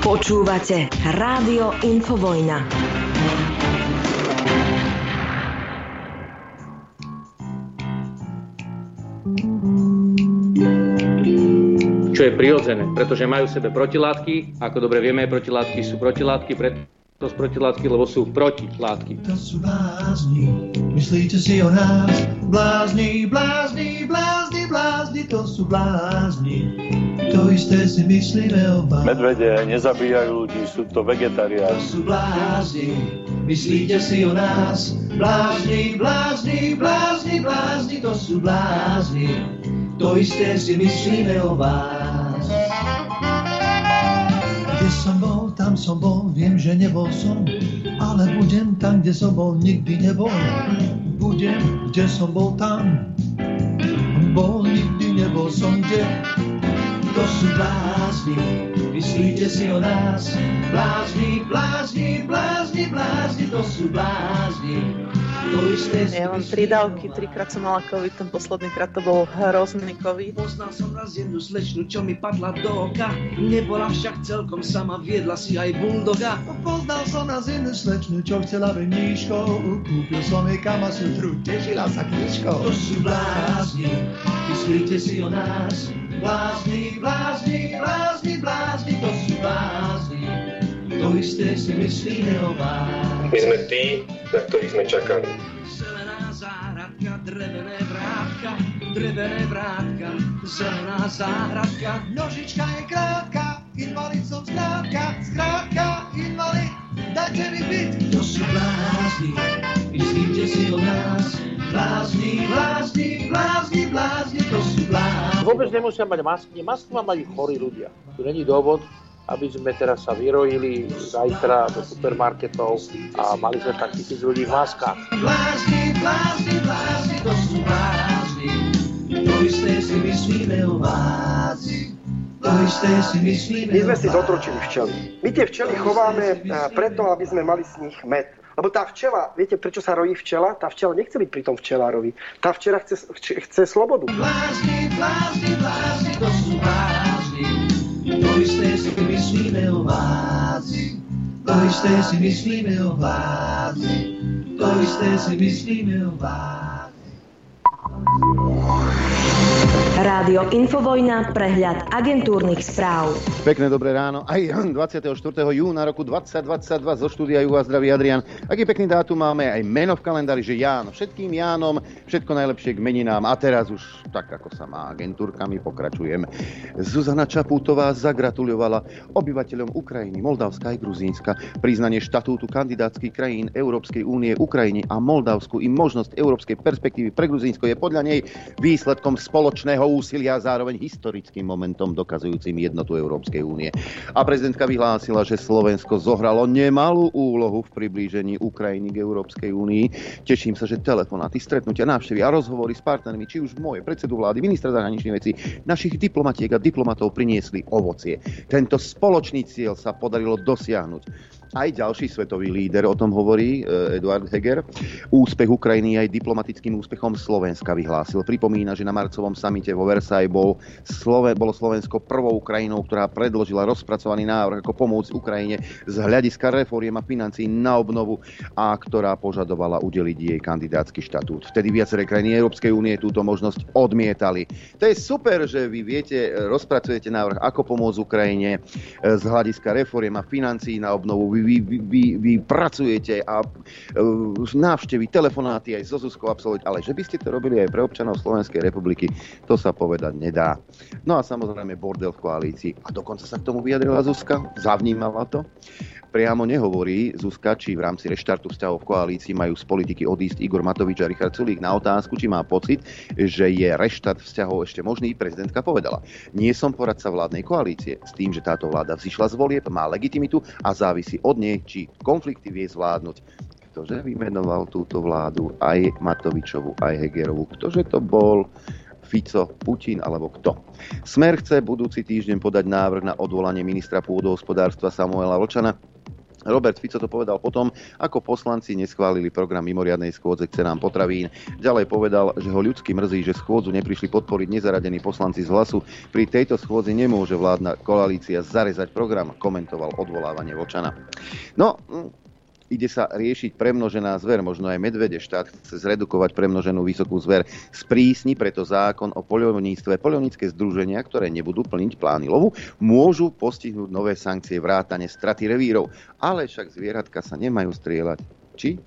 Počúvate Rádio Infovojna. Čo je prirodzené, pretože majú v sebe protilátky. Ako dobre vieme, protilátky sú protilátky, preto z protilátky, lebo sú protilátky. To sú blázni, myslíte si o nás? Blázni, blázni, blázni, blázni, to sú blázni. To isté si myslíme o vás. Medvede nezabíjajú ľudí, sú to To vegetariáni. sú blázni, myslíte si o nás? Blázni, blázni, blázni, blázni, to sú blázni. To isté si myslíme o vás. Kde som bol, tam som bol, viem, že nebol som, ale budem tam, kde som bol, nikdy nebol. Budem, kde som bol, tam bol, nikdy nebol som, kde. To sú blázni, myslíte si o nás? Blázni, blázni, blázni, blázni, to sú blázni. Ja mám tri dávky, trikrát som mala COVID, ten posledný krát to bol hrozný COVID. Poznal som raz jednu slečnu, čo mi padla do oka Nebola však celkom sama, viedla si aj bulldoga Poznal som raz jednu slečnu, čo chcela veníškou, kúpil som jej kamasutru, tešila sa knižkou. To sú blázni, myslíte si o nás? Blázni, blázni, blázni, blázni, to sú blázni. To isté si myslíme o vás. My sme tí, na ktorých sme čakali. Zelená záhradka, drevené vrátka Drevené vrátka, zelená záhradka Nožička je krátka, invalid som zkrátka, zkrátka, invalid, dajte mi byt. To sú blázni, myslíte si o nás? Blázni, blázni, blázni, blázni, to sú blázni. Vôbec nemusia mať masky, masky mať chorí ľudia. Tu není dôvod, aby sme teraz sa vyrojili zajtra do supermarketov a mali sme tak tisíc ľudí v maskách. Blázni, blázni, blázni, to sú blázni. To isté si myslíme o myslíme My sme si zotročili včely. My tie včely chováme eh, preto, aby sme mali z nich med. Lebo tá včela, viete prečo sa rojí včela? Tá včela nechce byť pri tom včelárovi. Tá včela chce, chce, chce slobodu. Blázni, blázni, blázni, to sú blázni. To isté si myslíme o vás. To isté si myslíme o vás. To isté si myslíme o vás. Rádio Infovojna, prehľad agentúrnych správ. Pekné dobré ráno. Aj 24. júna roku 2022 zo štúdia Ju a zdraví Adrian. Aký pekný dátum máme, aj meno v kalendári, že Ján. Všetkým Jánom, všetko najlepšie k meninám. A teraz už tak, ako sa má agentúrkami, pokračujem. Zuzana Čapútová zagratulovala obyvateľom Ukrajiny, Moldavska aj Gruzínska priznanie štatútu kandidátskych krajín Európskej únie Ukrajine a Moldavsku i možnosť európskej perspektívy pre Gruzínsko je podľa nej výsledkom spoločného úsilia zároveň historickým momentom dokazujúcim jednotu Európskej únie. A prezidentka vyhlásila, že Slovensko zohralo nemalú úlohu v priblížení Ukrajiny k Európskej únii. Teším sa, že telefonáty, stretnutia, návštevy a rozhovory s partnermi, či už moje predsedu vlády, ministra zahraničných vecí, našich diplomatiek a diplomatov priniesli ovocie. Tento spoločný cieľ sa podarilo dosiahnuť. Aj ďalší svetový líder o tom hovorí, e, Eduard Heger. Úspech Ukrajiny aj diplomatickým úspechom Slovenska vyhlásil. Pripomína, že na marcovom samite vo Versailles bol Sloven, bolo Slovensko prvou krajinou, ktorá predložila rozpracovaný návrh, ako pomôcť Ukrajine z hľadiska reforiem a financií na obnovu a ktorá požadovala udeliť jej kandidátsky štatút. Vtedy viaceré krajiny Európskej únie túto možnosť odmietali. To je super, že vy viete, e, rozpracujete návrh, ako pomôcť Ukrajine e, z hľadiska reforiem a financií na obnovu. Vy, vy, vy, vy, vy pracujete a e, návštevy, telefonáty aj so Zuzkou absolvovať, ale že by ste to robili aj pre občanov Slovenskej republiky, to sa povedať nedá. No a samozrejme bordel v koalícii. A dokonca sa k tomu vyjadrila Zuzka, zavnímala to. Priamo nehovorí Zuzka, či v rámci reštartu vzťahov v koalícii majú z politiky odísť Igor Matovič a Richard Sulík na otázku, či má pocit, že je reštart vzťahov ešte možný. Prezidentka povedala, nie som poradca vládnej koalície s tým, že táto vláda vzýšla z volieb, má legitimitu a závisí od nej, či konflikty vie zvládnuť. Ktože vymenoval túto vládu aj Matovičovu, aj Hegerovu? Ktože to bol Fico, Putin alebo kto. Smer chce budúci týždeň podať návrh na odvolanie ministra pôdohospodárstva Samuela Vlčana Robert Fico to povedal potom, ako poslanci neschválili program mimoriadnej schôdze k cenám potravín. Ďalej povedal, že ho ľudsky mrzí, že schôdzu neprišli podporiť nezaradení poslanci z hlasu. Pri tejto schôdzi nemôže vládna koalícia zarezať program, komentoval odvolávanie Vočana. No, ide sa riešiť premnožená zver, možno aj medvede. Štát chce zredukovať premnoženú vysokú zver. Sprísni preto zákon o poľovníctve. Poľovnícke združenia, ktoré nebudú plniť plány lovu, môžu postihnúť nové sankcie vrátane straty revírov. Ale však zvieratka sa nemajú strieľať. Či?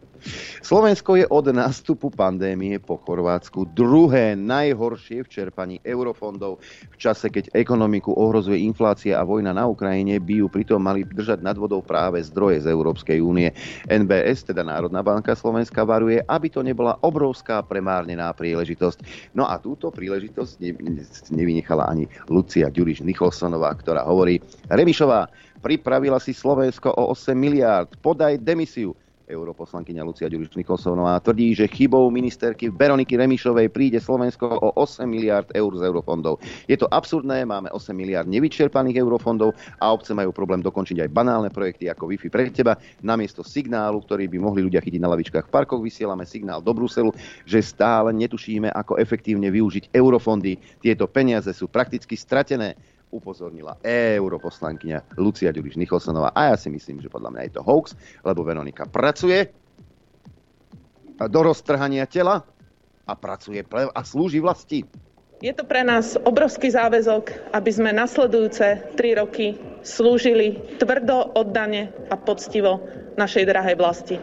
Slovensko je od nástupu pandémie po Chorvátsku druhé najhoršie v čerpaní eurofondov. V čase, keď ekonomiku ohrozuje inflácia a vojna na Ukrajine, by ju pritom mali držať nad vodou práve zdroje z Európskej únie. NBS, teda Národná banka Slovenska, varuje, aby to nebola obrovská premárnená príležitosť. No a túto príležitosť nevynechala ani Lucia Ďuriš Nicholsonová, ktorá hovorí, Remišová, pripravila si Slovensko o 8 miliárd, podaj demisiu. Europoslankyňa Lucia Ďuriš Nikolsonová tvrdí, že chybou ministerky Veroniky Remišovej príde Slovensko o 8 miliard eur z eurofondov. Je to absurdné, máme 8 miliard nevyčerpaných eurofondov a obce majú problém dokončiť aj banálne projekty ako Wi-Fi pre teba. Namiesto signálu, ktorý by mohli ľudia chytiť na lavičkách v parkoch, vysielame signál do Bruselu, že stále netušíme, ako efektívne využiť eurofondy. Tieto peniaze sú prakticky stratené upozornila europoslankyňa Lucia Ďuriš Nicholsonová. A ja si myslím, že podľa mňa je to hoax, lebo Veronika pracuje do roztrhania tela a pracuje a slúži vlasti. Je to pre nás obrovský záväzok, aby sme nasledujúce tri roky slúžili tvrdo, oddane a poctivo našej drahej vlasti.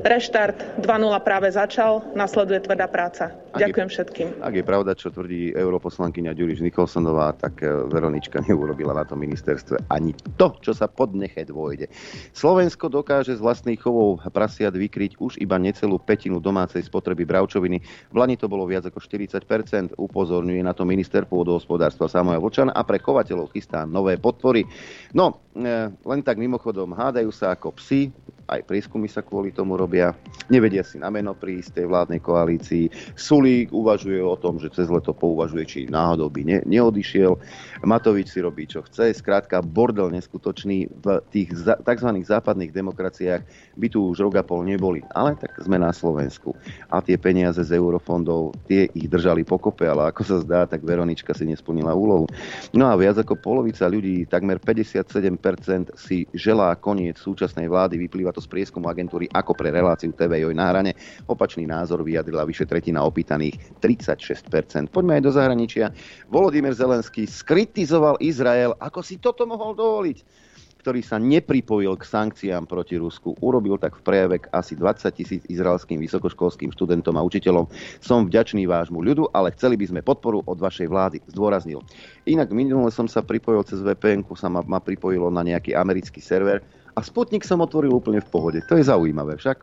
Reštart 2.0 práve začal, nasleduje tvrdá práca. Ak Ďakujem je, všetkým. Ak je pravda, čo tvrdí europoslankyňa Ďuriš Nikolsonová, tak e, Veronička neurobila na tom ministerstve ani to, čo sa pod neche dôjde. Slovensko dokáže z vlastných chovov prasiat vykryť už iba necelú petinu domácej spotreby bravčoviny. V Lani to bolo viac ako 40% upozorňuje na to minister pôdohospodárstva Samuel Vlčan a pre chovateľov chystá nové podpory. No, e, len tak mimochodom, hádajú sa ako psi, aj prieskumy sa kvôli tomu robia. Nevedia si na meno prísť tej vládnej koalícii. Sulík uvažuje o tom, že cez leto pouvažuje, či náhodou by ne, neodišiel. Matovič si robí, čo chce. Skrátka, bordel neskutočný. V tých za, tzv. západných demokraciách by tu už rok a pol neboli. Ale tak sme na Slovensku. A tie peniaze z eurofondov, tie ich držali pokope, ale ako sa zdá, tak Veronička si nesplnila úlohu. No a viac ako polovica ľudí, takmer 57% si želá koniec súčasnej vlády. Vyplýva to z prieskumu agentúry ako pre reláciu TV Joj na hrane. Opačný názor vyjadrila vyše tretina opýtaných 36%. Poďme aj do zahraničia. Volodymyr Zelenský skritizoval Izrael, ako si toto mohol dovoliť ktorý sa nepripojil k sankciám proti Rusku. Urobil tak v prejave k asi 20 tisíc izraelským vysokoškolským študentom a učiteľom. Som vďačný vášmu ľudu, ale chceli by sme podporu od vašej vlády, zdôraznil. Inak minule som sa pripojil cez VPN, sa ma, ma pripojilo na nejaký americký server a Sputnik som otvoril úplne v pohode. To je zaujímavé však.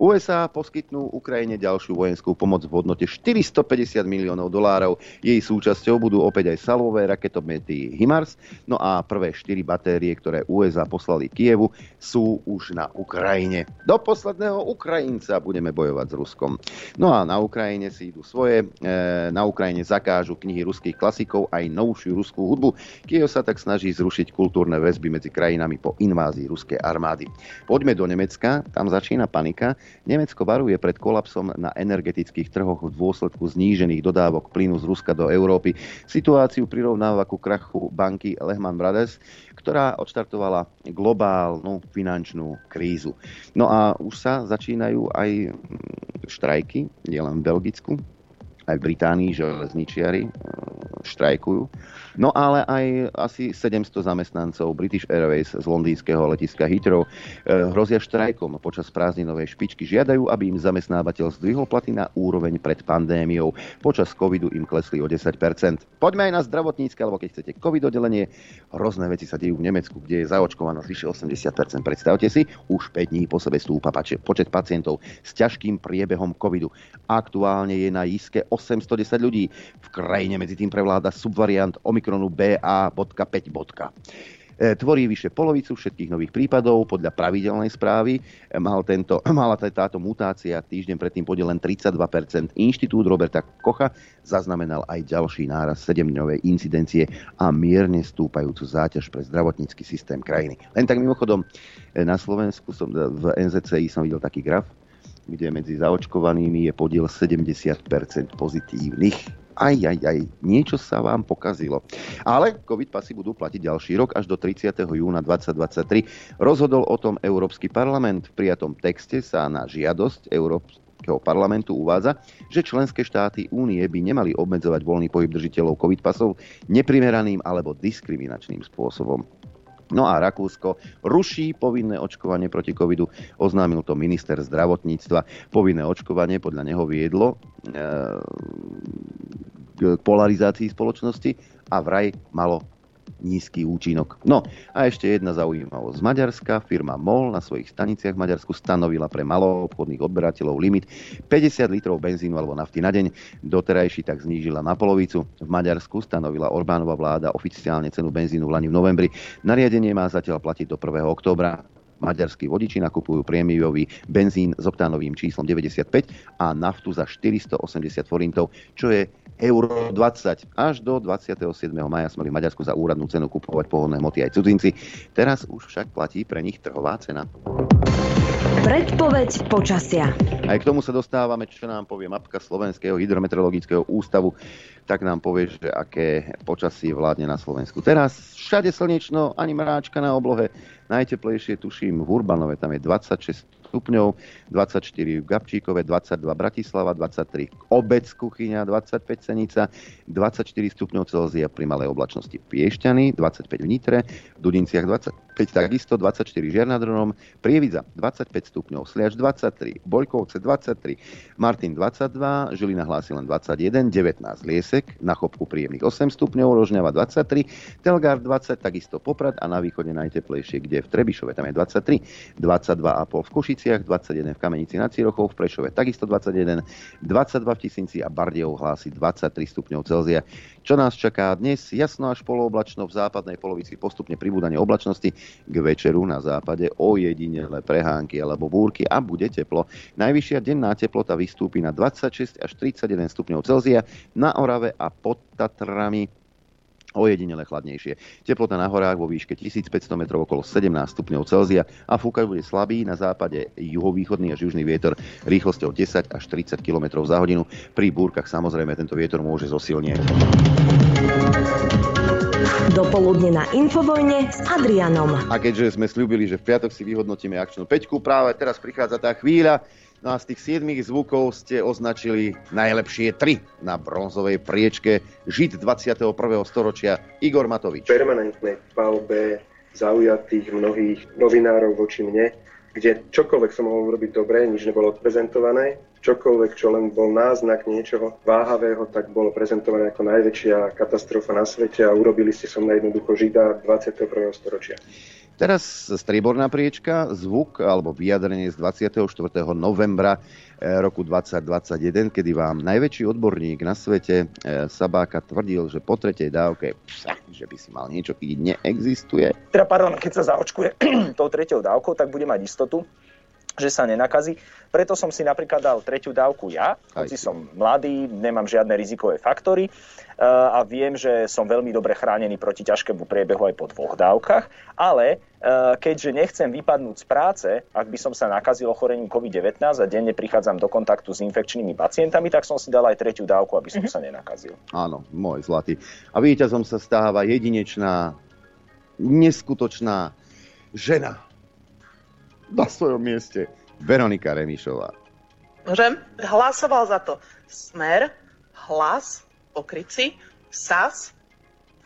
USA poskytnú Ukrajine ďalšiu vojenskú pomoc v hodnote 450 miliónov dolárov. Jej súčasťou budú opäť aj salvové raketomety HIMARS. No a prvé 4 batérie, ktoré USA poslali Kievu, sú už na Ukrajine. Do posledného Ukrajinca budeme bojovať s Ruskom. No a na Ukrajine si idú svoje. E, na Ukrajine zakážu knihy ruských klasikov aj novšiu ruskú hudbu. Kiev sa tak snaží zrušiť kultúrne väzby medzi krajinami po invázii Ruska ruskej armády. Poďme do Nemecka, tam začína panika. Nemecko varuje pred kolapsom na energetických trhoch v dôsledku znížených dodávok plynu z Ruska do Európy. Situáciu prirovnáva ku krachu banky Lehman Brothers, ktorá odštartovala globálnu finančnú krízu. No a už sa začínajú aj štrajky, nielen v Belgicku, aj v Británii železničiari štrajkujú. No ale aj asi 700 zamestnancov British Airways z londýnskeho letiska Heathrow eh, hrozia štrajkom počas prázdninovej špičky. Žiadajú, aby im zamestnávateľ zdvihol platy na úroveň pred pandémiou. Počas covidu im klesli o 10%. Poďme aj na zdravotnícke, alebo keď chcete covid oddelenie. Hrozné veci sa dejú v Nemecku, kde je zaočkovanosť vyše 80%. Predstavte si, už 5 dní po sebe stúpa počet pacientov s ťažkým priebehom covidu. Aktuálne je na iske 810 ľudí. V krajine medzi tým prevláda subvariant Omikronu BA.5. E, tvorí vyše polovicu všetkých nových prípadov. Podľa pravidelnej správy e, mal tento, mala táto mutácia týždeň predtým podiel len 32%. Inštitút Roberta Kocha zaznamenal aj ďalší náraz 7-dňovej incidencie a mierne stúpajúcu záťaž pre zdravotnícky systém krajiny. Len tak mimochodom, e, na Slovensku som, v NZCI som videl taký graf, kde medzi zaočkovanými je podiel 70% pozitívnych aj, aj, aj, niečo sa vám pokazilo. Ale COVID pasy budú platiť ďalší rok až do 30. júna 2023. Rozhodol o tom Európsky parlament. V prijatom texte sa na žiadosť Európskeho parlamentu uvádza, že členské štáty únie by nemali obmedzovať voľný pohyb držiteľov COVID pasov neprimeraným alebo diskriminačným spôsobom. No a Rakúsko ruší povinné očkovanie proti covidu, oznámil to minister zdravotníctva. Povinné očkovanie podľa neho viedlo e, k polarizácii spoločnosti a vraj malo nízky účinok. No a ešte jedna zaujímavosť. Z Maďarska firma MOL na svojich staniciach v Maďarsku stanovila pre maloobchodných odberateľov limit 50 litrov benzínu alebo nafty na deň. Doterajší tak znížila na polovicu. V Maďarsku stanovila Orbánova vláda oficiálne cenu benzínu v Lani v novembri. Nariadenie má zatiaľ platiť do 1. októbra. Maďarskí vodiči nakupujú prémiový benzín s oktánovým číslom 95 a naftu za 480 forintov, čo je euro 20. Až do 27. maja sme v Maďarsku za úradnú cenu kupovať pohodné hmoty aj cudzinci. Teraz už však platí pre nich trhová cena. Predpoveď počasia. Aj k tomu sa dostávame, čo nám povie mapka Slovenského hydrometeorologického ústavu. Tak nám povie, že aké počasie vládne na Slovensku. Teraz všade slnečno, ani mráčka na oblohe. Najteplejšie tuším v Urbanove, tam je 26 stupňov, 24 v Gabčíkove, 22 Bratislava, 23 Obec Kuchyňa, 25 Senica, 24 stupňov Celzia pri malej oblačnosti Piešťany, 25 v Nitre, v Dudinciach 25 takisto, 24 Žiar nad Prievidza 25 stupňov, Sliač 23, Boľkovce 23, Martin 22, Žilina hlási len 21, 19 Liesek, na Chopku príjemných 8 stupňov, Rožňava 23, Telgár 20, takisto Poprad a na východe najteplejšie, kde v Trebišove tam je 23, 22,5 v Košici, Košiciach, 21 v Kamenici nad Cirochou, v Prešove takisto 21, 22 v Tisínci a Bardejov hlási 23 stupňov Celzia. Čo nás čaká dnes? Jasno až polooblačno v západnej polovici postupne pribúdanie oblačnosti k večeru na západe o jedinele prehánky alebo búrky a bude teplo. Najvyššia denná teplota vystúpi na 26 až 31 stupňov Celzia na Orave a pod Tatrami ojedinele chladnejšie. Teplota na horách vo výške 1500 metrov okolo 17 stupňov Celzia a fúkať bude slabý na západe juhovýchodný až južný vietor rýchlosťou 10 až 30 km za hodinu. Pri búrkach samozrejme tento vietor môže zosilnieť. Dopoludne na Infovojne s Adrianom. A keďže sme slúbili, že v piatok si vyhodnotíme akčnú peťku, práve teraz prichádza tá chvíľa, No a z tých siedmých zvukov ste označili najlepšie tri na bronzovej priečke žid 21. storočia Igor Matovič. Permanentnej palbe zaujatých mnohých novinárov voči mne, kde čokoľvek som mohol urobiť dobre, nič nebolo odprezentované, čokoľvek, čo len bol náznak niečoho váhavého, tak bolo prezentované ako najväčšia katastrofa na svete a urobili ste som na jednoducho žida 21. storočia. Teraz strieborná priečka, zvuk alebo vyjadrenie z 24. novembra eh, roku 2021, kedy vám najväčší odborník na svete eh, Sabáka tvrdil, že po tretej dávke, psa, že by si mal niečo chytiť, neexistuje. Teda pardon, keď sa zaočkuje tou tretou dávkou, tak bude mať istotu, že sa nenakazí. Preto som si napríklad dal tretiu dávku ja, hoci som mladý, nemám žiadne rizikové faktory eh, a viem, že som veľmi dobre chránený proti ťažkému priebehu aj po dvoch dávkach, ale eh, keďže nechcem vypadnúť z práce, ak by som sa nakazil ochorením COVID-19 a denne prichádzam do kontaktu s infekčnými pacientami, tak som si dal aj tretiu dávku, aby som mm-hmm. sa nenakazil. Áno, môj zlatý. A víťazom sa stáva jedinečná, neskutočná žena na svojom mieste Veronika Remišová. Môžem? Hlasoval za to Smer, Hlas, Pokryci, SAS,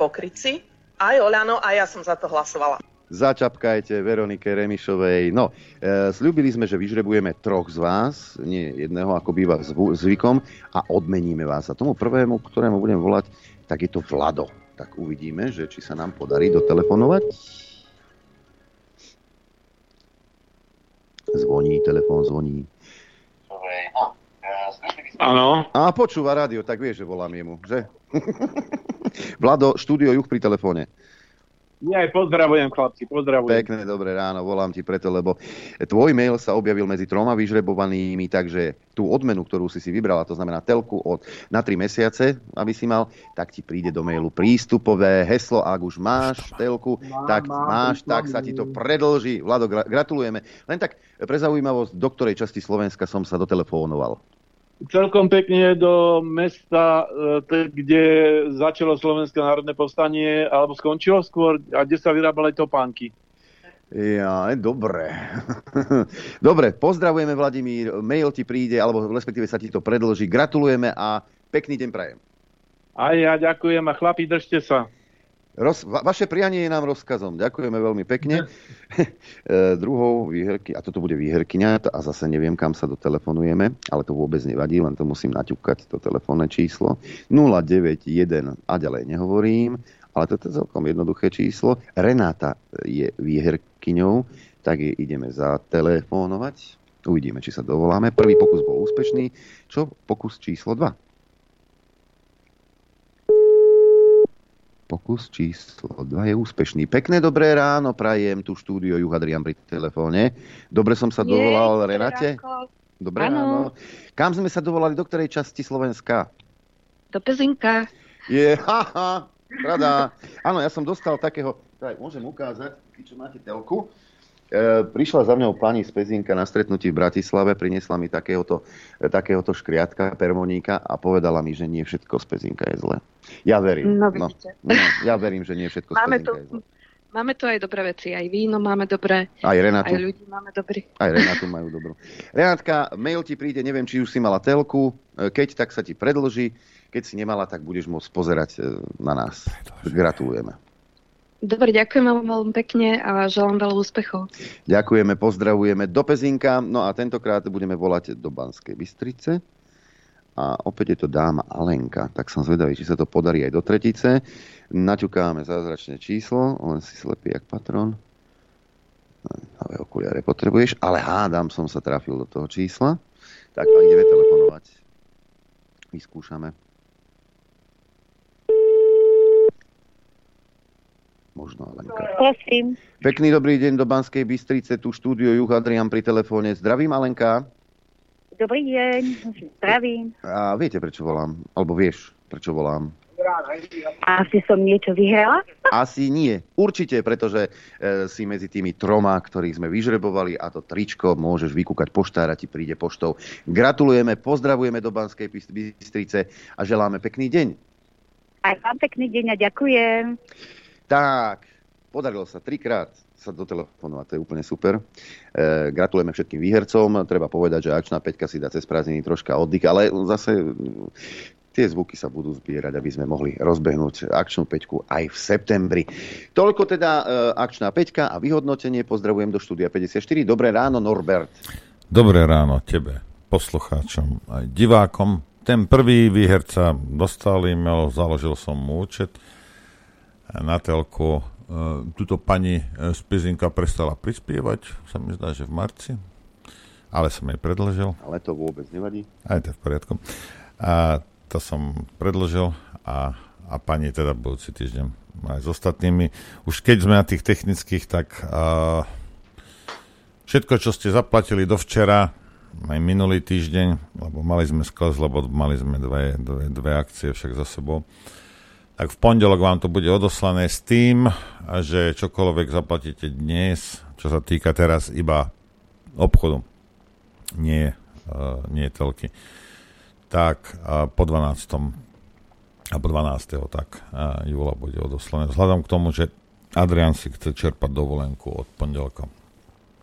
Pokryci, aj Oľano a ja som za to hlasovala. Začapkajte Veronike Remišovej. No, e, slúbili sme, že vyžrebujeme troch z vás, nie jedného, ako býva zvykom, a odmeníme vás. A tomu prvému, ktorému budem volať, tak je to Vlado. Tak uvidíme, že či sa nám podarí dotelefonovať. Zvoní, telefón zvoní. Áno. A počúva rádio, tak vie, že volám jemu, že? Vlado, štúdio Juch pri telefóne. Ja aj pozdravujem, chlapci, pozdravujem. Pekné, dobré ráno, volám ti preto, lebo tvoj mail sa objavil medzi troma vyžrebovanými, takže tú odmenu, ktorú si si vybrala, to znamená telku od, na 3 mesiace, aby si mal, tak ti príde do mailu prístupové heslo, ak už máš telku, mám, tak mám, máš, mám, tak sa ti to predlží. Vlado, gratulujeme. Len tak pre zaujímavosť, do ktorej časti Slovenska som sa dotelefónoval celkom pekne do mesta, e, kde začalo Slovenské národné povstanie, alebo skončilo skôr, a kde sa vyrábali topánky. Ja, dobre. dobre, pozdravujeme Vladimír, mail ti príde, alebo respektíve sa ti to predloží. Gratulujeme a pekný deň prajem. A ja ďakujem a chlapi, držte sa. Roz, va, vaše prianie je nám rozkazom. Ďakujeme veľmi pekne. e, druhou výherky, a toto bude výherkyňa, a zase neviem, kam sa dotelefonujeme, ale to vôbec nevadí, len to musím naťukať, to telefónne číslo. 091 a ďalej nehovorím, ale toto je celkom jednoduché číslo. Renáta je výherkyňou, tak jej ideme zatelefónovať. Uvidíme, či sa dovoláme. Prvý pokus bol úspešný. Čo pokus číslo 2? Pokus číslo 2 je úspešný. Pekné dobré ráno, prajem tu štúdio Juh Adrian pri telefóne. Dobre som sa dovolal Renate? Dobré ráno. Kam sme sa dovolali, do ktorej časti Slovenska? Do Pezinka. Je, haha, rada. Áno, ja som dostal takého, tak môžem ukázať, čo máte telku. E, prišla za mňou pani z Pezinka na stretnutí v Bratislave, priniesla mi takéhoto, e, takéhoto škriatka, permoníka a povedala mi, že nie všetko z Pezinka je zlé. Ja verím. No, no, no, ja verím, že nie všetko máme z Pezinka to, je zlé. Máme tu aj dobré veci, aj víno máme dobré, aj, Renatu. aj ľudí máme dobrý. Aj Renatu majú dobrú. Renátka, mail ti príde, neviem, či už si mala telku, e, keď, tak sa ti predloží, keď si nemala, tak budeš môcť pozerať na nás. Gratulujeme. Dobre, ďakujem vám veľmi pekne a želám veľa úspechov. Ďakujeme, pozdravujeme do Pezinka, no a tentokrát budeme volať do Banskej Bystrice. A opäť je to dáma Alenka, tak som zvedavý, či sa to podarí aj do tretice. Naťukáme zázračné číslo, len si slepý jak patron. Nové okuliare potrebuješ, ale hádam som sa trafil do toho čísla. Tak a ideme telefonovať. Vyskúšame. Možno Alenka. Prosím. Pekný dobrý deň do Banskej Bystrice, tu štúdio Juh Adrian pri telefóne. Zdravím Alenka. Dobrý deň, zdravím. A viete, prečo volám? Alebo vieš, prečo volám? Asi som niečo vyhrala? Asi nie. Určite, pretože e, si medzi tými troma, ktorých sme vyžrebovali a to tričko môžeš vykúkať poštára, ti príde poštou. Gratulujeme, pozdravujeme do Banskej Bystrice a želáme pekný deň. Aj vám pekný deň a ďakujem. Tak, podarilo sa trikrát sa dotelefonovať, to je úplne super. E, gratulujeme všetkým výhercom. Treba povedať, že akčná peťka si dá cez prázdniny troška oddych, ale zase tie zvuky sa budú zbierať, aby sme mohli rozbehnúť akčnú peťku aj v septembri. Toľko teda e, akčná peťka a vyhodnotenie. Pozdravujem do štúdia 54. Dobré ráno, Norbert. Dobré ráno tebe, poslucháčom aj divákom. Ten prvý výherca dostal e-mail, založil som mu účet na telku. E, tuto pani z Pizinka prestala prispievať, sa mi zdá, že v marci, ale som jej predložil. Ale to vôbec nevadí. Aj to je v poriadku. A to som predložil a, a pani teda budúci týždeň aj s ostatnými. Už keď sme na tých technických, tak a, všetko, čo ste zaplatili do včera, aj minulý týždeň, lebo mali sme skles, lebo mali sme dve, dve, dve akcie však za sebou, tak v pondelok vám to bude odoslané s tým, že čokoľvek zaplatíte dnes, čo sa týka teraz iba obchodu, nie, uh, nie telky, tak uh, po 12. a po 12. tak uh, júla bude odoslané. Vzhľadom k tomu, že Adrian si chce čerpať dovolenku od pondelka.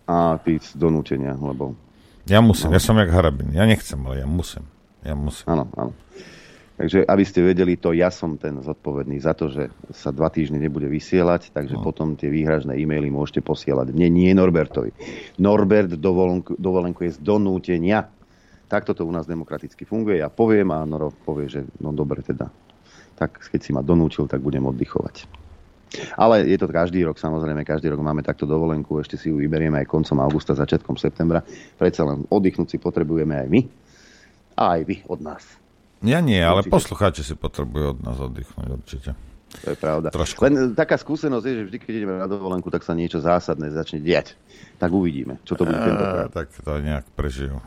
A ty z donútenia, lebo... Ja musím, no. ja som jak harabin. Ja nechcem, ale ja musím. Ja musím. Áno, áno. Takže aby ste vedeli to, ja som ten zodpovedný za to, že sa dva týždne nebude vysielať, takže no. potom tie výhražné e-maily môžete posielať. Nie, nie Norbertovi. Norbert dovolenku, dovolenku je z donútenia. Takto to u nás demokraticky funguje. Ja poviem a Noro povie, že no dobre teda. Tak keď si ma donúčil, tak budem oddychovať. Ale je to každý rok, samozrejme, každý rok máme takto dovolenku, ešte si ju vyberieme aj koncom augusta, začiatkom septembra. Predsa len oddychnúť si potrebujeme aj my a aj vy od nás. Ja nie, ale poslucháči si potrebujú od nás oddychnúť určite. To je pravda. Trošku. Len e, taká skúsenosť je, že vždy, keď ideme na dovolenku, tak sa niečo zásadné začne diať. Tak uvidíme, čo to bude tentokrát. tak to nejak prežijú.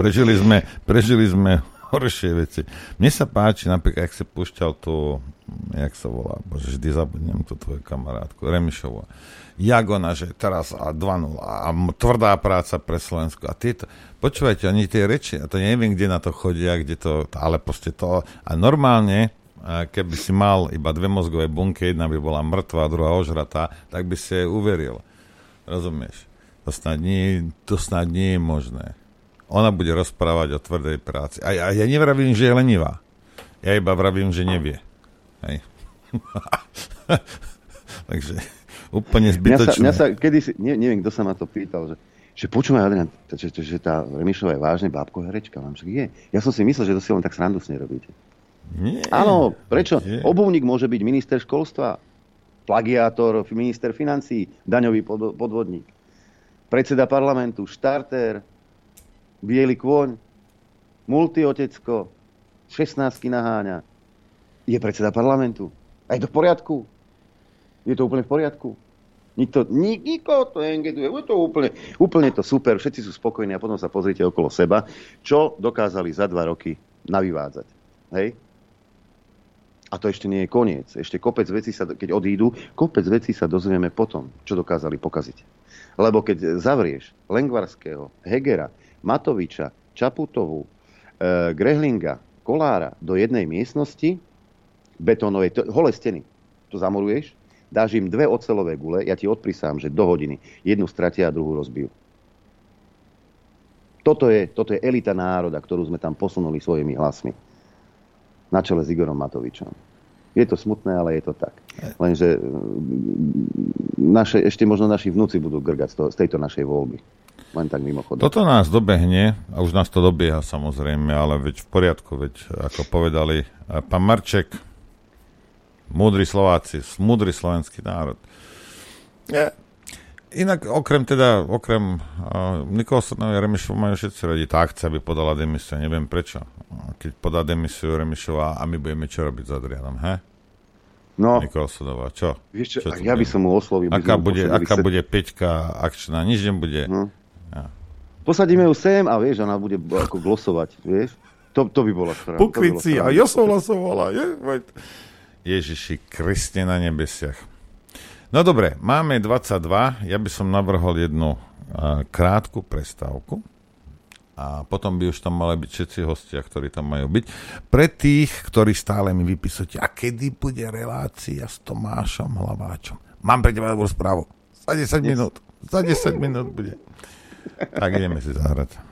prežili sme, prežili sme horšie veci. Mne sa páči, napríklad, ak si púšťal tú, jak sa volá, bože, vždy zabudnem tú tvoju kamarátku, Remišovu. Jak ona, že teraz a 2-0 a tvrdá práca pre Slovensko. A tieto, počúvajte, oni tie reči, a to neviem, kde na to chodia, kde to, ale proste to, a normálne, keby si mal iba dve mozgové bunky, jedna by bola mŕtva, druhá ožratá, tak by si uveril. Rozumieš? To snad nie, to snad nie je možné. Ona bude rozprávať o tvrdej práci. A, ja- ja nevravím, že je lenivá. Ja iba vravím, že nevie. Hej. Takže úplne Mňa sa, zbytočné. mňa sa kedysi, ne, neviem, kto sa ma to pýtal, že, že počúvaj, Adrian, že, že, že tá Remišová je vážne bábko herečka. Mám však je. Ja som si myslel, že to si len tak srandu s nej robíte. Nie, Áno, prečo? nie. Obuvník môže byť minister školstva, plagiátor, minister financí, daňový pod- podvodník, predseda parlamentu, štartér, biely kôň, multiotecko, 16 naháňa. Je predseda parlamentu. A je to v poriadku? Je to úplne v poriadku? Nikto, nik, nikoho to engeduje. Je to úplne, úplne to super, všetci sú spokojní a potom sa pozrite okolo seba, čo dokázali za dva roky navyvádzať. Hej? A to ešte nie je koniec. Ešte kopec vecí sa, keď odídu, kopec vecí sa dozvieme potom, čo dokázali pokaziť. Lebo keď zavrieš Lengvarského, Hegera, Matoviča, Čaputovu, e, Grehlinga, Kolára do jednej miestnosti, betónovej, to, holé steny, to zamuruješ, dáš im dve ocelové gule, ja ti odprisám, že do hodiny jednu stratia a druhú rozbijú. Toto je, toto je elita národa, ktorú sme tam posunuli svojimi hlasmi. Na čele s Igorom Matovičom. Je to smutné, ale je to tak. Lenže mm, naše, ešte možno naši vnúci budú grgať z, toho, z tejto našej voľby. Len tak mimochodom. Toto nás dobehne, a už nás to dobieha samozrejme, ale veď v poriadku, veď ako povedali a pán Marček, múdri Slováci, múdry slovenský národ. Ja, inak okrem teda, okrem uh, Nikolsona a Remišova majú všetci radi. Tak chce, aby podala demisiu, neviem prečo. Keď podá demisiu Remišova a my budeme čo robiť s Adrianom, he? No. Nikolsonová, čo? Vieš čo, čo tu ja by som mu oslovil. by Aká bude, aká se- bude peťka akčná? Nič nebude. No. Ja. Posadíme ju sem a vieš, ona bude ako glosovať, vieš. To, to by bola strana. Pokryci, a ja som hlasovala. Je. Ježiši Kriste na nebesiach. No dobre, máme 22. Ja by som navrhol jednu uh, krátku prestávku a potom by už tam mali byť všetci hostia, ktorí tam majú byť. Pre tých, ktorí stále mi vypísate, a kedy bude relácia s Tomášom Hlaváčom? Mám pre teba dobrú správu. Za 10 minút. Za 10 minút bude. Tak ideme si zahrať.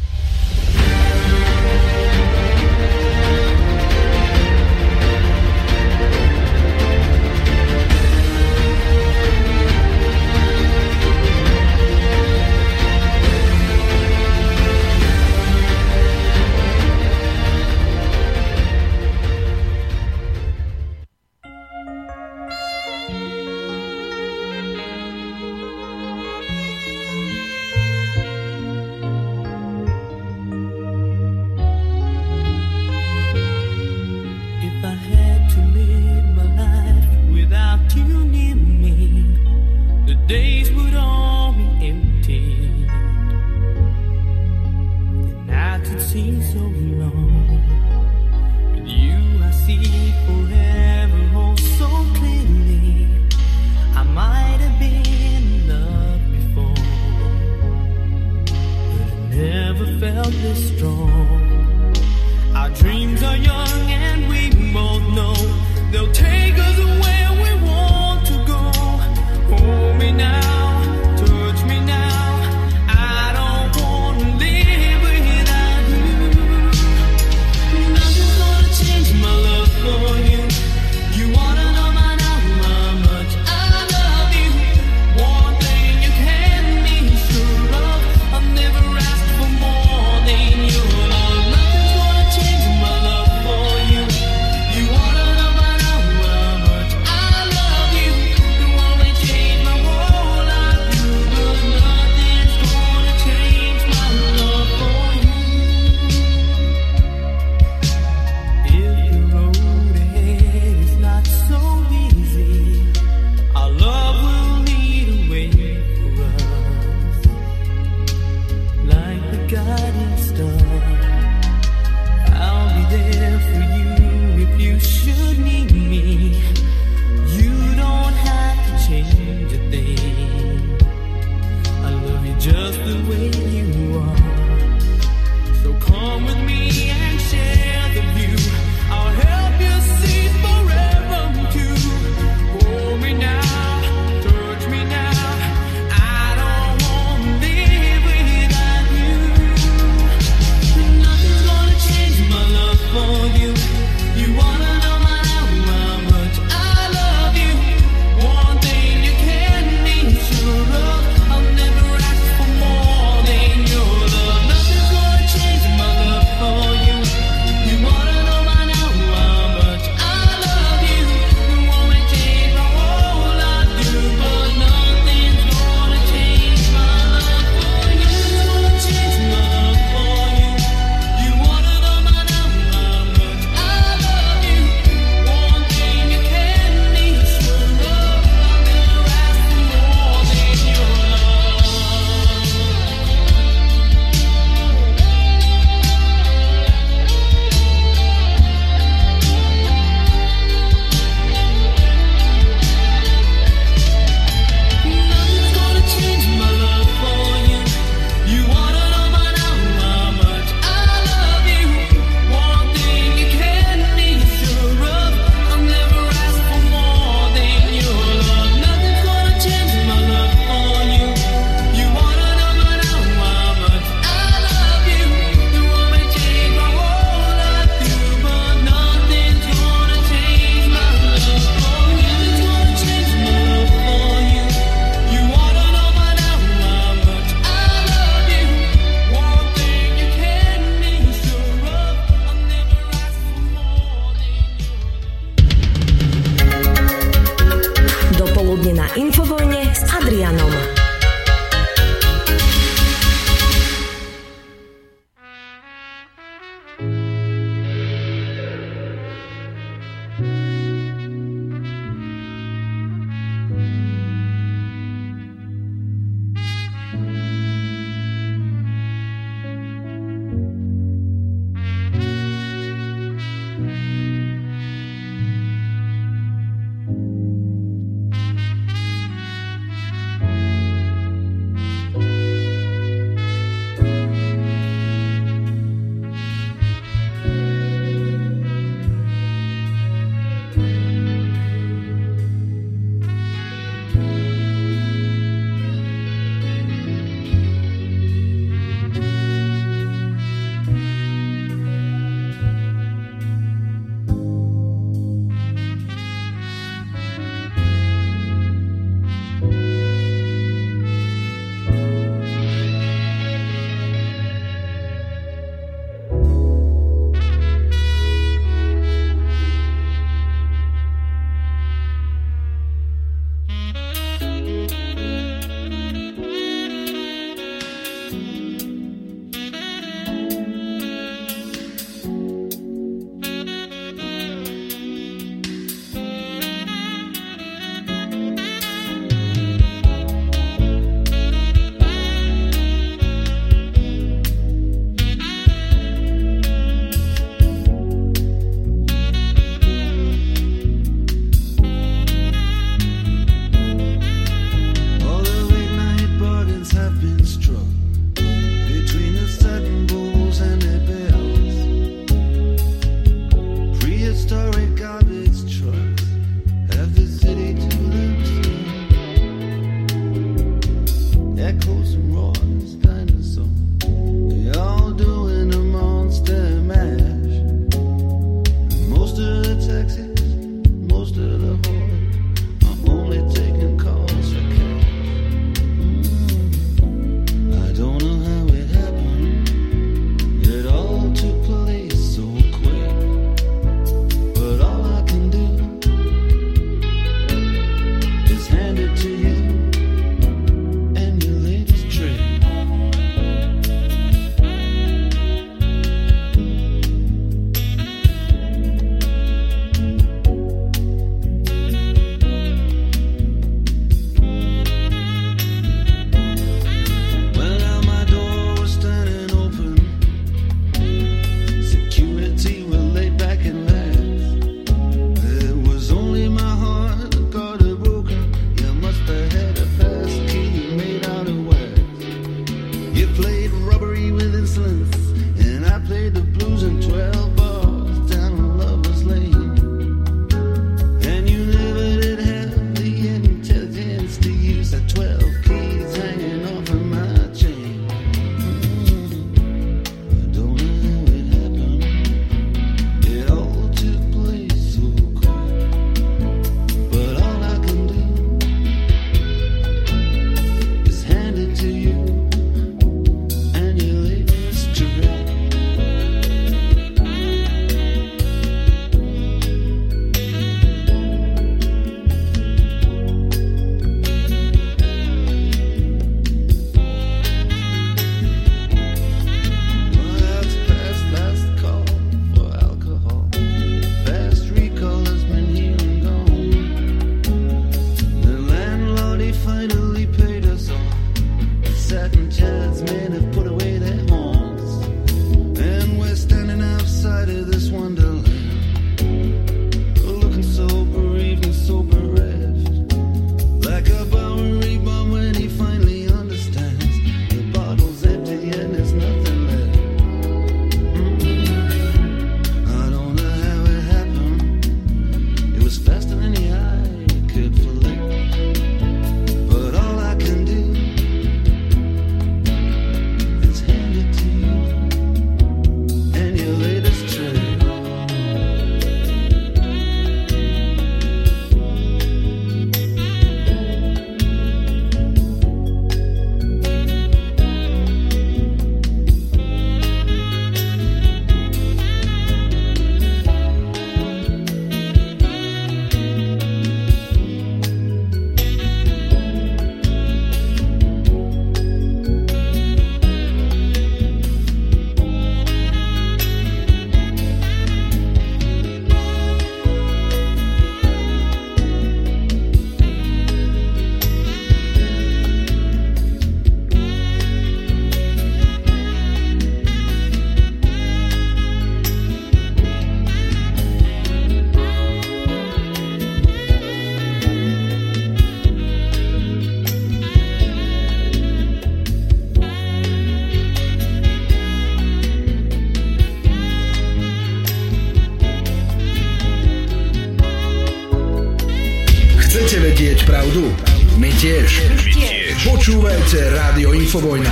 Infovojna.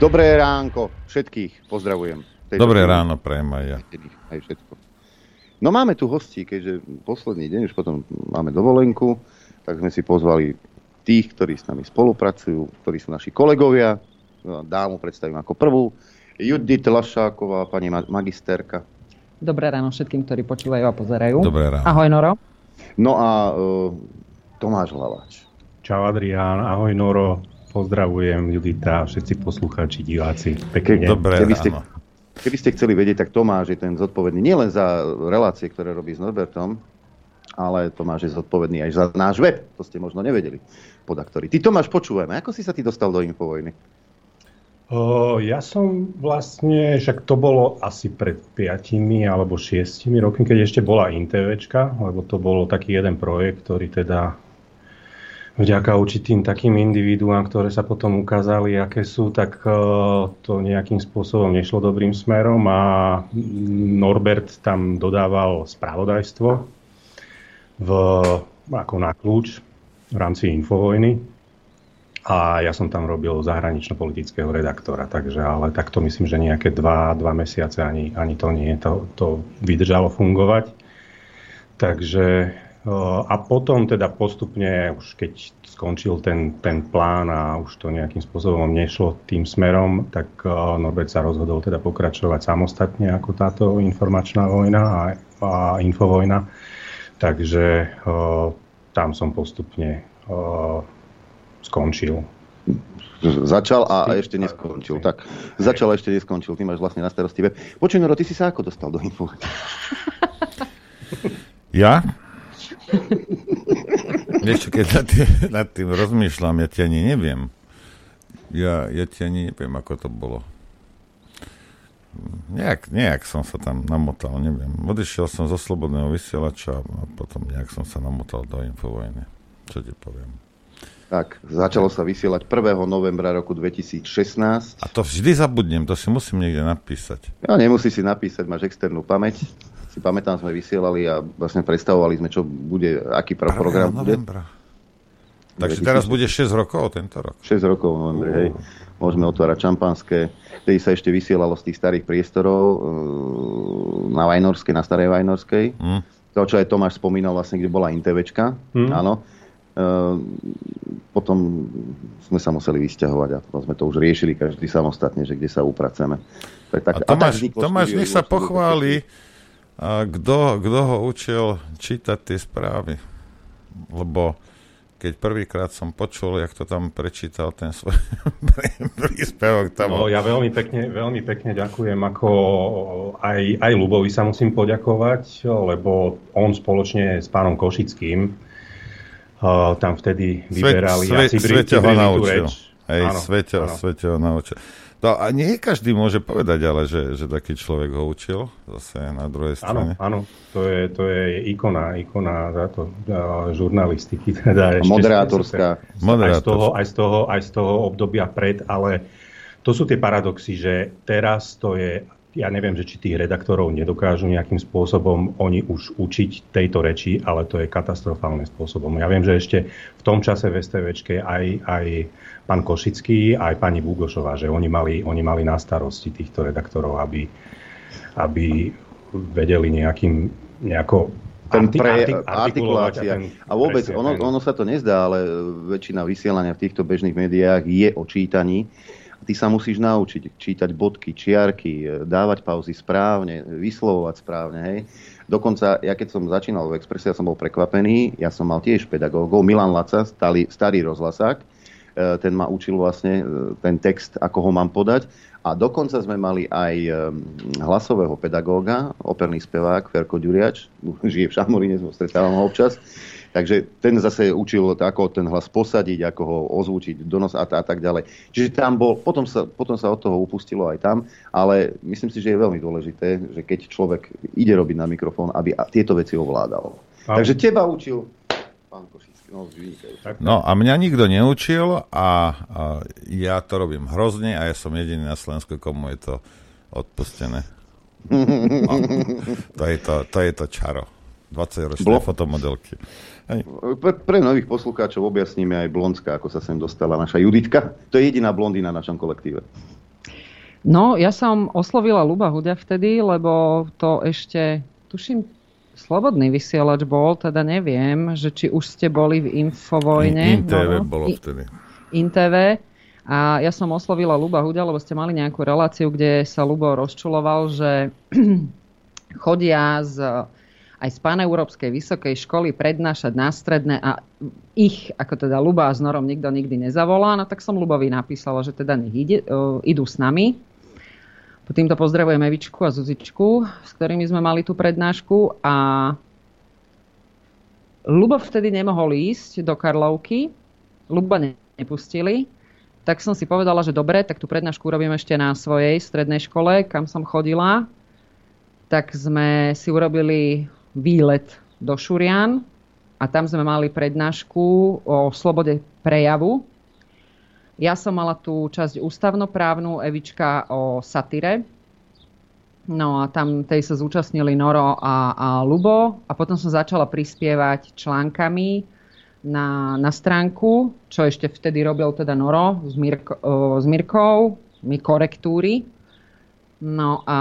Dobré ránko všetkých, pozdravujem. Dobré chvíli. ráno prajem aj ja. Aj všetko. No máme tu hostí, keďže posledný deň, už potom máme dovolenku, tak sme si pozvali tých, ktorí s nami spolupracujú, ktorí sú naši kolegovia. No, Dámu predstavím ako prvú. Judit Lašáková, pani ma- magisterka. Dobré ráno všetkým, ktorí počúvajú a pozerajú. Dobré ráno. Ahoj Noro. No a uh, Tomáš Hlavač. Čau Adrián, ahoj Noro, pozdravujem Judita, všetci poslucháči, diváci. Pekne. keby ste, keby ste chceli vedieť, tak Tomáš je ten zodpovedný nielen za relácie, ktoré robí s Norbertom, ale Tomáš je zodpovedný aj za náš web. To ste možno nevedeli, podaktori. Ty Tomáš, počúvajme, ako si sa ty dostal do Infovojny? O, ja som vlastne, však to bolo asi pred 5 alebo 6 rokmi, keď ešte bola InTVčka, lebo to bolo taký jeden projekt, ktorý teda vďaka určitým takým individuám, ktoré sa potom ukázali, aké sú, tak o, to nejakým spôsobom nešlo dobrým smerom a Norbert tam dodával spravodajstvo v, ako na kľúč v rámci Infovojny a ja som tam robil zahranično-politického redaktora, takže ale takto myslím, že nejaké dva, dva mesiace ani, ani to nie, to, to vydržalo fungovať. Takže a potom teda postupne, už keď skončil ten, ten plán a už to nejakým spôsobom nešlo tým smerom, tak Norbert sa rozhodol teda pokračovať samostatne ako táto informačná vojna a, a infovojna. Takže tam som postupne skončil. Začal a ešte neskončil. Tak, začal a ešte neskončil. Ty máš vlastne na starosti web. Počuj, Noro, ty si sa ako dostal do info? Ja? Vieš čo, keď nad tým, nad tým rozmýšľam, ja ti ani neviem. Ja, ja ti ani neviem, ako to bolo. Nejak, nejak som sa tam namotal, neviem. Odišiel som zo Slobodného vysielača a potom nejak som sa namotal do Infovojny. Čo ti poviem. Tak, začalo sa vysielať 1. novembra roku 2016. A to vždy zabudnem, to si musím niekde napísať. Ja nemusíš si napísať, máš externú pamäť. Si pamätám, sme vysielali a vlastne predstavovali sme, čo bude, aký pro- program bude. novembra. Takže teraz bude 6 rokov tento rok. 6 rokov v novembri, hej. Môžeme otvárať šampanské. Vtedy sa ešte vysielalo z tých starých priestorov e, na Vajnorskej, na starej Vajnorskej. Mm. To, čo aj Tomáš spomínal, vlastne, kde bola InTVčka. Mm. Áno. E, potom sme sa museli vysťahovať a potom sme to už riešili každý samostatne, že kde sa upraceme. Tak, tak, A Tomáš, tak vzniklo Tomáš nech sa pochváli, a kto, kto ho učil čítať tie správy. Lebo keď prvýkrát som počul, jak to tam prečítal ten svoj príspevok. Tam No, ja veľmi pekne, veľmi pekne ďakujem, ako aj, aj Lubovi sa musím poďakovať, lebo on spoločne s pánom Košickým uh, tam vtedy vyberali Svet, svet, bri- svete ho vybrali tú naučil. Hej, Áno, svete, áno. svete ho naučil. No, a nie každý môže povedať, ale že, že taký človek ho učil, zase na druhej Áno, strane. áno, to je, to je ikona, ikona za to, uh, žurnalistiky. Teda ešte Moderátorská. Aj z, toho, aj, z toho, aj z toho obdobia pred, ale to sú tie paradoxy, že teraz to je, ja neviem, že či tých redaktorov nedokážu nejakým spôsobom oni už učiť tejto reči, ale to je katastrofálne spôsobom. Ja viem, že ešte v tom čase v STVčke aj, aj pán Košický, aj pani Búgošová, že oni mali, oni mali na starosti týchto redaktorov, aby, aby vedeli nejakým, nejako ten pre, artikulácia. ten- A vôbec, presne ono, ono sa to nezdá, ale väčšina vysielania v týchto bežných médiách je o čítaní. Ty sa musíš naučiť čítať bodky, čiarky, e, dávať pauzy správne, vyslovovať správne. Hej. Dokonca, ja keď som začínal v Expresse, ja som bol prekvapený, ja som mal tiež pedagógov, Milan Laca, starý, starý rozhlasák, ten ma učil vlastne e, ten text, ako ho mám podať. A dokonca sme mali aj e, hlasového pedagóga, operný spevák, Ferko Ďuriač, žije v Šamoríne, stretávam ho občas. Takže ten zase učil, ako ten hlas posadiť, ako ho ozvučiť do nos a, a tak ďalej. Čiže tam bol, potom sa, potom sa od toho upustilo aj tam, ale myslím si, že je veľmi dôležité, že keď človek ide robiť na mikrofón, aby tieto veci ovládal. Takže teba učil pán Košický, no. No a mňa nikto neučil a, a ja to robím hrozne a ja som jediný na Slovensku, komu je to odpustené. No, to, je to, to je to čaro. 20-ročné Blo- fotomodelky. Hej. Pre, pre nových poslucháčov objasníme aj Blonská, ako sa sem dostala naša Juditka. To je jediná blondína v našom kolektíve. No, ja som oslovila Luba Hudia vtedy, lebo to ešte, tuším, slobodný vysielač bol, teda neviem, že či už ste boli v Infovojne. InTV no, bolo vtedy. InTV. A ja som oslovila Luba Hudia, lebo ste mali nejakú reláciu, kde sa Lubo rozčuloval, že chodia z, aj z Paneurópskej vysokej školy prednášať na stredné a ich, ako teda Luba s Norom nikto nikdy nezavolá, no tak som Lubovi napísala, že teda nech ide, uh, idú s nami. Týmto pozdravujem Evičku a Zuzičku, s ktorými sme mali tú prednášku a Lubo vtedy nemohol ísť do Karlovky, Luba ne- nepustili, tak som si povedala, že dobre, tak tú prednášku urobím ešte na svojej strednej škole, kam som chodila. Tak sme si urobili výlet do Šurian a tam sme mali prednášku o slobode prejavu. Ja som mala tú časť ústavnoprávnu, Evička o satire. No a tam tej sa zúčastnili Noro a, a Lubo a potom som začala prispievať článkami na, na stránku, čo ešte vtedy robil teda Noro s, Mirko, o, s Mirkou, mi korektúry. No a,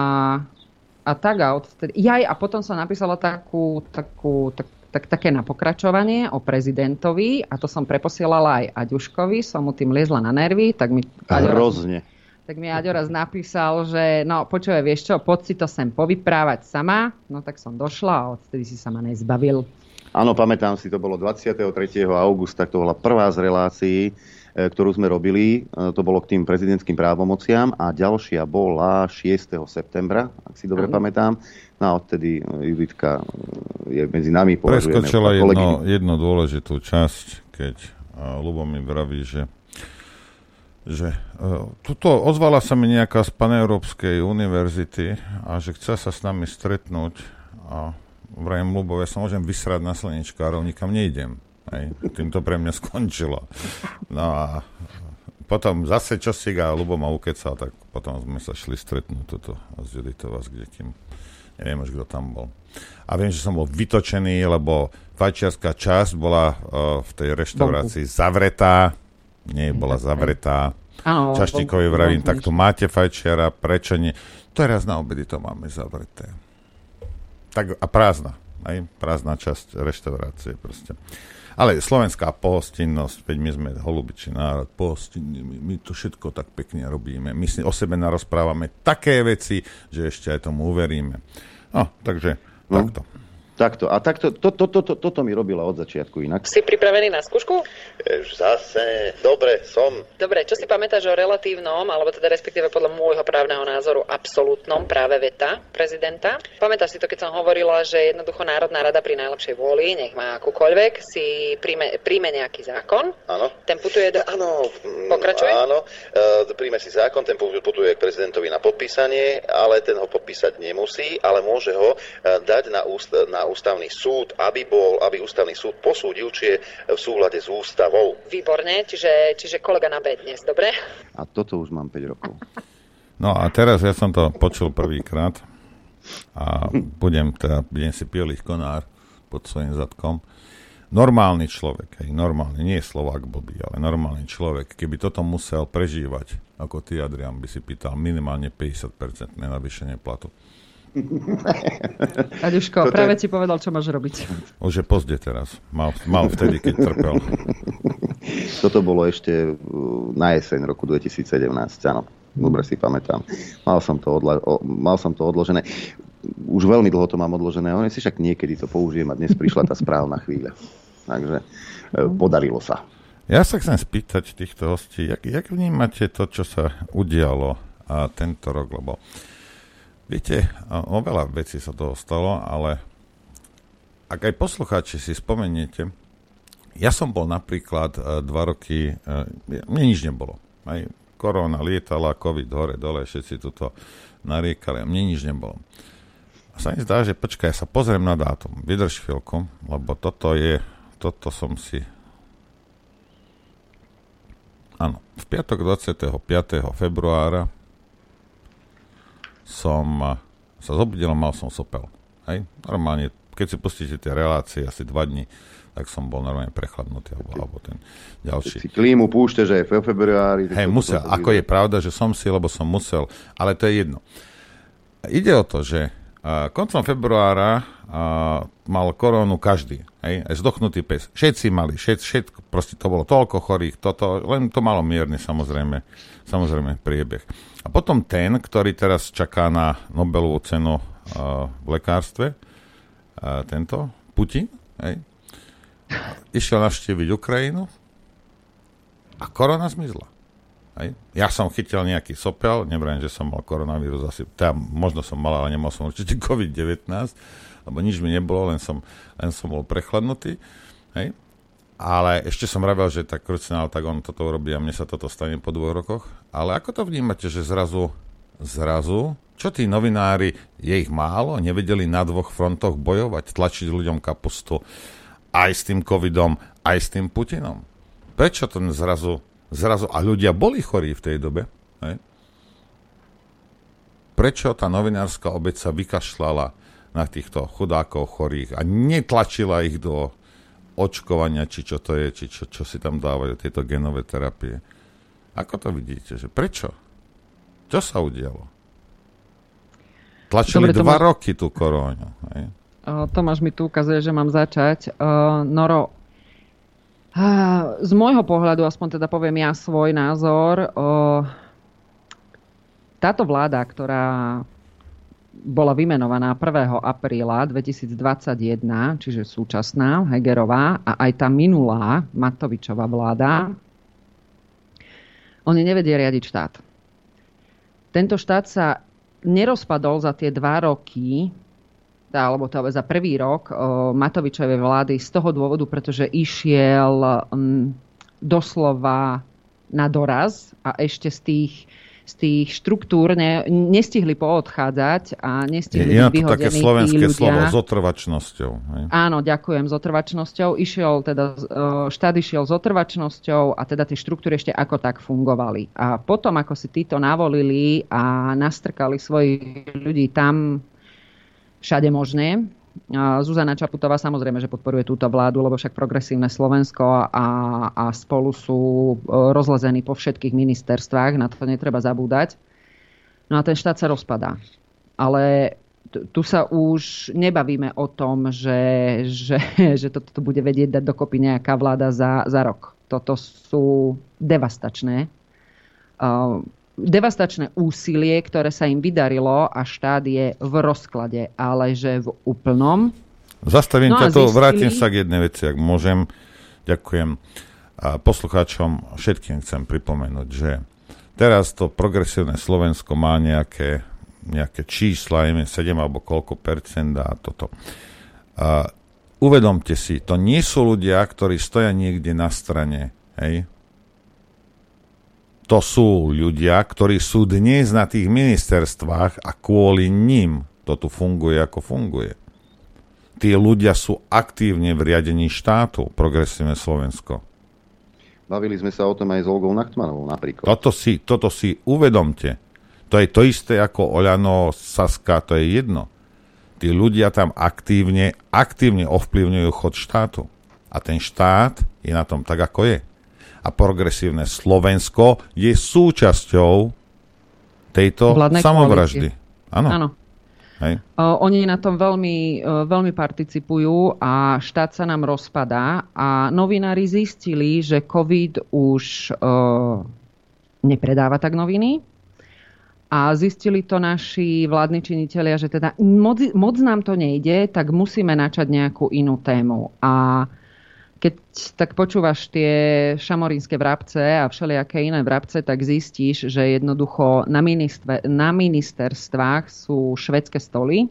a tak a odvtedy, jaj, a potom som napísala takú, takú, tak, tak, také na pokračovanie o prezidentovi a to som preposielala aj Aďuškovi, som mu tým liezla na nervy, tak mi raz- Hrozne. tak mi Aďo raz napísal, že no počúvaj, vieš čo, poď si to sem povyprávať sama. No tak som došla a odtedy si sa ma nezbavil. Áno, pamätám si, to bolo 23. augusta, to bola prvá z relácií, e, ktorú sme robili. E, To bolo k tým prezidentským právomociam a ďalšia bola 6. septembra, ak si dobre Áno. pamätám. No a odtedy e, Juditka je medzi nami, Preskočila jedno, jednu dôležitú časť, keď Lubo mi vraví, že že uh, tuto ozvala sa mi nejaká z Paneurópskej univerzity a že chce sa s nami stretnúť a vrajím Lubo, ja sa môžem vysrať na slnečkárov, nikam nejdem. Hej. Tým to pre mňa skončilo. No a potom zase časík a Lubo ma ukecal, tak potom sme sa šli stretnúť toto z Juditova s kým neviem už, kto tam bol. A viem, že som bol vytočený, lebo fajčiarská časť bola uh, v tej reštaurácii zavretá, nie bola zavretá. Áno, Čaštíkovi vravím, tak tu máte fajčiara, prečo nie? Teraz na obedy to máme zavreté. Tak a prázdna, aj prázdna časť reštaurácie proste. Ale slovenská pohostinnosť, veď my sme holubičí národ, pohostinní, my, my to všetko tak pekne robíme. My si o sebe narozprávame také veci, že ešte aj tomu uveríme. No, takže No. takto. Takto. A takto, to, to, to, to, toto mi robila od začiatku inak. Si pripravený na skúšku? Zase, dobre, som. Dobre, čo si pamätáš o relatívnom, alebo teda respektíve podľa môjho právneho názoru absolútnom práve veta prezidenta? Pamätáš si to, keď som hovorila, že jednoducho Národná rada pri najlepšej vôli, nech má akúkoľvek, si príjme, príjme nejaký zákon, Áno. ten putuje do... Áno, mm, Pokračuj. Áno, e, príjme si zákon, ten pu- putuje k prezidentovi na podpísanie, ale ten ho podpísať nemusí, ale môže ho e, dať na, úst, na ústavný súd, aby, bol, aby ústavný súd posúdil, či je v súhľade s ústavou. Výborne, čiže, čiže kolega na B dnes, dobre? A toto už mám 5 rokov. No a teraz ja som to počul prvýkrát a budem, teda, budem si pieliť konár pod svojim zadkom. Normálny človek, hej, normálny, nie je Slovák blbý, ale normálny človek, keby toto musel prežívať, ako ty, Adrian, by si pýtal minimálne 50% navýšenie platu. Aďuško, Toto je- práve ti povedal, čo máš robiť. Už je pozde teraz. Mal, mal vtedy, keď trpel. Toto bolo ešte uh, na jeseň roku 2017, áno. Dobre si pamätám. Mal som to, odla- o, mal som to odložené. Už veľmi dlho to mám odložené, ale si však niekedy to použijem a dnes prišla tá správna chvíľa. Takže e, podarilo sa. Ja sa chcem spýtať týchto hostí, jak, jak vnímate to, čo sa udialo a tento rok, lebo viete, o veľa vecí sa toho stalo, ale ak aj poslucháči si spomeniete, ja som bol napríklad e, dva roky, e, mne nič nebolo. Aj korona lietala, covid hore, dole, všetci tuto nariekali a mne nič nebolo. A sa mi zdá, že počkaj, ja sa pozriem na dátum. Vydrž chvíľku, lebo toto je, toto som si Áno, v piatok 25. februára som eh, sa zobudil a mal som sopel. Hej? Normálne keď si pustíte tie relácie asi dva dní, tak som bol normálne prechladnutý, alebo, alebo ten ďalší. Si klímu púšte, že je v februári. Hej, musel. Ako je pravda, že som si, lebo som musel. Ale to je jedno. Ide o to, že koncom februára mal korónu každý. Hej? Zdochnutý pes. Všetci mali, všet, všetko, proste to bolo toľko chorých, toto, len to malo mierny samozrejme, samozrejme priebeh. A potom ten, ktorý teraz čaká na Nobelovú cenu v lekárstve, tento, Putin, hej? išiel navštíviť Ukrajinu a korona zmizla. Hej. Ja som chytil nejaký sopel, nevrajím, že som mal koronavírus, asi, teda možno som mal, ale nemal som určite COVID-19, lebo nič mi nebolo, len som, len som bol prechladnutý. Hej. Ale ešte som vravel, že tak krucinál, tak on toto urobí a mne sa toto stane po dvoch rokoch. Ale ako to vnímate, že zrazu, zrazu, čo tí novinári, je ich málo, nevedeli na dvoch frontoch bojovať, tlačiť ľuďom kapustu, aj s tým covidom, aj s tým Putinom. Prečo to zrazu, zrazu, a ľudia boli chorí v tej dobe, hej? prečo tá novinárska obec sa vykašľala na týchto chudákov chorých a netlačila ich do očkovania, či čo to je, či čo, čo si tam dávajú, tieto genové terapie. Ako to vidíte? Že prečo? Čo sa udialo? Tlačili Dobre, dva má- roky tú korónu. Hej? Tomáš mi tu ukazuje, že mám začať. Uh, Noro, z môjho pohľadu, aspoň teda poviem ja svoj názor, táto vláda, ktorá bola vymenovaná 1. apríla 2021, čiže súčasná Hegerová a aj tá minulá Matovičová vláda, oni nevedia riadiť štát. Tento štát sa nerozpadol za tie dva roky, alebo to za prvý rok Matovičovej vlády z toho dôvodu, pretože išiel doslova na doraz a ešte z tých, z tých štruktúr ne, nestihli poodchádzať a nestihli je byť také slovenské ľudia. slovo, s otrvačnosťou. Hej? Áno, ďakujem, s otrvačnosťou. Išiel teda, štát išiel s otrvačnosťou a teda tie štruktúry ešte ako tak fungovali. A potom, ako si títo navolili a nastrkali svojich ľudí tam všade možné, Zuzana Čaputová samozrejme, že podporuje túto vládu, lebo však progresívne Slovensko a, a spolu sú e, rozlezení po všetkých ministerstvách, na to netreba zabúdať. No a ten štát sa rozpadá. Ale tu sa už nebavíme o tom, že, že, že toto to bude vedieť dať dokopy nejaká vláda za, za rok. Toto sú devastačné. Devastačné úsilie, ktoré sa im vydarilo a štát je v rozklade, ale že v úplnom. Zastavím No ťa to, zistili- vrátim sa k jednej veci, ak môžem. Ďakujem. A poslucháčom všetkým chcem pripomenúť, že teraz to progresívne Slovensko má nejaké, nejaké čísla, neviem, 7 alebo koľko percent a toto. A uvedomte si, to nie sú ľudia, ktorí stoja niekde na strane, hej? To sú ľudia, ktorí sú dnes na tých ministerstvách a kvôli ním to tu funguje, ako funguje tí ľudia sú aktívne v riadení štátu, progresívne Slovensko. Bavili sme sa o tom aj s Olgou Nachtmanovou napríklad. Toto si, toto si uvedomte. To je to isté ako Oľano, Saska, to je jedno. Tí ľudia tam aktívne, aktívne ovplyvňujú chod štátu. A ten štát je na tom tak, ako je. A progresívne Slovensko je súčasťou tejto Vládnej samovraždy. Áno. Áno. Hej. Uh, Oni na tom veľmi, uh, veľmi participujú a štát sa nám rozpadá a novinári zistili, že COVID už uh, nepredáva tak noviny a zistili to naši vládni činitelia, že teda moc, moc nám to nejde, tak musíme načať nejakú inú tému. A keď tak počúvaš tie šamorínske vrabce a všelijaké iné vrabce, tak zistíš, že jednoducho na, ministve, na ministerstvách sú švedské stoly,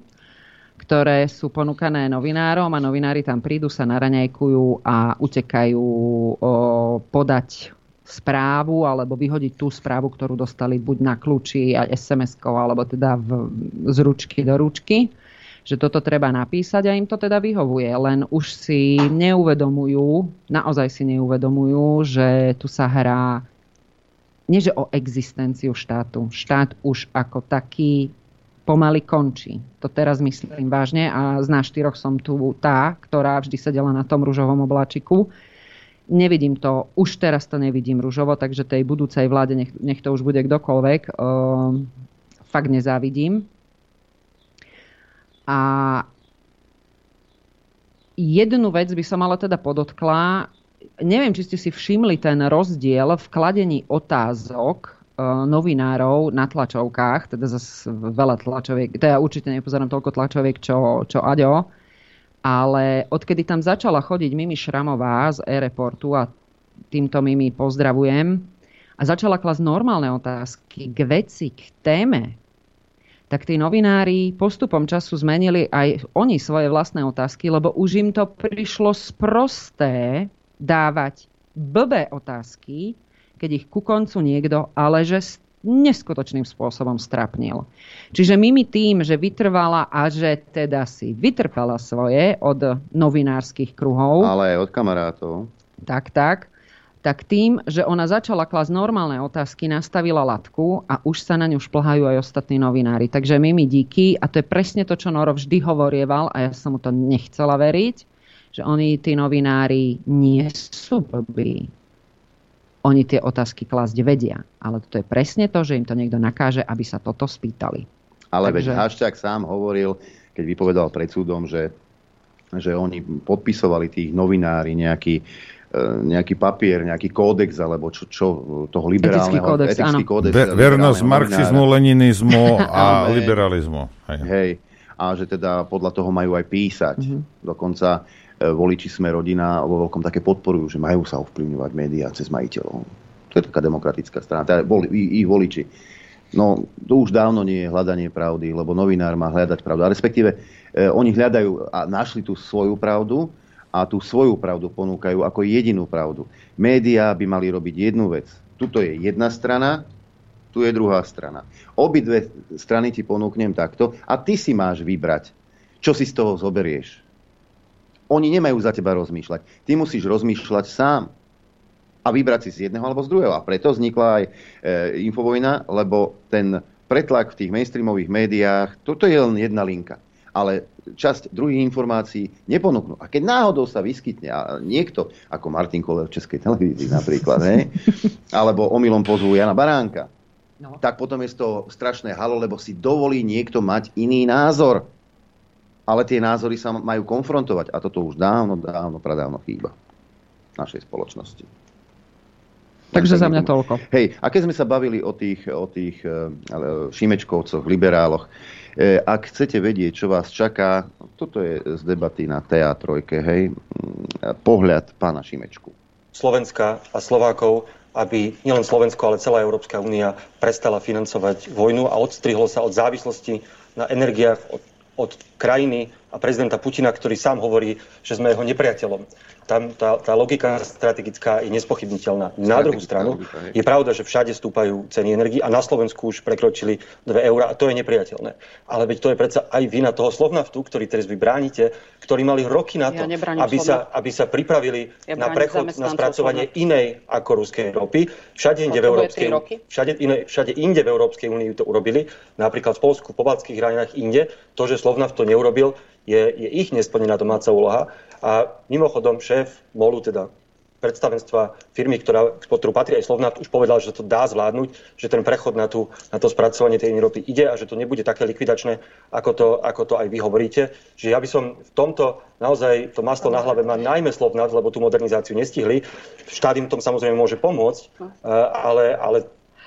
ktoré sú ponúkané novinárom a novinári tam prídu, sa naraňajkujú a utekajú o, podať správu alebo vyhodiť tú správu, ktorú dostali buď na kľúči a SMS-kou alebo teda v, z ručky do ručky že toto treba napísať a im to teda vyhovuje. Len už si neuvedomujú, naozaj si neuvedomujú, že tu sa hrá nie že o existenciu štátu. Štát už ako taký pomaly končí. To teraz myslím vážne a z nás štyroch som tu tá, ktorá vždy sedela na tom rúžovom obláčiku. Nevidím to, už teraz to nevidím rúžovo, takže tej budúcej vláde, nech, nech to už bude kdokoľvek, uh, fakt nezávidím. A jednu vec by som ale teda podotkla. Neviem, či ste si všimli ten rozdiel v kladení otázok novinárov na tlačovkách, teda zase veľa tlačoviek, teda určite nepozerám toľko tlačoviek, čo, čo Aďo, ale odkedy tam začala chodiť Mimi Šramová z e-reportu a týmto Mimi pozdravujem a začala klasť normálne otázky k veci, k téme, tak tí novinári postupom času zmenili aj oni svoje vlastné otázky, lebo už im to prišlo sprosté dávať blbé otázky, keď ich ku koncu niekto ale že neskutočným spôsobom strapnil. Čiže Mimi tým, že vytrvala a že teda si vytrpela svoje od novinárskych kruhov. Ale aj od kamarátov. Tak, tak. Tak tým, že ona začala klasť normálne otázky, nastavila latku a už sa na ňu šplhajú aj ostatní novinári. Takže Mimi díky a to je presne to, čo Noro vždy hovorieval a ja som mu to nechcela veriť, že oni, tí novinári, nie sú blbí oni tie otázky klásť vedia. Ale to je presne to, že im to niekto nakáže, aby sa toto spýtali. Ale Takže... veď Haščák sám hovoril, keď vypovedal pred súdom, že, že oni podpisovali tých novinári nejaký, nejaký papier, nejaký kódex, alebo čo, čo toho liberálneho... Etický kódex, etický áno. kódex Ver, vernosť marxizmu, leninizmu a liberalizmu. Hej. Hej. A že teda podľa toho majú aj písať. Mhm. Mm-hmm. Dokonca E, voliči sme rodina vo veľkom také podporujú, že majú sa ovplyvňovať médiá cez majiteľov. To je taká demokratická strana, teda boli, ich voliči. No, to už dávno nie je hľadanie pravdy, lebo novinár má hľadať pravdu. A respektíve, e, oni hľadajú a našli tú svoju pravdu a tú svoju pravdu ponúkajú ako jedinú pravdu. Média by mali robiť jednu vec. Tuto je jedna strana, tu je druhá strana. Obidve strany ti ponúknem takto a ty si máš vybrať, čo si z toho zoberieš. Oni nemajú za teba rozmýšľať. Ty musíš rozmýšľať sám a vybrať si z jedného alebo z druhého. A preto vznikla aj e, Infovojna, lebo ten pretlak v tých mainstreamových médiách, toto je len jedna linka. Ale časť druhých informácií neponúknú. A keď náhodou sa vyskytne a niekto, ako Martin Koller v Českej televízii napríklad, ne? alebo omylom pozvú Jana Baránka, no. tak potom je to strašné halo, lebo si dovolí niekto mať iný názor ale tie názory sa majú konfrontovať a toto už dávno, dávno, pradávno chýba v našej spoločnosti. Takže za mňa toľko. Hej, a keď sme sa bavili o tých, o tých uh, šimečkovcoch, liberáloch, e, ak chcete vedieť, čo vás čaká, toto je z debaty na teatrojke, hej, pohľad pána Šimečku. Slovenska a Slovákov, aby nielen Slovensko, ale celá Európska únia prestala financovať vojnu a odstrihlo sa od závislosti na energiách od od krajiny a prezidenta Putina, ktorý sám hovorí, že sme jeho nepriateľom tam tá, tá logika strategická je nespochybniteľná. Na druhú stranu je pravda, že všade stúpajú ceny energii a na Slovensku už prekročili 2 eurá a to je nepriateľné. Ale veď to je predsa aj vina toho Slovnaftu, ktorý teraz vy bránite, ktorí mali roky na to, ja aby, sa, aby sa pripravili ja na prechod na spracovanie Slovnaft. inej ako ruskej ropy. Všade inde, v Európskej, všade, iné, všade inde v Európskej únii to urobili, napríklad v Polsku, v pobaltských krajinách inde. To, že Slovnaft to neurobil, je, je ich nesplnená domáca úloha. A mimochodom šéf MOLu, teda predstavenstva firmy, ktorá, ktorú patrí aj Slovnaft, už povedal, že to dá zvládnuť, že ten prechod na, tú, na to spracovanie tej ropy ide a že to nebude také likvidačné, ako to, ako to aj vy hovoríte. Že ja by som v tomto naozaj to maslo na hlave má najmä Slovnaft, lebo tú modernizáciu nestihli. Štát im tom samozrejme môže pomôcť, eh, ale, ale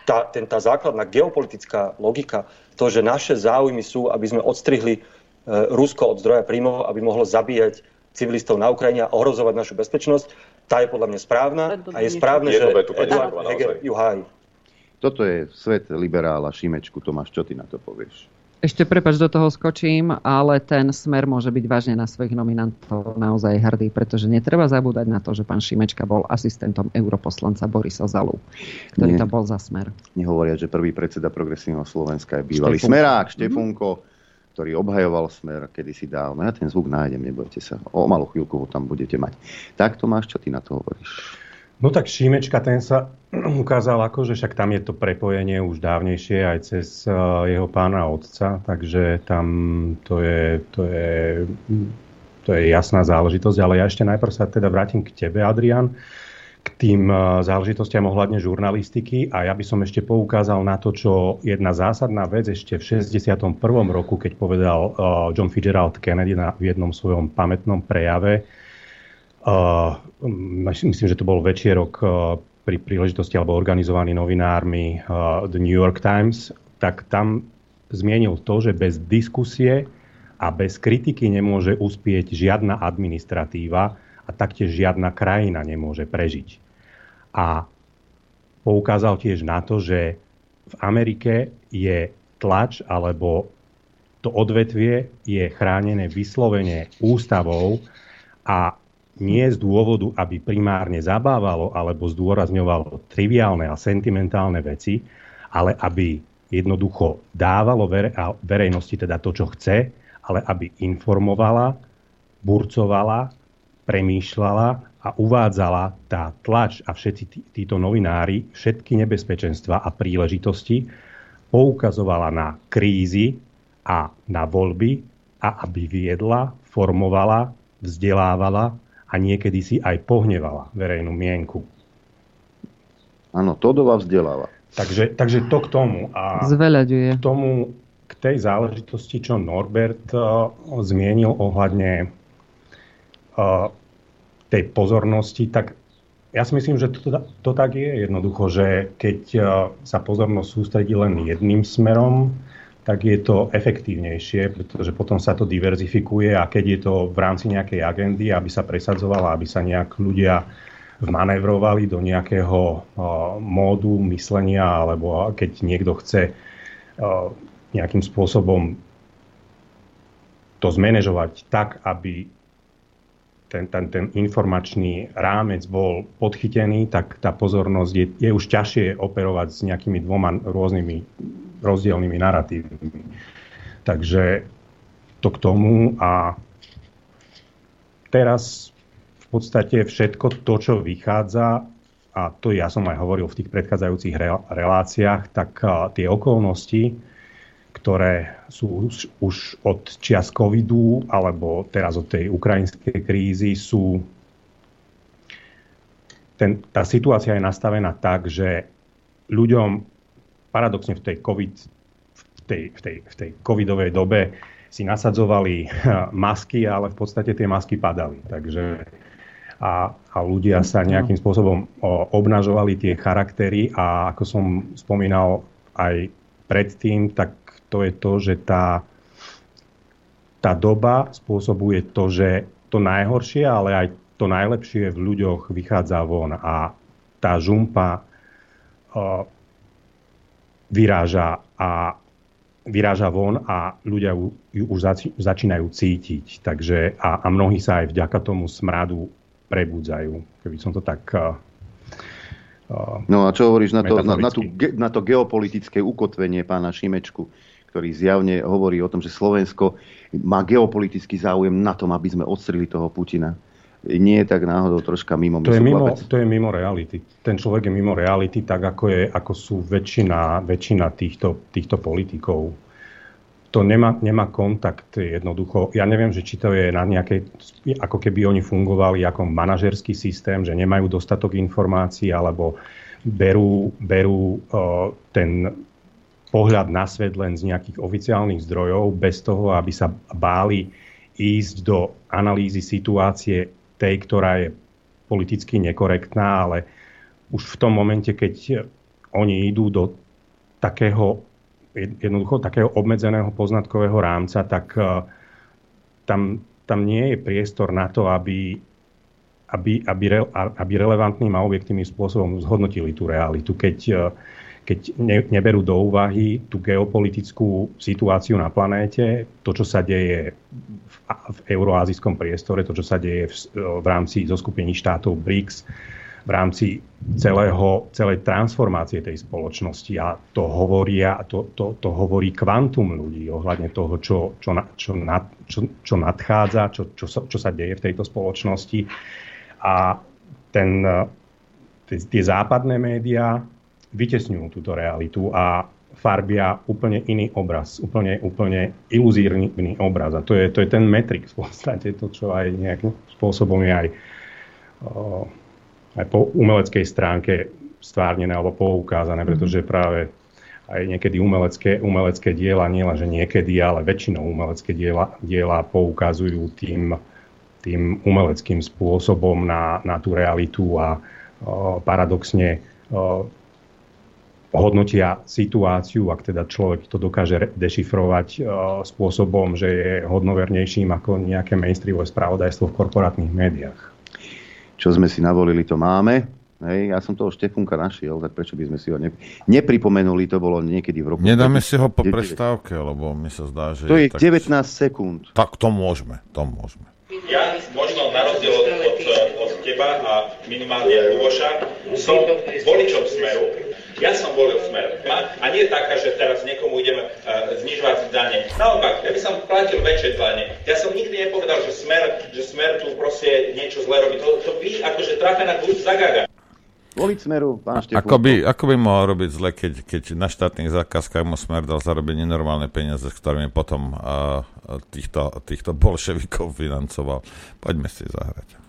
tá, ten, tá základná geopolitická logika, to, že naše záujmy sú, aby sme odstrihli Rusko od zdroja príjmov, aby mohlo zabíjať civilistov na Ukrajine a ohrozovať našu bezpečnosť, tá je podľa mňa správna a je správne, že Eduard Heger ju hájí. Toto je svet liberála Šimečku. Tomáš, čo ty na to povieš? Ešte prepač, do toho skočím, ale ten smer môže byť vážne na svojich nominantov naozaj hrdý, pretože netreba zabúdať na to, že pán Šimečka bol asistentom europoslanca Borisa Zalu, ktorý Nie. tam bol za smer. Nehovoria, že prvý predseda progresívneho Slovenska je bývalý Štefunko. smerák, Štefunko. Mm-hmm ktorý obhajoval smer kedysi dávno. Ja ten zvuk nájdem, nebojte sa. O malú chvíľku ho tam budete mať. Tak Tomáš, čo ty na to hovoríš? No tak Šímečka ten sa ukázal ako, že však tam je to prepojenie už dávnejšie aj cez eh, jeho pána otca, takže tam to je, to je, to je jasná záležitosť. Ale ja ešte najprv sa teda vrátim k tebe, Adrian, tým eh, záležitostiam ohľadne žurnalistiky a ja by som ešte poukázal na to, čo jedna zásadná vec ešte v 61. roku, keď povedal eh, John Fitzgerald Kennedy v jednom svojom pamätnom prejave, Uh, myslím, že to bol večierok pri príležitosti alebo organizovaný novinármi The New York Times, tak tam zmienil to, že bez diskusie a bez kritiky nemôže uspieť žiadna administratíva a taktiež žiadna krajina nemôže prežiť. A poukázal tiež na to, že v Amerike je tlač alebo to odvetvie je chránené vyslovene ústavou a nie z dôvodu, aby primárne zabávalo alebo zdôrazňovalo triviálne a sentimentálne veci, ale aby jednoducho dávalo verejnosti teda to, čo chce, ale aby informovala, burcovala, premýšľala a uvádzala tá tlač a všetci tí, títo novinári všetky nebezpečenstva a príležitosti, poukazovala na krízy a na voľby a aby viedla, formovala, vzdelávala a niekedy si aj pohnevala verejnú mienku. Áno, Todova vzdeláva. Takže, takže to k tomu. A Zveľaďuje. K tomu, k tej záležitosti, čo Norbert uh, zmienil ohľadne uh, tej pozornosti, tak ja si myslím, že to, to tak je jednoducho, že keď uh, sa pozornosť sústredí len jedným smerom, tak je to efektívnejšie, pretože potom sa to diverzifikuje a keď je to v rámci nejakej agendy, aby sa presadzovala, aby sa nejak ľudia vmanevrovali do nejakého uh, módu myslenia, alebo keď niekto chce uh, nejakým spôsobom to zmanéžovať tak, aby ten, ten, ten informačný rámec bol podchytený, tak tá pozornosť je, je už ťažšie operovať s nejakými dvoma rôznymi rozdielnymi narratívmi. Takže to k tomu a teraz v podstate všetko to, čo vychádza, a to ja som aj hovoril v tých predchádzajúcich reláciách, tak tie okolnosti, ktoré sú už od čias covidu alebo teraz od tej ukrajinskej krízy sú ten, tá situácia je nastavená tak, že ľuďom paradoxne v tej, COVID, v tej, v tej, v tej covidovej dobe si nasadzovali masky, ale v podstate tie masky padali. Takže a, a ľudia sa nejakým spôsobom obnažovali tie charaktery a ako som spomínal aj predtým, tak to je to, že tá, tá doba spôsobuje to, že to najhoršie, ale aj to najlepšie v ľuďoch vychádza von a tá žumpa vyráža a vyráža von a ľudia ju, ju už zač- začínajú cítiť. Takže, a, a mnohí sa aj vďaka tomu smradu prebudzajú. Keby som to tak... Uh, no a čo hovoríš na to, na, na, tú, na to geopolitické ukotvenie pána Šimečku, ktorý zjavne hovorí o tom, že Slovensko má geopolitický záujem na tom, aby sme odstrili toho Putina nie je tak náhodou troška mimo to je mimo, to je mimo reality. Ten človek je mimo reality, tak ako, je, ako sú väčšina, väčšina týchto, týchto politikov. To nemá, nemá kontakt jednoducho. Ja neviem, že či to je na nejakej, ako keby oni fungovali ako manažerský systém, že nemajú dostatok informácií, alebo berú, berú uh, ten pohľad na svet len z nejakých oficiálnych zdrojov, bez toho, aby sa báli ísť do analýzy situácie tej, ktorá je politicky nekorektná, ale už v tom momente, keď oni idú do takého jednoducho takého obmedzeného poznatkového rámca, tak uh, tam, tam nie je priestor na to, aby, aby, aby, re, aby relevantným a objektívnym spôsobom zhodnotili tú realitu. Keď uh, keď ne, neberú do úvahy tú geopolitickú situáciu na planéte, to, čo sa deje v, v euroazijskom priestore, to, čo sa deje v, v rámci zoskupení štátov BRICS, v rámci celého, celej transformácie tej spoločnosti a to, hovoria, to, to, to hovorí kvantum ľudí ohľadne toho, čo, čo, čo, čo, čo nadchádza, čo, čo, čo sa deje v tejto spoločnosti. A ten, tie, tie západné médiá vytesňujú túto realitu a farbia úplne iný obraz, úplne, úplne iluzírny obraz. A to je, to je ten Matrix v podstate, to, čo aj nejakým spôsobom je aj, o, aj po umeleckej stránke stvárnené alebo poukázané, pretože práve aj niekedy umelecké, umelecké diela, nielen že niekedy, ale väčšinou umelecké diela, diela poukazujú tým, tým umeleckým spôsobom na, na tú realitu a o, paradoxne o, hodnotia situáciu, ak teda človek to dokáže dešifrovať uh, spôsobom, že je hodnovernejším ako nejaké mainstreamové spravodajstvo v korporátnych médiách. Čo sme si navolili, to máme. Hej, ja som toho Štefunka našiel, tak prečo by sme si ho ne... nepripomenuli, to bolo niekedy v roku... Nedáme si ho po prestávke, lebo mi sa zdá, že... To je, tak... 19 sekúnd. Tak to môžeme, to môžeme. Ja možno na rozdiel od, od, od teba a minimálne Luboša som voličom Smeru, ja som volil smer. A nie je taká, že teraz niekomu ideme uh, znižovať dane. Naopak, ja by som platil väčšie dane. Ja som nikdy nepovedal, že smer, že smer tu proste niečo zle robí. To, to vy akože trafená guľ zagaga. Voliť smeru, pán Štefan. Ako by, ako by mohol robiť zle, keď, keď na štátnych zákazkách mu smer dal zarobiť nenormálne peniaze, s ktorými potom uh, týchto, týchto bolševikov financoval. Poďme si zahrať.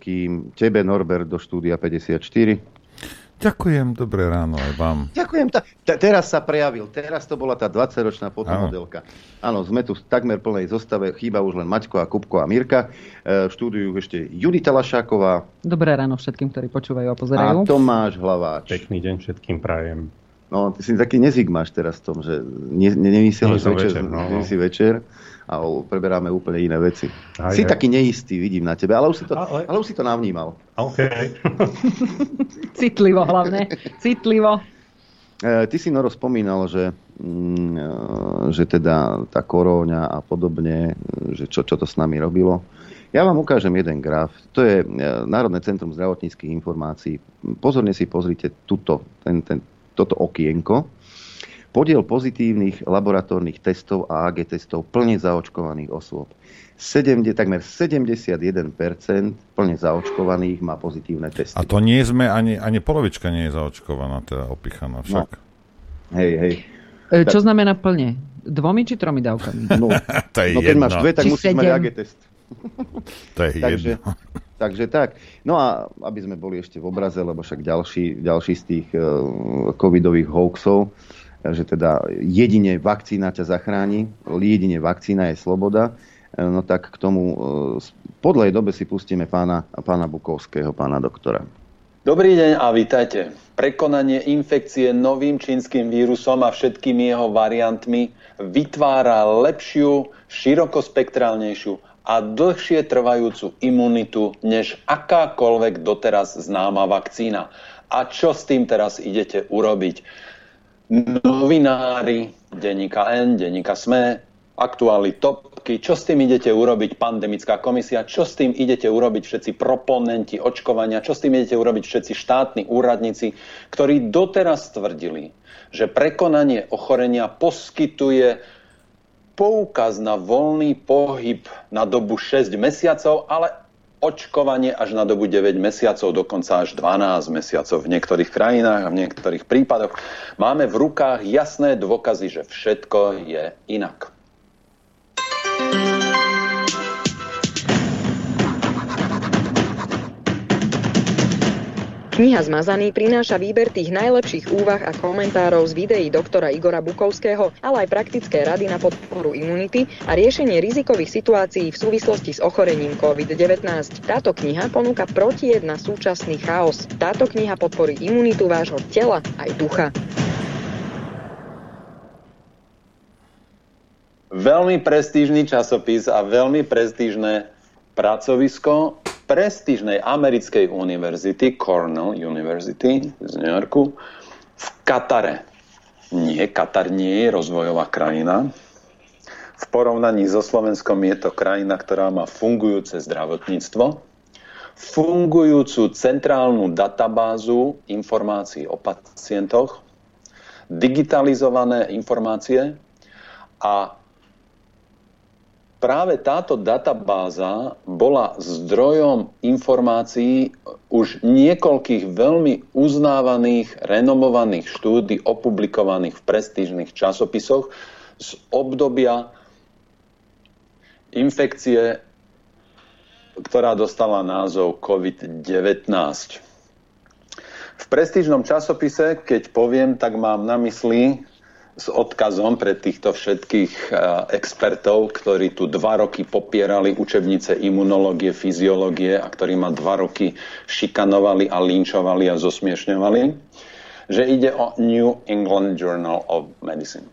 Všetkým. Tebe, Norbert, do štúdia 54. Ďakujem, dobré ráno aj vám. Ďakujem. Ta, te- teraz sa prejavil. Teraz to bola tá 20-ročná fotomodelka. Áno, sme tu v takmer plnej zostave. Chýba už len Maťko a Kupko a Mirka. E, v štúdiu ešte Judita Lašáková Dobré ráno všetkým, ktorí počúvajú a a pozerajú. Tomáš Hlaváč. Pekný deň všetkým prajem. No, ty si taký nezigmáš teraz v tom, že ne, ne, som večer, večer, no, večer a preberáme úplne iné veci. Aj, si aj. taký neistý, vidím na tebe, ale už si to, Ale- ale už si to navnímal. OK. Citlivo hlavne. Citlivo. E, Ty si, Noro, spomínal, že, mm, e, že teda tá koróňa a podobne, e, že čo, čo to s nami robilo. Ja vám ukážem jeden graf. To je Národné centrum zdravotníckých informácií. Pozorne si pozrite tuto, ten, ten, toto okienko. Podiel pozitívnych laboratórnych testov a AG testov plne zaočkovaných osôb. 70, takmer 71% plne zaočkovaných má pozitívne testy. A to nie sme, ani, ani polovička nie je zaočkovaná, teda opichaná však. Hej, hej. E, Čo znamená plne? Dvomi či tromi dávkami? No, to je no keď jedno. máš dve, tak Či musíš mať sedem. AG test. To je takže, jedno. takže tak. No a aby sme boli ešte v obraze, lebo však ďalší, ďalší z tých uh, covidových hoaxov, eh, že teda jedine vakcína ťa zachráni, jedine vakcína je sloboda, eh, no tak k tomu uh, po dlhej dobe si pustíme pána, pána Bukovského, pána doktora. Dobrý deň a vítajte. Prekonanie infekcie novým čínskym vírusom a všetkými jeho variantmi vytvára lepšiu, širokospektrálnejšiu a dlhšie trvajúcu imunitu než akákoľvek doteraz známa vakcína. A čo s tým teraz idete urobiť? Novinári, denníka N, denníka SME, aktuály topky, čo s tým idete urobiť pandemická komisia, čo s tým idete urobiť všetci proponenti očkovania, čo s tým idete urobiť všetci štátni úradníci, ktorí doteraz tvrdili, že prekonanie ochorenia poskytuje poukaz na voľný pohyb na dobu 6 mesiacov, ale očkovanie až na dobu 9 mesiacov, dokonca až 12 mesiacov v niektorých krajinách a v niektorých prípadoch. Máme v rukách jasné dôkazy, že všetko je inak. Kniha Zmazaný prináša výber tých najlepších úvah a komentárov z videí doktora Igora Bukovského, ale aj praktické rady na podporu imunity a riešenie rizikových situácií v súvislosti s ochorením COVID-19. Táto kniha ponúka protijed na súčasný chaos. Táto kniha podporí imunitu vášho tela aj ducha. Veľmi prestížny časopis a veľmi prestížne pracovisko prestížnej americkej univerzity, Cornell University z New Yorku, v Katare. Nie, Katar nie je rozvojová krajina. V porovnaní so Slovenskom je to krajina, ktorá má fungujúce zdravotníctvo, fungujúcu centrálnu databázu informácií o pacientoch, digitalizované informácie a práve táto databáza bola zdrojom informácií už niekoľkých veľmi uznávaných, renomovaných štúdí opublikovaných v prestížnych časopisoch z obdobia infekcie, ktorá dostala názov COVID-19. V prestížnom časopise, keď poviem, tak mám na mysli s odkazom pre týchto všetkých eh, expertov, ktorí tu dva roky popierali učebnice imunológie, fyziológie a ktorí ma dva roky šikanovali a linčovali a zosmiešňovali, že ide o New England Journal of Medicine.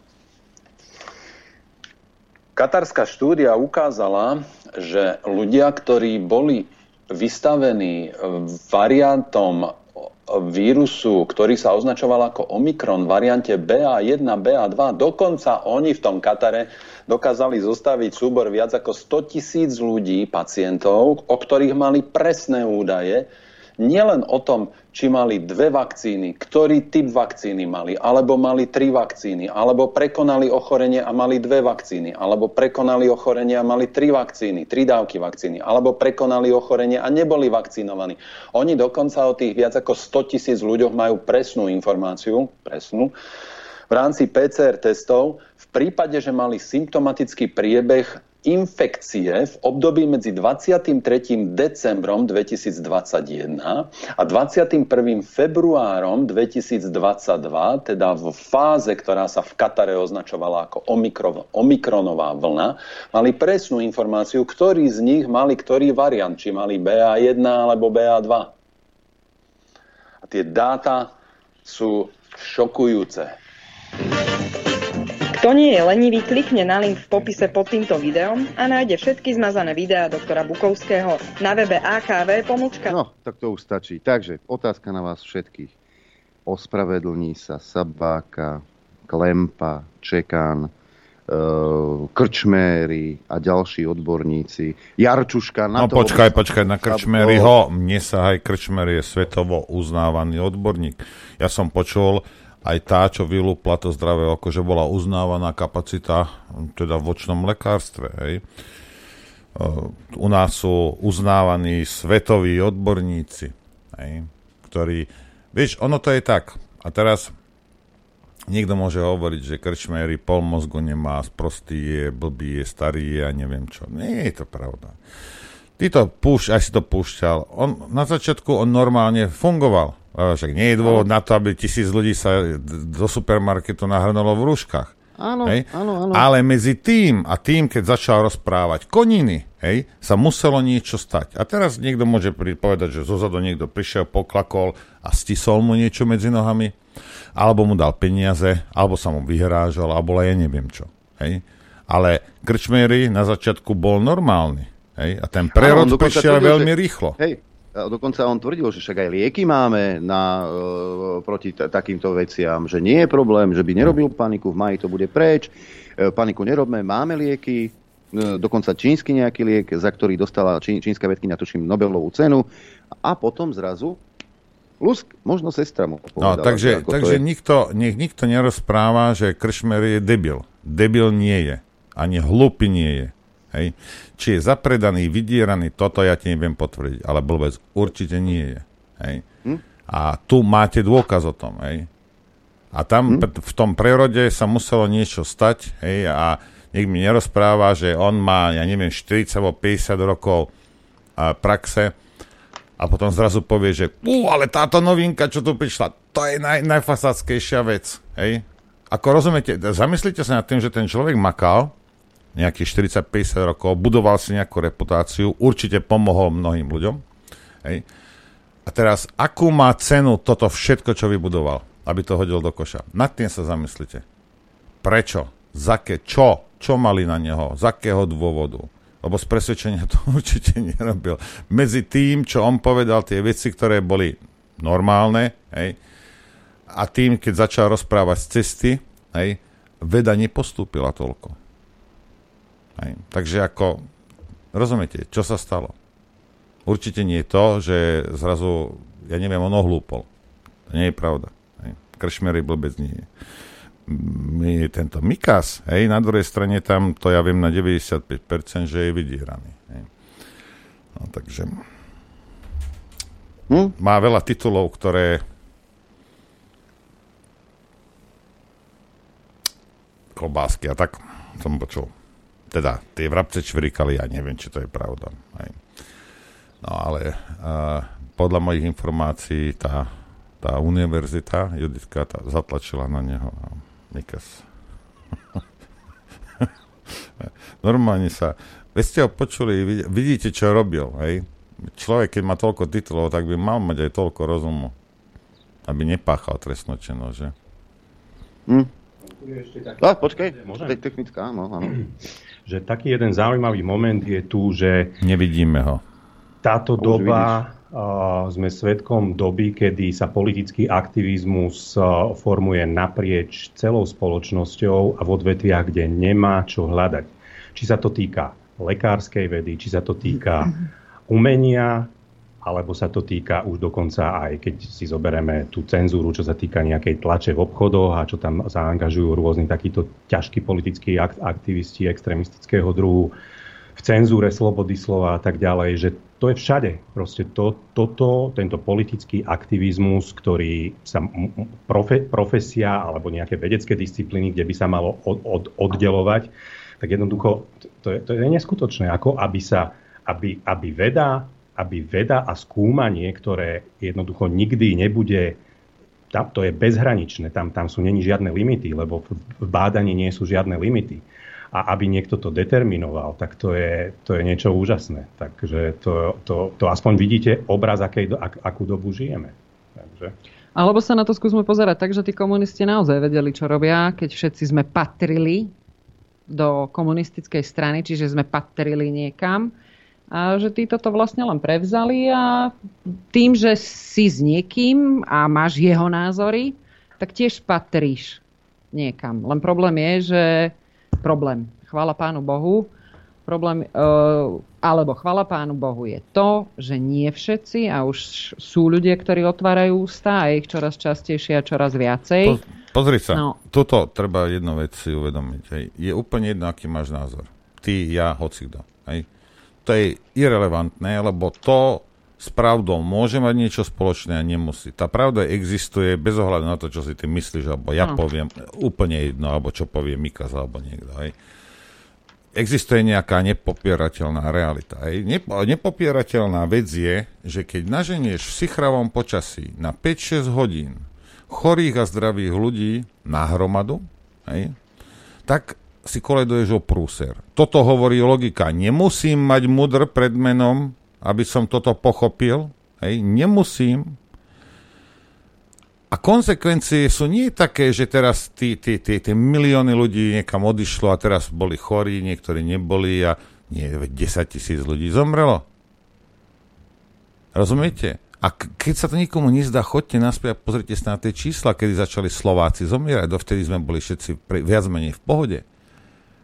Katarská štúdia ukázala, že ľudia, ktorí boli vystavení variantom vírusu, ktorý sa označoval ako Omikron, variante BA1, BA2, dokonca oni v tom Katare dokázali zostaviť súbor viac ako 100 tisíc ľudí, pacientov, o ktorých mali presné údaje, nielen o tom, či mali dve vakcíny, ktorý typ vakcíny mali, alebo mali tri vakcíny, alebo prekonali ochorenie a mali dve vakcíny, alebo prekonali ochorenie a mali tri vakcíny, tri dávky vakcíny, alebo prekonali ochorenie a neboli vakcinovaní. Oni dokonca o tých viac ako 100 tisíc ľuďoch majú presnú informáciu, presnú, v rámci PCR testov v prípade, že mali symptomatický priebeh infekcie v období medzi 23. decembrom 2021 a 21. februárom 2022, teda v fáze, ktorá sa v Katare označovala ako omikron, omikronová vlna, mali presnú informáciu, ktorí z nich mali ktorý variant, či mali BA1 alebo BA2. A tie dáta sú Šokujúce. Kto nie je lenivý, klikne na link v popise pod týmto videom a nájde všetky zmazané videá doktora Bukovského na webe AKV pomlčka. No, tak to už stačí. Takže otázka na vás všetkých. Ospravedlní sa Sabáka, Klempa, Čekán, uh, Krčméry a ďalší odborníci. Jarčuška na No to... počkaj, počkaj, na Krčmeryho. Mne sa aj Krčmery je svetovo uznávaný odborník. Ja som počul aj tá, čo vylúpla to zdravé oko, že bola uznávaná kapacita teda v očnom lekárstve. Hej. Uh, U nás sú uznávaní svetoví odborníci, hej, ktorí... Vieš, ono to je tak. A teraz niekto môže hovoriť, že Krčmery pol mozgu nemá, sprostý je, blbý je, starý je a neviem čo. Nie je to pravda. Ty to púšť, aj si to púšťal. On, na začiatku on normálne fungoval. Však nie je dôvod na to, aby tisíc ľudí sa do supermarketu nahrnulo v rúškach. Áno, Hej? áno, áno. Ale medzi tým a tým, keď začal rozprávať koniny, hej, sa muselo niečo stať. A teraz niekto môže povedať, že zozadu niekto prišiel, poklakol a stisol mu niečo medzi nohami, alebo mu dal peniaze, alebo sa mu vyhrážal, alebo ja neviem čo. Hej. Ale Krčmery na začiatku bol normálny. Hej. A ten Áno, prerod dokonca prišiel veľmi že- rýchlo. Hej, dokonca on tvrdil, že však aj lieky máme na, e, proti t- takýmto veciam, že nie je problém, že by nerobil paniku, v maji to bude preč, e, paniku nerobme, máme lieky, e, dokonca čínsky nejaký liek, za ktorý dostala čí, čínska vedkynia, tuším, Nobelovú cenu a potom zrazu Lusk, možno sestra mu No, povedala, takže, to takže je. nikto, nech nikto nerozpráva, že Kršmer je debil. Debil nie je. Ani hlupý nie je. Hej. Či je zapredaný, vydieraný, toto ja ti neviem potvrdiť, ale blbec určite nie je. Hej. Hm? A tu máte dôkaz o tom. Hej. A tam Hm? v tom prerode sa muselo niečo stať hej, a nech mi nerozpráva, že on má, ja neviem, 40 alebo 50 rokov a, praxe a potom zrazu povie, že ú, ale táto novinka, čo tu prišla, to je naj, najfasáckejšia vec. Hej? Ako rozumiete, zamyslite sa nad tým, že ten človek makal nejakých 40-50 rokov, budoval si nejakú reputáciu, určite pomohol mnohým ľuďom. Hej? A teraz, akú má cenu toto všetko, čo vybudoval, aby to hodil do koša? Nad tým sa zamyslite. Prečo? Za čo? Čo mali na neho? Z akého dôvodu? Lebo z presvedčenia to určite nerobil. Medzi tým, čo on povedal, tie veci, ktoré boli normálne, hej, a tým, keď začal rozprávať z cesty, hej, veda nepostúpila toľko. Hej. Takže ako, rozumiete, čo sa stalo? Určite nie je to, že zrazu, ja neviem, on ohlúpol. To nie je pravda. Hej. Kršmery blbec nie je. My, tento Mikas, hej, na druhej strane tam, to ja viem na 95%, že je vydieraný. Hej. No, takže hm? má veľa titulov, ktoré klobásky a tak som počul. Teda, tie vrabce čvirikali, ja neviem, či to je pravda. Hej. No ale uh, podľa mojich informácií tá, tá univerzita, Juditka, tá, zatlačila na neho a Mikas. Normálne sa... Veď ste ho počuli, vid- vidíte, čo robil, hej? Človek, keď má toľko titulov, tak by mal mať aj toľko rozumu, aby nepáchal trestnú činnosť, že? Hm? Ešte taký- A, počkaj, Môžem? to je technická, áno, áno. Že taký jeden zaujímavý moment je tu, že Nevidíme ho. táto Už doba uh, sme svedkom doby, kedy sa politický aktivizmus uh, formuje naprieč celou spoločnosťou a v odvetviach, kde nemá čo hľadať. Či sa to týka lekárskej vedy, či sa to týka umenia, alebo sa to týka už dokonca aj, keď si zoberieme tú cenzúru, čo sa týka nejakej tlače v obchodoch a čo tam zaangažujú rôzni takíto ťažkí politickí ak- aktivisti extrémistického druhu v cenzúre slobody slova a tak ďalej, že to je všade. Proste to, toto, tento politický aktivizmus, ktorý sa profe, profesia alebo nejaké vedecké disciplíny, kde by sa malo od, od, oddelovať, tak jednoducho to je, to je neskutočné, ako aby sa, aby, aby veda aby veda a skúmanie, ktoré jednoducho nikdy nebude, tam, to je bezhraničné, tam, tam sú není žiadne limity, lebo v, bádaní nie sú žiadne limity. A aby niekto to determinoval, tak to je, to je niečo úžasné. Takže to, to, to aspoň vidíte obraz, akej, ak, akú dobu žijeme. Takže... Alebo sa na to skúsme pozerať tak, že tí komunisti naozaj vedeli, čo robia, keď všetci sme patrili do komunistickej strany, čiže sme patrili niekam a že títo to vlastne len prevzali a tým, že si s niekým a máš jeho názory, tak tiež patríš niekam. Len problém je, že problém, chvála pánu Bohu, problém, uh, alebo chvála pánu Bohu je to, že nie všetci a už sú ľudia, ktorí otvárajú ústa a ich čoraz častejšie a čoraz viacej. Po, pozri sa, No. toto treba jednu vec si uvedomiť. Hej. Je úplne jedno, aký máš názor. Ty, ja, hocikto. Hej. To je irrelevantné, lebo to s pravdou môže mať niečo spoločné a nemusí. Tá pravda existuje bez ohľadu na to, čo si ty myslíš, alebo ja Áno. poviem, úplne jedno, alebo čo povie Mikas, alebo niekto. Hej. Existuje nejaká nepopierateľná realita. Hej. Nep- nepopierateľná vec je, že keď naženieš v sichravom počasí na 5-6 hodín chorých a zdravých ľudí na hromadu, hej, tak si koleduješ o prúser. Toto hovorí logika. Nemusím mať mudr pred menom, aby som toto pochopil. Hej, nemusím. A konsekvencie sú nie také, že teraz tí, milióny ľudí niekam odišlo a teraz boli chorí, niektorí neboli a nie, veď 10 tisíc ľudí zomrelo. Rozumiete? A keď sa to nikomu nezdá, chodte naspäť a pozrite sa na tie čísla, kedy začali Slováci zomierať. Dovtedy sme boli všetci viac menej v pohode.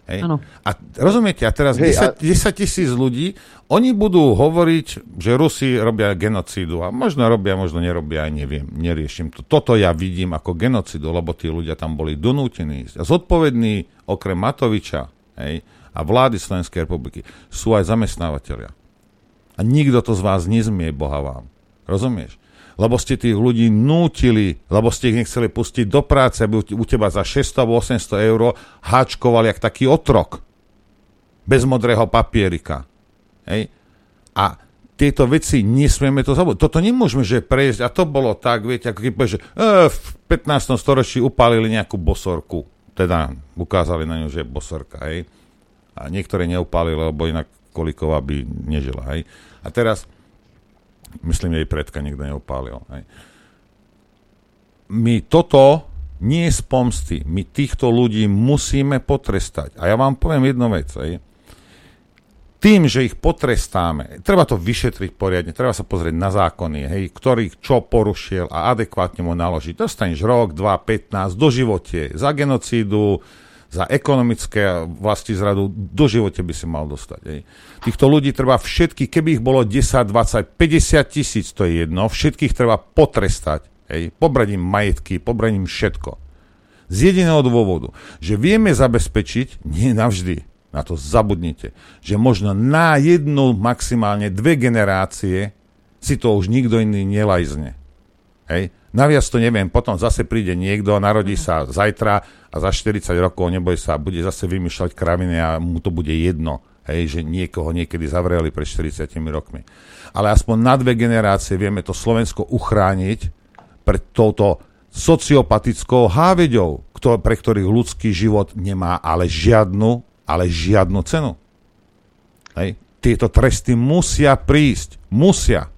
Hej. A rozumiete, a teraz Hej, 10, 10 tisíc ľudí, oni budú hovoriť, že Rusi robia genocídu a možno robia, možno nerobia, aj neviem, neriešim to. Toto ja vidím ako genocidu, lebo tí ľudia tam boli donútení ísť. A zodpovední okrem Matoviča hej, a vlády Slovenskej republiky sú aj zamestnávateľia. A nikto to z vás nezmie, Boha vám. Rozumieš? Lebo ste tých ľudí nútili, lebo ste ich nechceli pustiť do práce, aby u- teba za 600 alebo 800 eur háčkovali jak taký otrok. Bez modrého papierika. Hej? A tieto veci nesmieme to zabudnúť. Toto nemôžeme, že prejsť. A to bolo tak, viete, ako keď povieš, že e, v 15. storočí upálili nejakú bosorku. Teda ukázali na ňu, že je bosorka. Hej? A niektoré neupálili, lebo inak Kolíková by nežila. Hej? A teraz myslím, jej predka nikto neupálil. Hej. My toto nie z pomsty. My týchto ľudí musíme potrestať. A ja vám poviem jednu vec. Hej. Tým, že ich potrestáme, treba to vyšetriť poriadne, treba sa pozrieť na zákony, hej, ktorý čo porušil a adekvátne mu naložiť. Dostaneš rok, 2, 15, do živote, za genocídu, za ekonomické vlasti zradu, do živote by si mal dostať. Hej. Týchto ľudí treba všetky, keby ich bolo 10, 20, 50 tisíc, to je jedno, všetkých treba potrestať. Hej. Pobrať im majetky, pobrať im všetko. Z jediného dôvodu, že vieme zabezpečiť, nie navždy, na to zabudnite, že možno na jednu, maximálne dve generácie si to už nikto iný nelajzne. Hej. Naviac to neviem, potom zase príde niekto, narodí sa zajtra a za 40 rokov, neboj sa, bude zase vymýšľať kraviny a mu to bude jedno, hej, že niekoho niekedy zavreli pred 40 rokmi. Ale aspoň na dve generácie vieme to Slovensko uchrániť pred touto sociopatickou háveďou, pre ktorých ľudský život nemá ale žiadnu, ale žiadnu cenu. Hej. Tieto tresty musia prísť. Musia.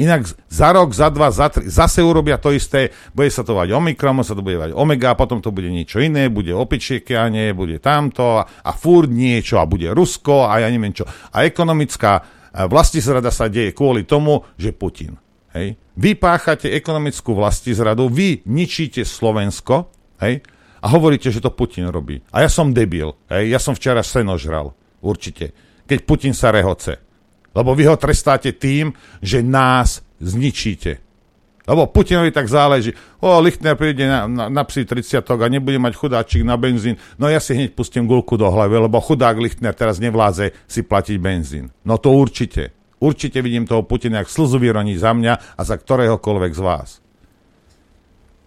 Inak za rok, za dva, za tri, zase urobia to isté, bude sa to vať Omikron, sa to bude vať Omega, a potom to bude niečo iné, bude opičiekianie, bude tamto a, a furt niečo a bude Rusko a ja neviem čo. A ekonomická eh, vlastizrada sa deje kvôli tomu, že Putin. Hej. Vy páchate ekonomickú vlastizradu, vy ničíte Slovensko hej, a hovoríte, že to Putin robí. A ja som debil. Hej. Ja som včera seno žral. Určite. Keď Putin sa rehoce. Lebo vy ho trestáte tým, že nás zničíte. Lebo Putinovi tak záleží. O, Lichtner príde na, na, na psi 30 a nebude mať chudáčik na benzín. No ja si hneď pustím gulku do hlavy, lebo chudák Lichtner teraz nevládze si platiť benzín. No to určite. Určite vidím toho Putina, jak slzu vyroní za mňa a za ktoréhokoľvek z vás.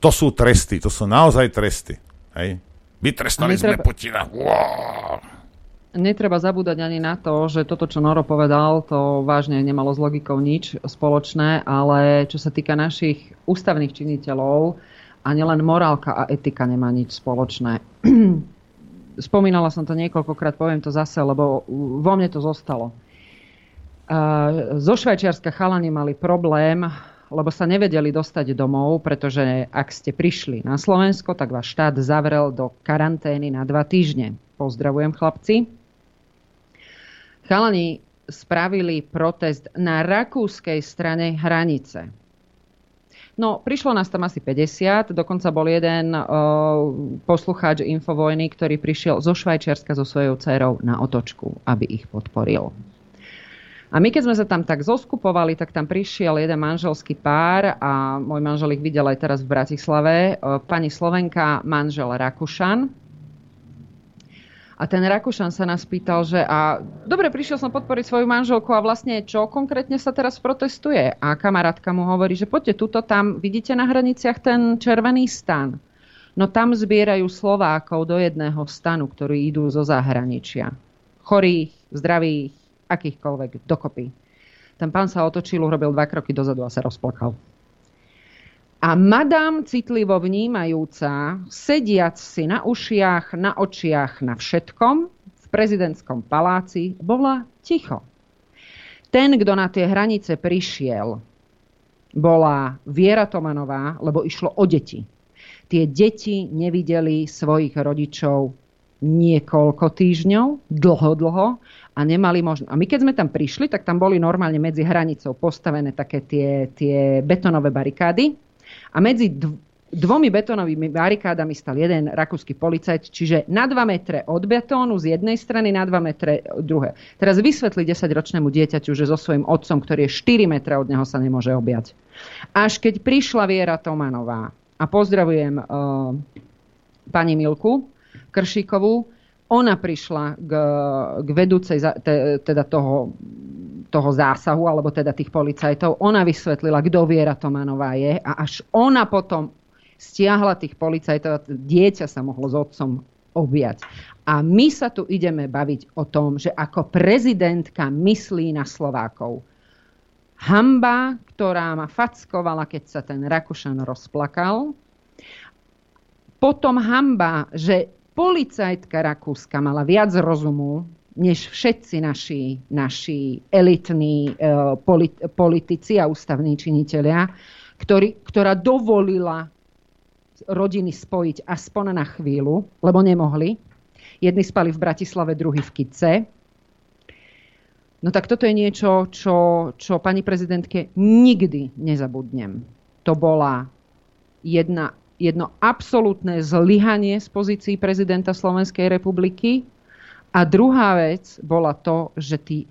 To sú tresty, to sú naozaj tresty. Hej? Vytrestali sme netreba- Putina. Wow. Netreba zabúdať ani na to, že toto, čo Noro povedal, to vážne nemalo s logikou nič spoločné, ale čo sa týka našich ústavných činiteľov, a nielen morálka a etika nemá nič spoločné. Spomínala som to niekoľkokrát, poviem to zase, lebo vo mne to zostalo. Zo Švajčiarska chalani mali problém, lebo sa nevedeli dostať domov, pretože ak ste prišli na Slovensko, tak vás štát zavrel do karantény na dva týždne. Pozdravujem chlapci. Chalani spravili protest na rakúskej strane hranice. No, prišlo nás tam asi 50, dokonca bol jeden uh, poslucháč Infovojny, ktorý prišiel zo Švajčiarska so svojou dcerou na otočku, aby ich podporil. A my keď sme sa tam tak zoskupovali, tak tam prišiel jeden manželský pár a môj manžel ich videl aj teraz v Bratislave. Pani Slovenka, manžel Rakušan, a ten Rakúšan sa nás pýtal, že a dobre, prišiel som podporiť svoju manželku a vlastne čo konkrétne sa teraz protestuje? A kamarátka mu hovorí, že poďte tuto, tam vidíte na hraniciach ten červený stan. No tam zbierajú Slovákov do jedného stanu, ktorí idú zo zahraničia. Chorých, zdravých, akýchkoľvek, dokopy. Ten pán sa otočil, urobil dva kroky dozadu a sa rozplakal. A madám citlivo vnímajúca, sediac si na ušiach, na očiach, na všetkom, v prezidentskom paláci, bola ticho. Ten, kto na tie hranice prišiel, bola Viera Tomanová, lebo išlo o deti. Tie deti nevideli svojich rodičov niekoľko týždňov, dlho, dlho a nemali možnosť. A my keď sme tam prišli, tak tam boli normálne medzi hranicou postavené také tie, tie betonové barikády, a medzi dvomi betónovými barikádami stal jeden rakúsky policajt, čiže na 2 metre od betónu z jednej strany, na 2 metre druhé. Teraz vysvetli 10-ročnému dieťaťu, že so svojím otcom, ktorý je 4 metre od neho, sa nemôže objať. Až keď prišla Viera Tomanová, a pozdravujem uh, pani Milku Kršíkovú, ona prišla k, k vedúcej te, teda toho, toho zásahu, alebo teda tých policajtov. Ona vysvetlila, kto Viera Tomanová je a až ona potom stiahla tých policajtov, dieťa sa mohlo s otcom objať. A my sa tu ideme baviť o tom, že ako prezidentka myslí na Slovákov. Hamba, ktorá ma fackovala, keď sa ten Rakušan rozplakal. Potom hamba, že policajtka Rakúska mala viac rozumu, než všetci naši, naši elitní polit, politici a ústavní činitelia, ktorý, ktorá dovolila rodiny spojiť aspoň na chvíľu, lebo nemohli. Jedni spali v Bratislave, druhý v Kice. No tak toto je niečo, čo, čo pani prezidentke nikdy nezabudnem. To bola jedna jedno absolútne zlyhanie z pozícií prezidenta Slovenskej republiky. A druhá vec bola to, že tý,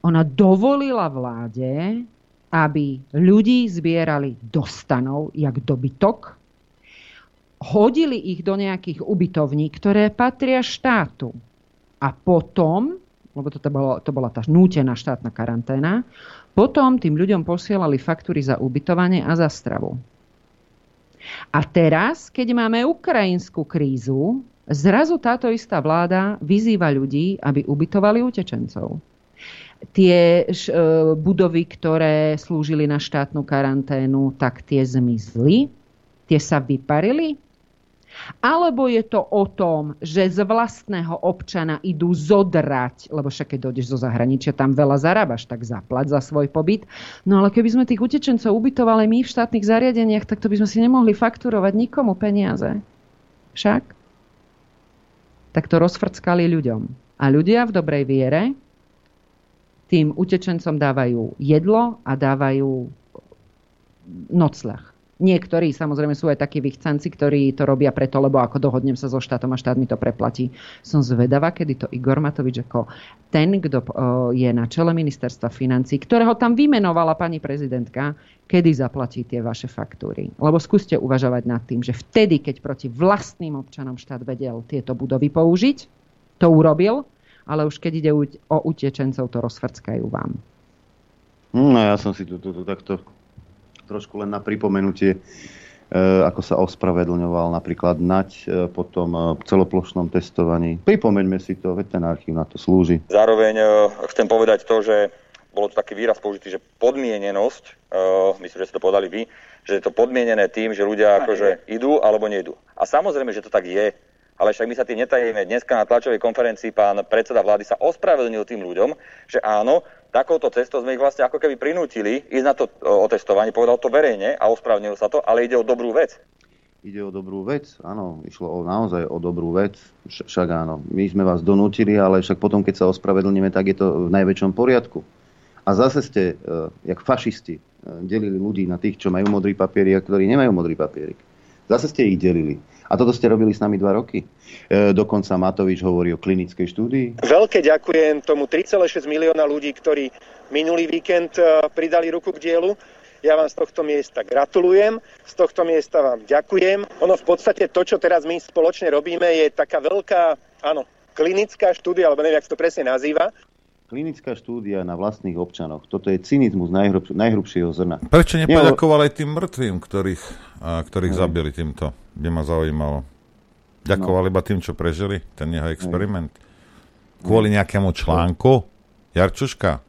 ona dovolila vláde, aby ľudí zbierali do stanov, jak dobytok, hodili ich do nejakých ubytovní, ktoré patria štátu. A potom, lebo to, bolo, to bola tá nútená štátna karanténa, potom tým ľuďom posielali faktúry za ubytovanie a za stravu. A teraz, keď máme ukrajinskú krízu, zrazu táto istá vláda vyzýva ľudí, aby ubytovali utečencov. Tie e, budovy, ktoré slúžili na štátnu karanténu, tak tie zmizli, tie sa vyparili alebo je to o tom, že z vlastného občana idú zodrať, lebo však keď dojdeš zo zahraničia, tam veľa zarábaš, tak zaplať za svoj pobyt. No ale keby sme tých utečencov ubytovali my v štátnych zariadeniach, tak to by sme si nemohli fakturovať nikomu peniaze. Však? Tak to rozfrckali ľuďom. A ľudia v dobrej viere tým utečencom dávajú jedlo a dávajú nocľah. Niektorí samozrejme sú aj takí vychcanci, ktorí to robia preto, lebo ako dohodnem sa so štátom a štát mi to preplatí. Som zvedavá, kedy to Igor Matovič ako ten, kto je na čele ministerstva financí, ktorého tam vymenovala pani prezidentka, kedy zaplatí tie vaše faktúry. Lebo skúste uvažovať nad tým, že vtedy, keď proti vlastným občanom štát vedel tieto budovy použiť, to urobil, ale už keď ide o utečencov, to rozfrckajú vám. No ja som si tu, tu, tu takto trošku len na pripomenutie, e, ako sa ospravedlňoval napríklad Nať e, po tom e, celoplošnom testovaní. Pripomeňme si to, veď ten archív na to slúži. Zároveň chcem povedať to, že bolo to taký výraz použitý, že podmienenosť, myslím, že ste to povedali vy, že je to podmienené tým, že ľudia akože idú alebo nejdú. A samozrejme, že to tak je, ale však my sa tým netajíme. Dneska na tlačovej konferencii pán predseda vlády sa ospravedlnil tým ľuďom, že áno, takouto cestou sme ich vlastne ako keby prinútili ísť na to o, otestovanie, povedal to verejne a ospravnil sa to, ale ide o dobrú vec. Ide o dobrú vec, áno, išlo o, naozaj o dobrú vec, však áno, my sme vás donútili, ale však potom, keď sa ospravedlníme, tak je to v najväčšom poriadku. A zase ste, uh, jak fašisti, uh, delili ľudí na tých, čo majú modrý papierik a ktorí nemajú modrý papierik. Zase ste ich delili. A toto ste robili s nami dva roky. E, dokonca Matovič hovorí o klinickej štúdii. Veľké ďakujem tomu 3,6 milióna ľudí, ktorí minulý víkend pridali ruku k dielu. Ja vám z tohto miesta gratulujem, z tohto miesta vám ďakujem. Ono v podstate to, čo teraz my spoločne robíme, je taká veľká, áno, klinická štúdia, alebo neviem, sa to presne nazýva, klinická štúdia na vlastných občanoch. Toto je cynizmus najhrub, najhrubšieho zrna. Prečo nepoďakovali aj tým mŕtvým, ktorých, a, ktorých zabili týmto? By ma zaujímalo. Ďakovali no. iba tým, čo prežili, ten jeho experiment. Kvôli nejakému článku? Jarčuška?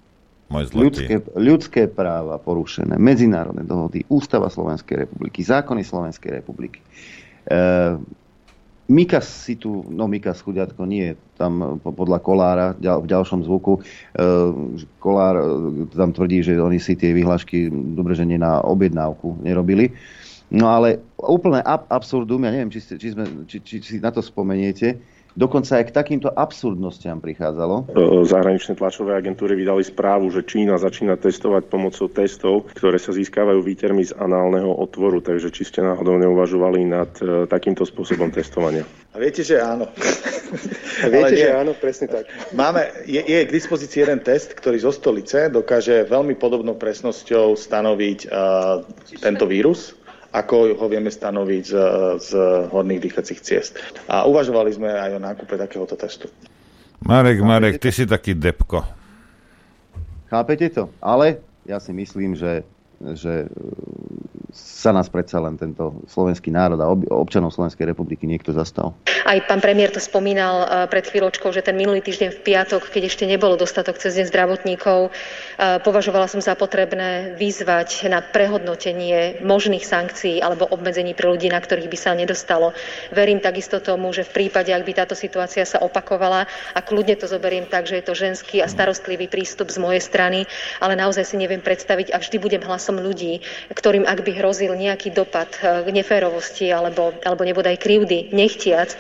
Môj zlatý. Ľudské, ľudské práva porušené, medzinárodné dohody, Ústava Slovenskej republiky, zákony Slovenskej republiky. E, Mikas si tu, no Mikas chudiatko nie, tam podľa Kolára v ďalšom zvuku, e, Kolár e, tam tvrdí, že oni si tie vyhlášky dobre, že nie na objednávku nerobili. No ale úplne ab- absurdum, ja neviem, či, ste, či, sme, či, či, či si na to spomeniete, Dokonca aj k takýmto absurdnostiam prichádzalo. Zahraničné tlačové agentúry vydali správu, že Čína začína testovať pomocou testov, ktoré sa získavajú výtermi z análneho otvoru. Takže či ste náhodou neuvažovali nad e, takýmto spôsobom testovania? A viete, že áno. A viete, že áno, presne tak. Máme, je, je k dispozícii jeden test, ktorý zo stolice dokáže veľmi podobnou presnosťou stanoviť uh, tento vírus ako ho vieme stanoviť z, z horných dýchacích ciest. A uvažovali sme aj o nákupe takéhoto testu. Marek, Marek, ty si taký depko. Chápete to? Ale ja si myslím, že, že sa nás predsa len tento slovenský národ a občanov Slovenskej republiky niekto zastal. Aj pán premiér to spomínal e, pred chvíľočkou, že ten minulý týždeň v piatok, keď ešte nebolo dostatok cez deň zdravotníkov, e, považovala som za potrebné vyzvať na prehodnotenie možných sankcií alebo obmedzení pre ľudí, na ktorých by sa nedostalo. Verím takisto tomu, že v prípade, ak by táto situácia sa opakovala, a kľudne to zoberiem tak, že je to ženský a starostlivý prístup z mojej strany, ale naozaj si neviem predstaviť a vždy budem hlasom ľudí, ktorým ak by hrozil nejaký dopad k e, neférovosti alebo, alebo nebodaj krivdy, nechtiac, e,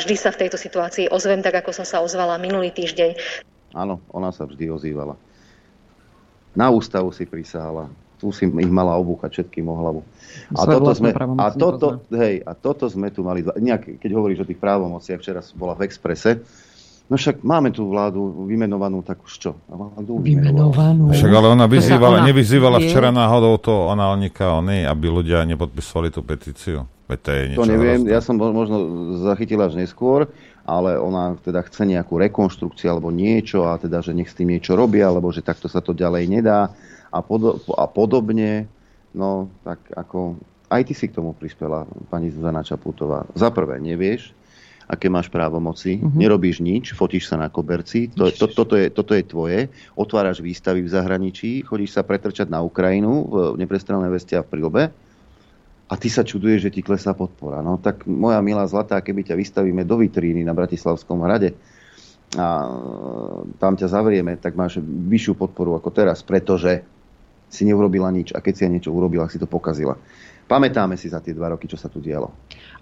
vždy sa v tejto situácii ozvem tak, ako som sa ozvala minulý týždeň. Áno, ona sa vždy ozývala. Na ústavu si prisahala. Tu si ich mala obúchať všetkým o hlavu. A toto, sme, a, toto, hej, a toto sme tu mali, nejak, keď hovoríš o tých právomociach, včera bola v Exprese, No však máme tú vládu vymenovanú, tak už čo? Vládu vymenovanú. Však ale ona vyzývala, ona nevyzývala je... včera náhodou to Onálnika oni, aby ľudia nepodpisovali tú petíciu. Veď to je niečo to neviem, hrozné. ja som možno zachytil až neskôr, ale ona teda chce nejakú rekonštrukciu alebo niečo a teda, že nech s tým niečo robia, alebo že takto sa to ďalej nedá a, pod, a podobne. No, tak ako aj ty si k tomu prispela, pani Zuzana Čaputová. Za prvé, nevieš, aké máš právomoci, uh-huh. nerobíš nič, fotíš sa na koberci, to, to, toto, je, toto je tvoje, otváraš výstavy v zahraničí, chodíš sa pretrčať na Ukrajinu v neprestrelné vestia v Prilbe a ty sa čuduješ, že ti klesá podpora. No tak moja milá zlatá, keby ťa vystavíme do vitríny na Bratislavskom hrade a tam ťa zavrieme, tak máš vyššiu podporu ako teraz, pretože si neurobila nič a keď si ja niečo urobila, si to pokazila. Pamätáme si za tie dva roky, čo sa tu dialo.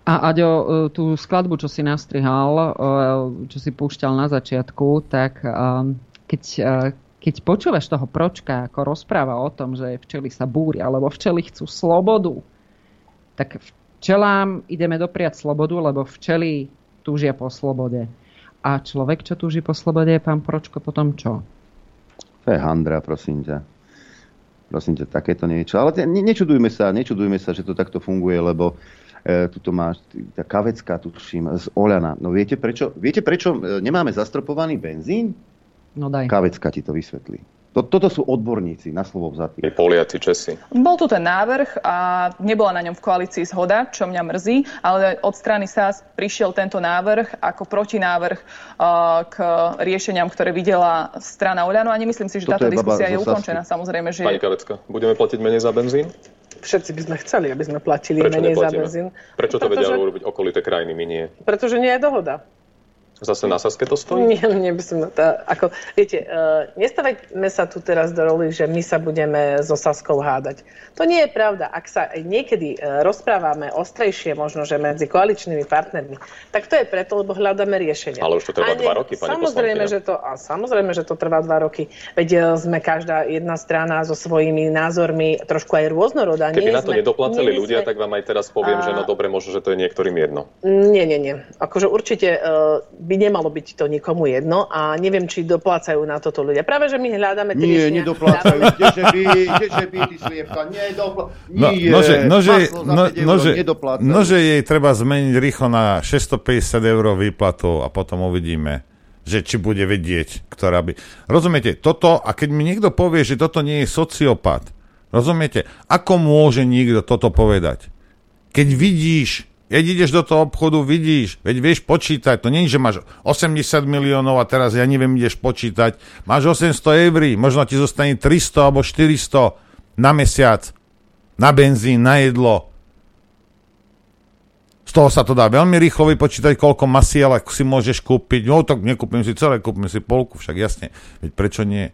A Aďo, e, tú skladbu, čo si nastrihal, e, čo si púšťal na začiatku, tak e, keď, keď počúvaš toho pročka, ako rozpráva o tom, že včely sa búria, alebo včely chcú slobodu, tak včelám ideme dopriať slobodu, lebo včely túžia po slobode. A človek, čo túži po slobode, je pán Pročko potom čo? To je handra, prosím ťa. Prosím ťa, takéto niečo. Ale ne, nečudujme sa, nečudujme sa, že to takto funguje, lebo E, tuto máš tá kavecká, tuším, z Oľana. No viete prečo, viete prečo e, nemáme zastropovaný benzín? No daj. Kavecka ti to vysvetlí. To, toto sú odborníci na slovo vzatí. Poliaci, Česi. Bol tu ten návrh a nebola na ňom v koalícii zhoda, čo mňa mrzí, ale od strany SAS prišiel tento návrh ako protinávrh uh, k riešeniam, ktoré videla strana Oľano a nemyslím si, že toto táto je diskusia je ukončená. Samozrejme, že... Pani Kavecka, budeme platiť menej za benzín? Všetci by sme chceli, aby sme platili Prečo menej neplatíme? za benzín. Prečo to vedia urobiť okolité krajiny, my nie? Pretože nie je dohoda. Zase na Saske to stojí? Nie, nie by som to, ako, viete, uh, nestavajme sa tu teraz do roli, že my sa budeme so Saskou hádať. To nie je pravda. Ak sa niekedy uh, rozprávame ostrejšie, možno, že medzi koaličnými partnermi, tak to je preto, lebo hľadáme riešenie. Ale už to trvá dva roky, pani samozrejme, že to, a samozrejme, že to trvá dva roky. Veď uh, sme každá jedna strana so svojimi názormi trošku aj rôznorodá. Keby nie na to sme, nedoplácali nie ľudia, sme, tak vám aj teraz poviem, A- že no dobre, možno, že to je niektorým jedno. Nie, nie, nie. Akože určite uh, by nemalo byť to nikomu jedno a neviem, či doplácajú na toto ľudia. Práve, že my hľadáme tie Nie, riešenia. nedoplácajú. Kdeže by, kdeže by, ty sliepka, nedoplácajú. No, Nie, nože, nože, maslo za no, 5 eur nože, nože jej treba zmeniť rýchlo na 650 eur výplatu a potom uvidíme, že či bude vedieť, ktorá by... Rozumiete, toto, a keď mi niekto povie, že toto nie je sociopat, rozumiete, ako môže niekto toto povedať? Keď vidíš, keď ideš do toho obchodu, vidíš, veď vieš počítať, to nie je, že máš 80 miliónov a teraz ja neviem, ideš počítať, máš 800 eur, možno ti zostane 300 alebo 400 na mesiac, na benzín, na jedlo. Z toho sa to dá veľmi rýchlo vypočítať, koľko masiel si môžeš kúpiť. No tak nekúpim si celé, kúpim si polku, však jasne. Veď prečo nie?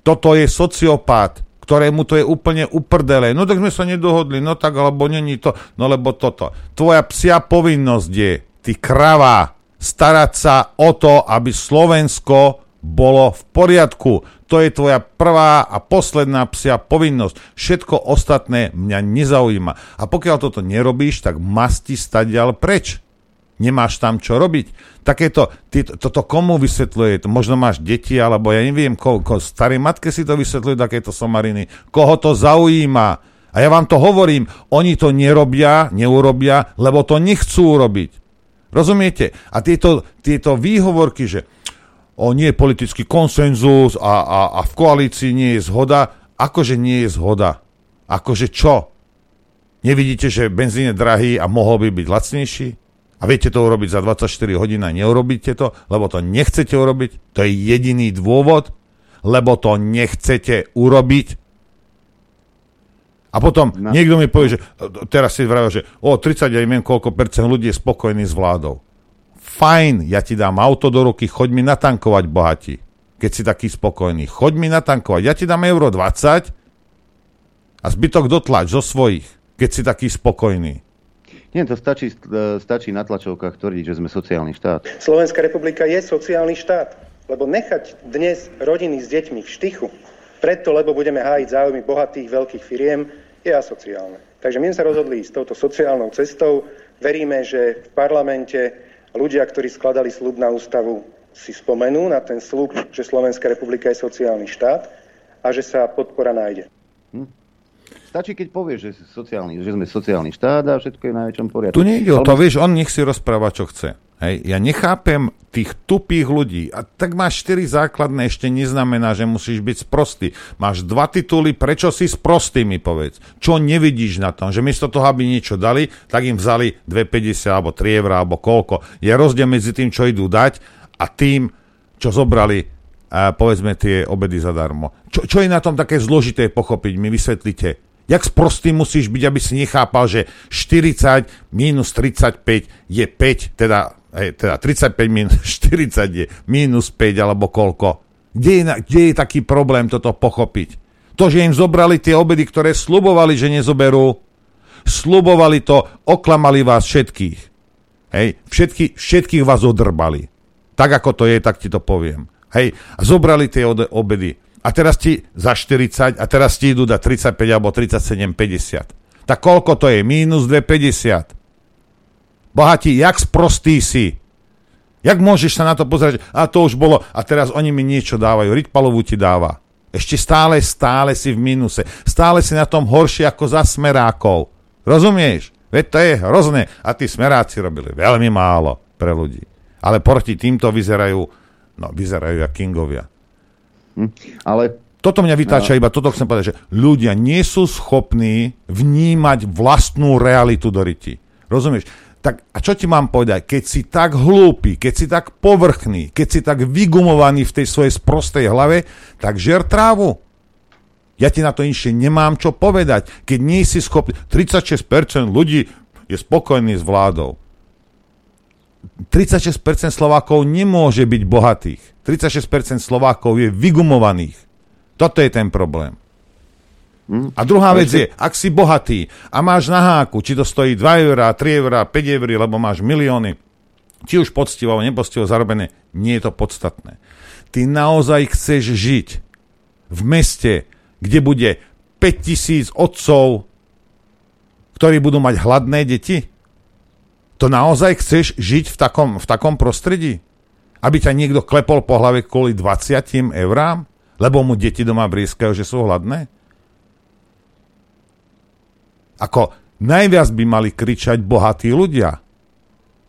Toto je sociopát, ktorému to je úplne uprdele. No tak sme sa nedohodli, no tak, alebo není to, no lebo toto. Tvoja psia povinnosť je, ty krava, starať sa o to, aby Slovensko bolo v poriadku. To je tvoja prvá a posledná psia povinnosť. Všetko ostatné mňa nezaujíma. A pokiaľ toto nerobíš, tak masti stať ďalej preč. Nemáš tam čo robiť. Takéto, toto komu vysvetľuje? Možno máš deti, alebo ja neviem, ko, ko, starej matke si to vysvetľujú takéto somariny. Koho to zaujíma? A ja vám to hovorím, oni to nerobia, neurobia, lebo to nechcú urobiť. Rozumiete? A tieto, tieto výhovorky, že o nie je politický konsenzus a, a, a v koalícii nie je zhoda, akože nie je zhoda. Akože čo? Nevidíte, že benzín je drahý a mohol by byť lacnejší? A viete to urobiť za 24 hodín a neurobíte to, lebo to nechcete urobiť? To je jediný dôvod, lebo to nechcete urobiť. A potom no. niekto mi povie, že teraz si vravil, že o 30, ja neviem koľko percent ľudí je spokojný s vládou. Fajn, ja ti dám auto do ruky, choď mi natankovať, bohatí. Keď si taký spokojný, choď mi natankovať. Ja ti dám euro 20 a zbytok dotlač zo svojich, keď si taký spokojný. Nie, to stačí, stačí na tlačovkách tvrdiť, že sme sociálny štát. Slovenská republika je sociálny štát, lebo nechať dnes rodiny s deťmi v štychu, preto, lebo budeme hájiť záujmy bohatých veľkých firiem, je asociálne. Takže my sa rozhodli ísť touto sociálnou cestou. Veríme, že v parlamente ľudia, ktorí skladali slub na ústavu, si spomenú na ten slub, že Slovenská republika je sociálny štát a že sa podpora nájde. Hm? Stačí, keď povieš, že, sociálny, že sme sociálny štát a všetko je v najväčšom poriadku. Tu nejde o to, vieš, on nech si rozpráva, čo chce. Hej, ja nechápem tých tupých ľudí. A tak máš 4 základné, ešte neznamená, že musíš byť sprostý. Máš dva tituly, prečo si sprostý, mi povedz. Čo nevidíš na tom? Že miesto toho, aby niečo dali, tak im vzali 2,50 alebo 3 eur alebo koľko. Je rozdiel medzi tým, čo idú dať a tým, čo zobrali a povedzme tie obedy zadarmo. Čo, čo je na tom také zložité pochopiť? Mi vysvetlite. Jak sprostý musíš byť, aby si nechápal, že 40 minus 35 je 5, teda hej, teda 35 minus 40 je minus 5 alebo koľko. Kde je, kde je taký problém toto pochopiť? To, že im zobrali tie obedy, ktoré slubovali, že nezoberú, slubovali to, oklamali vás všetkých. Hej, všetky, všetkých vás odrbali. Tak ako to je, tak ti to poviem. Hej, zobrali tie obedy. A teraz ti za 40, a teraz ti idú dať 35 alebo 37,50. Tak koľko to je? Mínus 2,50. Bohatí, jak sprostý si? Jak môžeš sa na to pozerať? A to už bolo, a teraz oni mi niečo dávajú. Rytpalovú ti dáva. Ešte stále, stále si v mínuse. Stále si na tom horšie ako za smerákov. Rozumieš? Veď to je hrozné. A tí smeráci robili veľmi málo pre ľudí. Ale proti týmto vyzerajú, no vyzerajú jak kingovia. Hm, ale toto mňa vytáča no. iba, toto chcem povedať, že ľudia nie sú schopní vnímať vlastnú realitu do ryti. Rozumieš? Tak a čo ti mám povedať? Keď si tak hlúpy, keď si tak povrchný, keď si tak vygumovaný v tej svojej sprostej hlave, tak žer trávu. Ja ti na to inšie nemám čo povedať. Keď nie si schopný... 36% ľudí je spokojný s vládou. 36% Slovákov nemôže byť bohatých. 36% Slovákov je vygumovaných. Toto je ten problém. Hm? A druhá vec je, ak si bohatý a máš na háku, či to stojí 2 eurá, 3 eurá, 5 eur, lebo máš milióny, či už poctivo alebo nepoctivo zarobené, nie je to podstatné. Ty naozaj chceš žiť v meste, kde bude 5000 otcov, ktorí budú mať hladné deti? To naozaj chceš žiť v takom, v takom prostredí? Aby ťa niekto klepol po hlave kvôli 20 eurám? Lebo mu deti doma blízkajú, že sú hladné? Ako najviac by mali kričať bohatí ľudia.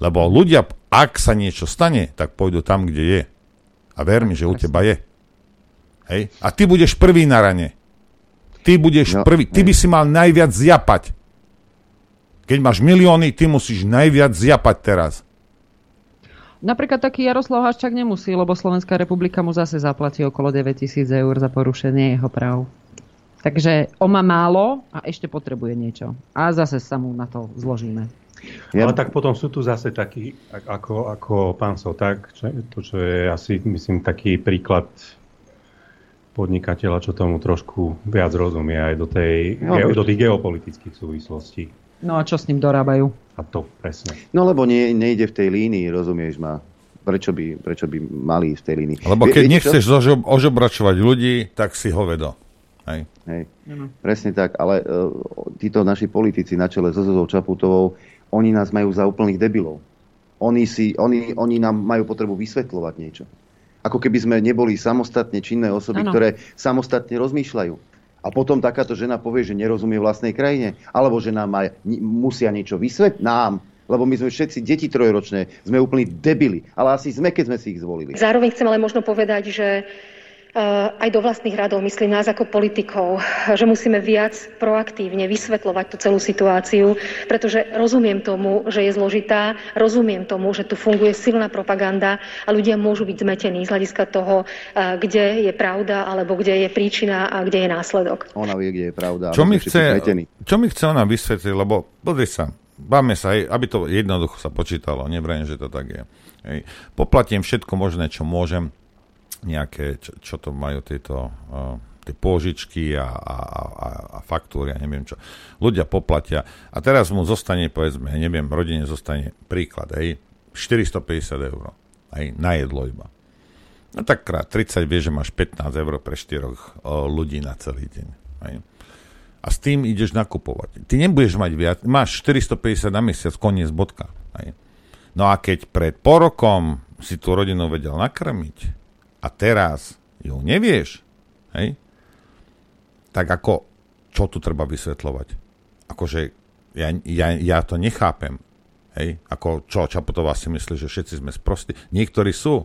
Lebo ľudia, ak sa niečo stane, tak pôjdu tam, kde je. A ver mi, že u teba je. Hej? A ty budeš prvý na rane. Ty budeš No, prvý. Ty by si mal najviac zjapať. Keď máš milióny, ty musíš najviac zjapať teraz. Napríklad taký Jaroslav Haščák nemusí, lebo Slovenská republika mu zase zaplatí okolo 9000 eur za porušenie jeho práv. Takže on má málo a ešte potrebuje niečo. A zase sa mu na to zložíme. Ale tak potom sú tu zase takí, ako, ako pán Soták, čo, to čo je asi, myslím, taký príklad podnikateľa, čo tomu trošku viac rozumie aj do, tej, No, do tých geopolitických súvislostí. No a čo s ním dorábajú? A to presne. No lebo nie, nejde v tej línii, rozumieš ma. Prečo by, prečo by mali ísť v tej línii? Lebo Vie- keď viete nechceš zožo- ožobračovať ľudí, tak si hovedo. Hej. Hej. Presne tak, ale uh, títo naši politici na čele so Zozou Čaputovou, oni nás majú za úplných debilov. Oni, si, oni, oni nám majú potrebu vysvetľovať niečo. Ako keby sme neboli samostatne činné osoby, Áno. ktoré samostatne rozmýšľajú. A potom takáto žena povie, že nerozumie vlastnej krajine. Alebo že nám aj, musia niečo vysvetliť nám. Lebo my sme všetci deti trojročné, sme úplní debili. Ale asi sme, keď sme si ich zvolili. Zároveň chcem ale možno povedať, že aj do vlastných radov, myslím nás ako politikov, že musíme viac proaktívne vysvetľovať tú celú situáciu, pretože rozumiem tomu, že je zložitá, rozumiem tomu, že tu funguje silná propaganda a ľudia môžu byť zmetení z hľadiska toho, eh, kde je pravda alebo kde je príčina a kde je následok. Ona vie, kde je pravda. Čo my mi, chce, čo mi chce ona vysvetliť, lebo pozri sa, báme sa, aby to jednoducho sa počítalo, nevrajím, že to tak je. Hej. Poplatím všetko možné, čo môžem, nejaké, čo, čo to majú tieto uh, tie pôžičky a, a, a, a faktúry a neviem čo. Ľudia poplatia a teraz mu zostane, povedzme, neviem, rodine zostane príklad, hej, 450 eur, hej, na jedlo iba. No tak krát 30 vieš, že máš 15 eur pre štyroch o, ľudí na celý deň. Hej. A s tým ideš nakupovať. Ty nebudeš mať viac, máš 450 na mesiac, koniec bodka. Hej. No a keď pred pol rokom si tú rodinu vedel nakrmiť a teraz ju nevieš, hej, tak ako, čo tu treba vysvetľovať? Akože ja, ja, ja to nechápem. Hej, ako čo Čaputová si myslí, že všetci sme sprostí. Niektorí sú.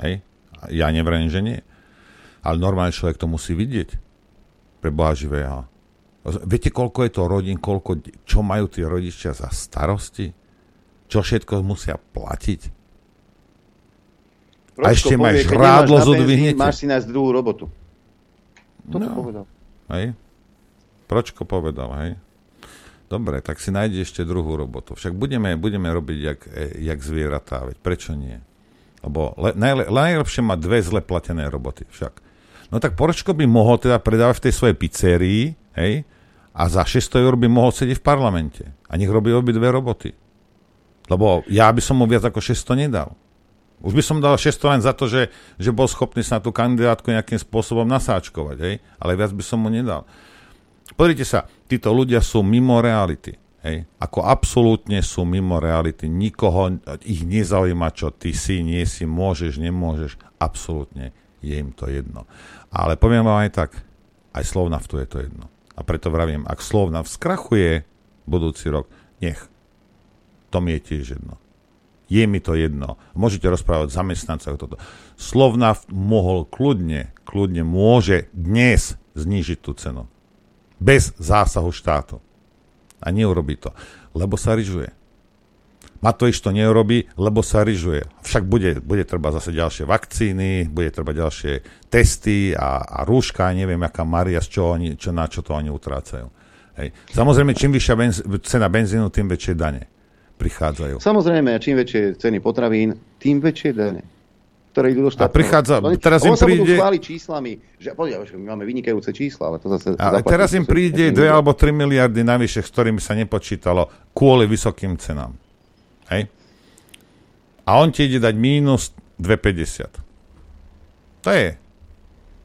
Hej, ja nevrajím, že nie. Ale normálny človek to musí vidieť. Pre Boha živého. Viete, koľko je to rodín, koľko, čo majú tí rodičia za starosti? Čo všetko musia platiť? A ešte máš keď rádlo zodvihnete. Máš si nájsť druhú robotu. Toto No. povedal. Hej? Pročko povedal, hej? Dobre, tak si nájde ešte druhú robotu. Však budeme, budeme robiť jak, jak zvieratá, veď prečo nie? Lebo le, najle, najlepšie má dve zle platené roboty však. No tak Poročko by mohol teda predávať v tej svojej pizzerii, hej? A za 600 eur by mohol sedieť v parlamente. A nech robí obi dve roboty. Lebo ja by som mu viac ako 600 nedal. Už by som dal 600 len za to, že, že bol schopný sa na tú kandidátku nejakým spôsobom nasáčkovať, hej? ale viac by som mu nedal. Pozrite sa, títo ľudia sú mimo reality. Hej? Ako absolútne sú mimo reality. Nikoho ich nezaujíma, čo ty si, nie si, môžeš, nemôžeš. Absolútne je im to jedno. Ale poviem vám aj tak, aj Slovnaftu je to jedno. A preto vravím, ak Slovnaft skrachuje budúci rok, nech. To mi je tiež jedno. Je mi to jedno. Môžete rozprávať zamestnancov toto. Slovnaft mohol kľudne, kľudne môže dnes znížiť tú cenu. Bez zásahu štátu. A neurobí to, lebo sa ryžuje. Matovič to neurobí, lebo sa ryžuje. Však bude, bude treba zase ďalšie vakcíny, bude treba ďalšie testy a, a rúška, neviem, aká Maria, z čo, oni, čo na čo to oni utrácajú. Hej. Samozrejme, čím vyššia benz, cena benzínu, tým väčšie dane. Prichádzajú. Samozrejme, čím väčšie ceny potravín, tým väčšie dane ktoré idú do štátu. A prichádza, Oni- teraz im ono sa budú príde- číslami, že podia, my máme vynikajúce čísla, ale to zase... Ale teraz im príde 2 všetko niekde. alebo 3 miliardy navyše, s ktorými sa nepočítalo kvôli vysokým cenám. Hej? A on ti ide dať mínus 2,50. To je.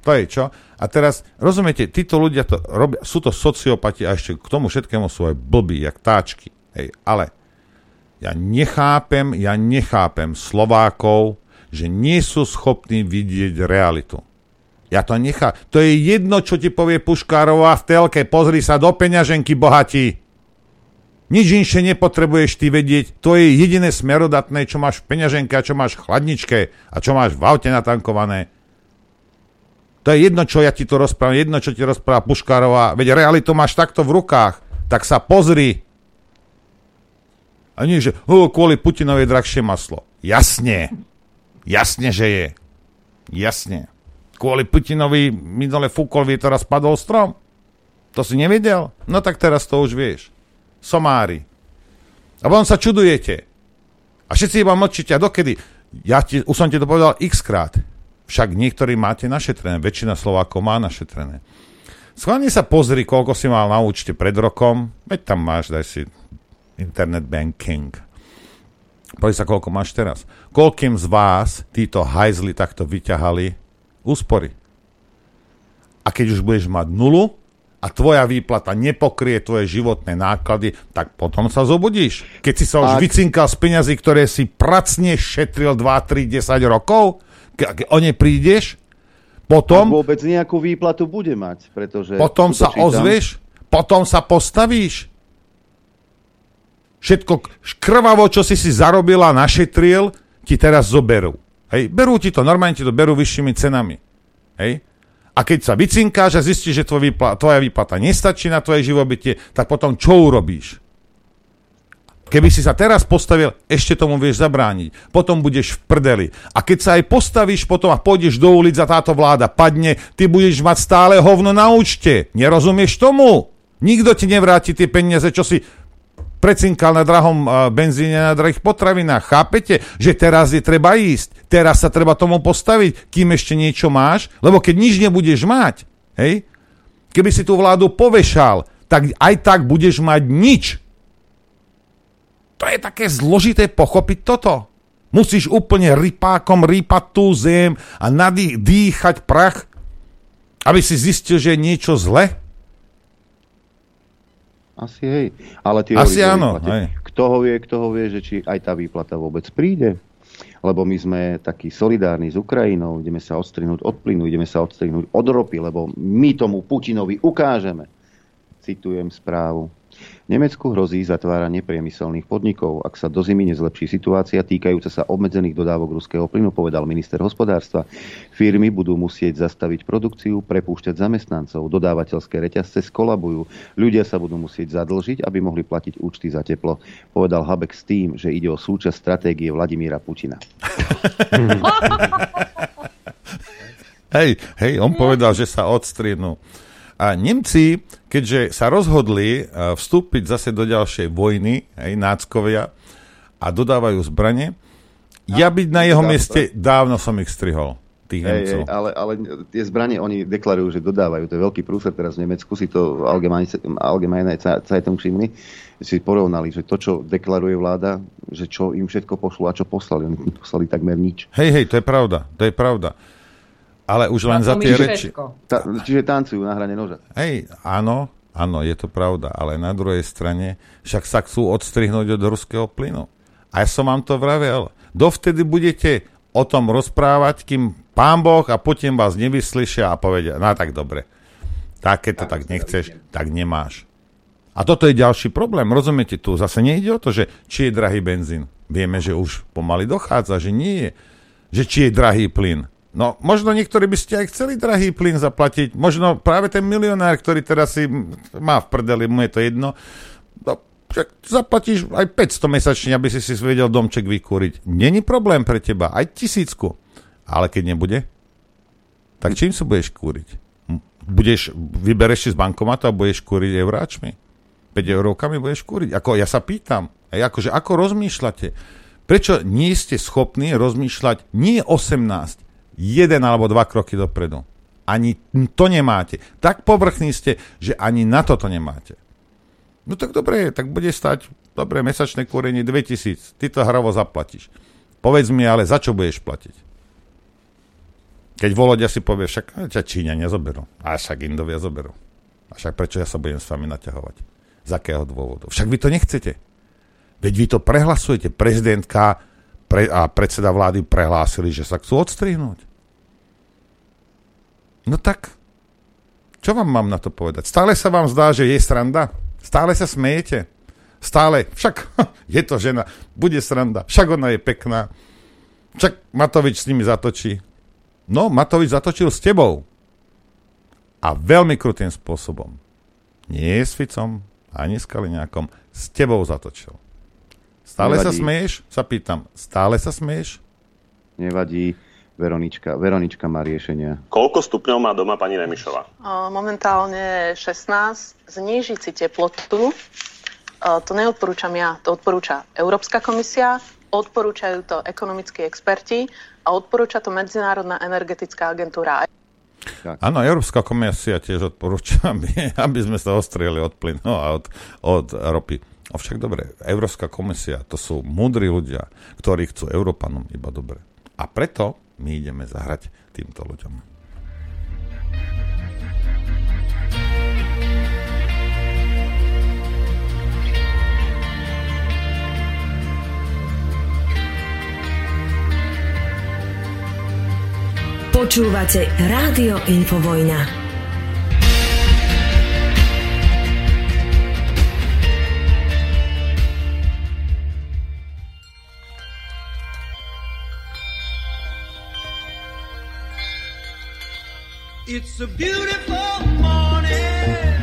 To je čo? A teraz, rozumiete, títo ľudia to robia, sú to sociopati a ešte k tomu všetkému sú aj blbí, jak táčky. Hej, ale ja nechápem, ja nechápem Slovákov, že nie sú schopní vidieť realitu. Ja to nechá. To je jedno, čo ti povie Puškárová v telke. Pozri sa do peňaženky, bohatí. Nič inšie nepotrebuješ ty vedieť. To je jediné smerodatné, čo máš v peňaženke a čo máš v chladničke a čo máš v aute natankované. To je jedno, čo ja ti to rozprávam, jedno, čo ti rozpráva Puškárová. Veď realitu máš takto v rukách. Tak sa pozri. A nie, že oh, kvôli je drahšie maslo. Jasne. Jasne, že je. Jasne. Kvôli Putinovi minule fúkol vietor a spadol strom. To si nevedel? No tak teraz to už vieš. Somári. A potom sa čudujete. A všetci iba mlčíte. A dokedy? Ja ti, už som ti to povedal x krát. Však niektorí máte našetrené. Väčšina Slovákov má našetrené. Schválne sa pozri, koľko si mal na účte pred rokom. Veď tam máš, daj si internet banking. Pozri sa, koľko máš teraz. Koľkým z vás títo hajzli takto vyťahali úspory. A keď už budeš mať nulu a tvoja výplata nepokrie tvoje životné náklady, tak potom sa zobudíš. Keď si sa už Ak- vycinkal z peňazí, ktoré si pracne šetril 2, 3, 10 rokov, ke- keď o ne prídeš, potom, Ak vôbec nejakú výplatu bude mať, pretože... potom sa čítam, ozveš, potom sa postavíš. Všetko krvavo, čo si si zarobil a našetril, ti teraz zoberú. Hej, berú ti to, normálne ti to berú vyššími cenami. Hej? A keď sa vycinkáš a zistíš, že tvoj výpla, tvoja výplata nestačí na tvoje živobytie, tak potom čo urobíš? Keby si sa teraz postavil, ešte tomu vieš zabrániť. Potom budeš v prdeli. A keď sa aj postavíš potom a pôjdeš do ulic a táto vláda padne, ty budeš mať stále hovno na účte. Nerozumieš tomu? Nikto ti nevráti tie peniaze, čo si precinkal na drahom benzíne, na drahých potravinách. Chápete, že teraz je treba ísť. Teraz sa treba tomu postaviť, kým ešte niečo máš. Lebo keď nič nebudeš mať, hej, keby si tú vládu povešal, tak aj tak budeš mať nič. To je také zložité pochopiť toto. Musíš úplne rypákom rýpať tú zem a nadýchať prach, aby si zistil, že je niečo zle. Asi hej. Ale ty Asi áno, výplate. hej. Kto ho vie, kto ho vie, že či aj tá výplata vôbec príde. Lebo my sme takí solidárni s Ukrajinou, ideme sa odstrihnúť od plynu, ideme sa odstrihnúť od ropy, lebo my tomu Putinovi ukážeme. Citujem správu. Nemecku hrozí zatváranie priemyselných podnikov, ak sa do zimy nezlepší situácia týkajúca sa obmedzených dodávok ruského plynu, povedal minister hospodárstva. Firmy budú musieť zastaviť produkciu, prepúšťať zamestnancov, dodávateľské reťazce skolabujú, ľudia sa budú musieť zadlžiť, aby mohli platiť účty za teplo. Povedal Habek s tým, že ide o súčasť stratégie Vladimíra Putina. Hej, hej, on povedal, že sa odstriednú. A Nemci, keďže sa rozhodli eh, vstúpiť zase do ďalšej vojny, hej, náckovia, a dodávajú zbranie, ja byť na jeho mieste, dávno som ich strihol, tých Nemcov. hej, ale, ale tie zbranie oni deklarujú, že dodávajú. To je veľký prúser teraz v Nemecku. Si to Allgemeine Zeitung všimli. Si porovnali, že to, čo deklaruje vláda, že čo im všetko pošlo a čo poslali. Oni poslali takmer nič. Hej, hej, to je pravda, to je pravda. Ale už len za tie reči... Ta, čiže tancujú na hrane noža. Hej, áno, áno, je to pravda, ale na druhej strane však sa chcú odstrihnúť od ruského plynu. A ja som vám to vravel. Dovtedy budete o tom rozprávať, kým pán Boh a Putin vás nevyslyšia a povedia, no tak dobre, tak keď to tak nechceš, tak nemáš. A toto je ďalší problém, rozumiete? Tu zase nejde o to, že či je drahý benzín. Vieme, že už pomaly dochádza, že nie je. Že či je drahý plyn. No, možno niektorí by ste aj chceli drahý plyn zaplatiť. Možno práve ten milionár, ktorý teraz si má v prdeli, mu je to jedno. No, zaplatíš aj 500 mesačne, aby si si vedel domček vykúriť. Není problém pre teba, aj tisícku. Ale keď nebude, tak čím sa budeš kúriť? Budeš, vybereš si z bankomatu a budeš kúriť euráčmi? eurovkami budeš kúriť. Ako, ja sa pýtam, akože, ako rozmýšľate? Prečo nie ste schopní rozmýšľať nie 18, jeden alebo dva kroky dopredu? Ani to nemáte. Tak povrchní ste, že ani na toto nemáte. No tak dobre, tak bude stať, dobre, mesačné kúrenie 2000, ty to hrovo zaplatíš. Povedz mi ale, za čo budeš platiť? Keď Volodia si povie, však ťa Číňania zoberú. A však Indovia zoberú. A však prečo ja sa budem s vami naťahovať? Z akého dôvodu? Však vy to nechcete. Veď vy to prehlasujete. Prezidentka pre, a predseda vlády prehlásili, že sa chcú odstrihnúť. No tak, čo vám mám na to povedať? Stále sa vám zdá, že je sranda? Stále sa smejete? Stále, však je to žena, bude sranda, však ona je pekná. Však Matovič s nimi zatočí. No, Matovič zatočil s tebou. A veľmi krutým spôsobom. Nie s Ficom, ani s Kaliňákom, s tebou zatočil. Stále Nevadí. sa smeješ? Sa pýtam. Stále sa smeješ? Nevadí. Veronička, Veronička má riešenia. Koľko stupňov má doma pani Remišová? Momentálne 16. Znížiť si teplotu. To neodporúčam ja, to odporúča Európska komisia, odporúčajú to ekonomickí experti a odporúča to Medzinárodná energetická agentúra. Áno, Európska komisia tiež odporúča, aby, aby sme sa ostrieli od plynu a od, od ropy. Avšak dobre, Európska komisia, to sú múdri ľudia, ktorí chcú Európanom iba dobre. A preto my ideme zahrať týmto ľuďom. Počúvate Rádio Infovojna. It's a beautiful morning.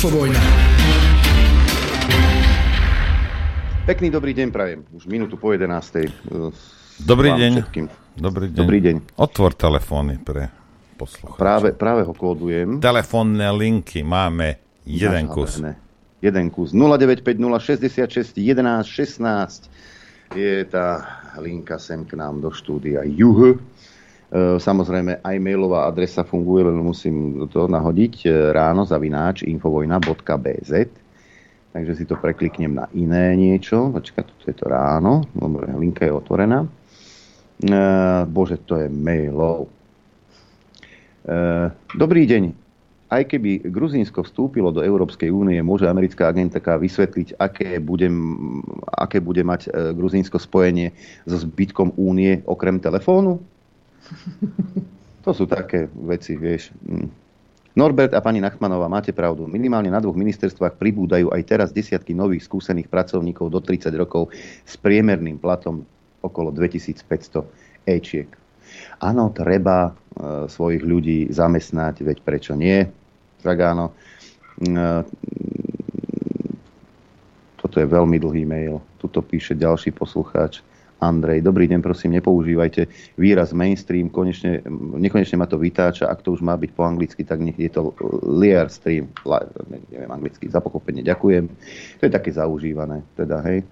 Infovojna. Pekný dobrý deň prajem. Už minútu po 11. Dobrý Vám deň. všetkým. Dobrý deň. Dobrý deň. Otvor telefóny pre poslucháčov. Práve, práve ho kódujem. Telefónne linky máme jeden kus. Nažalené. Jeden kus. 0950 66 11 16 je tá linka sem k nám do štúdia Juh. E, Samozrejme, aj mailová adresa funguje, len musím to nahodiť e, ráno zavináč infovojna.bz Takže si to prekliknem na iné niečo. Počkaj, toto je to ráno. Dobre, linka je otvorená. E, Bože, to je mailov. Dobrý deň. Aj keby Gruzínsko vstúpilo do Európskej únie, môže americká agentka vysvetliť, aké bude, aké bude mať Gruzínsko spojenie so zbytkom únie okrem telefónu? To sú také veci, vieš. Mm. Norbert a pani Nachmanová, máte pravdu. Minimálne na dvoch ministerstvách pribúdajú aj teraz desiatky nových skúsených pracovníkov do 30 rokov s priemerným platom okolo 2500 ečiek. Áno, treba e, svojich ľudí zamestnať, veď prečo nie? Tak áno. E, toto je veľmi dlhý mail. Tuto píše ďalší poslucháč. Andrej, dobrý deň, prosím, nepoužívajte výraz mainstream, konečne, nekonečne ma to vytáča, ak to už má byť po anglicky, tak nech je to liar stream, neviem anglicky, za pochopenie, ďakujem. To je také zaužívané, teda, hej.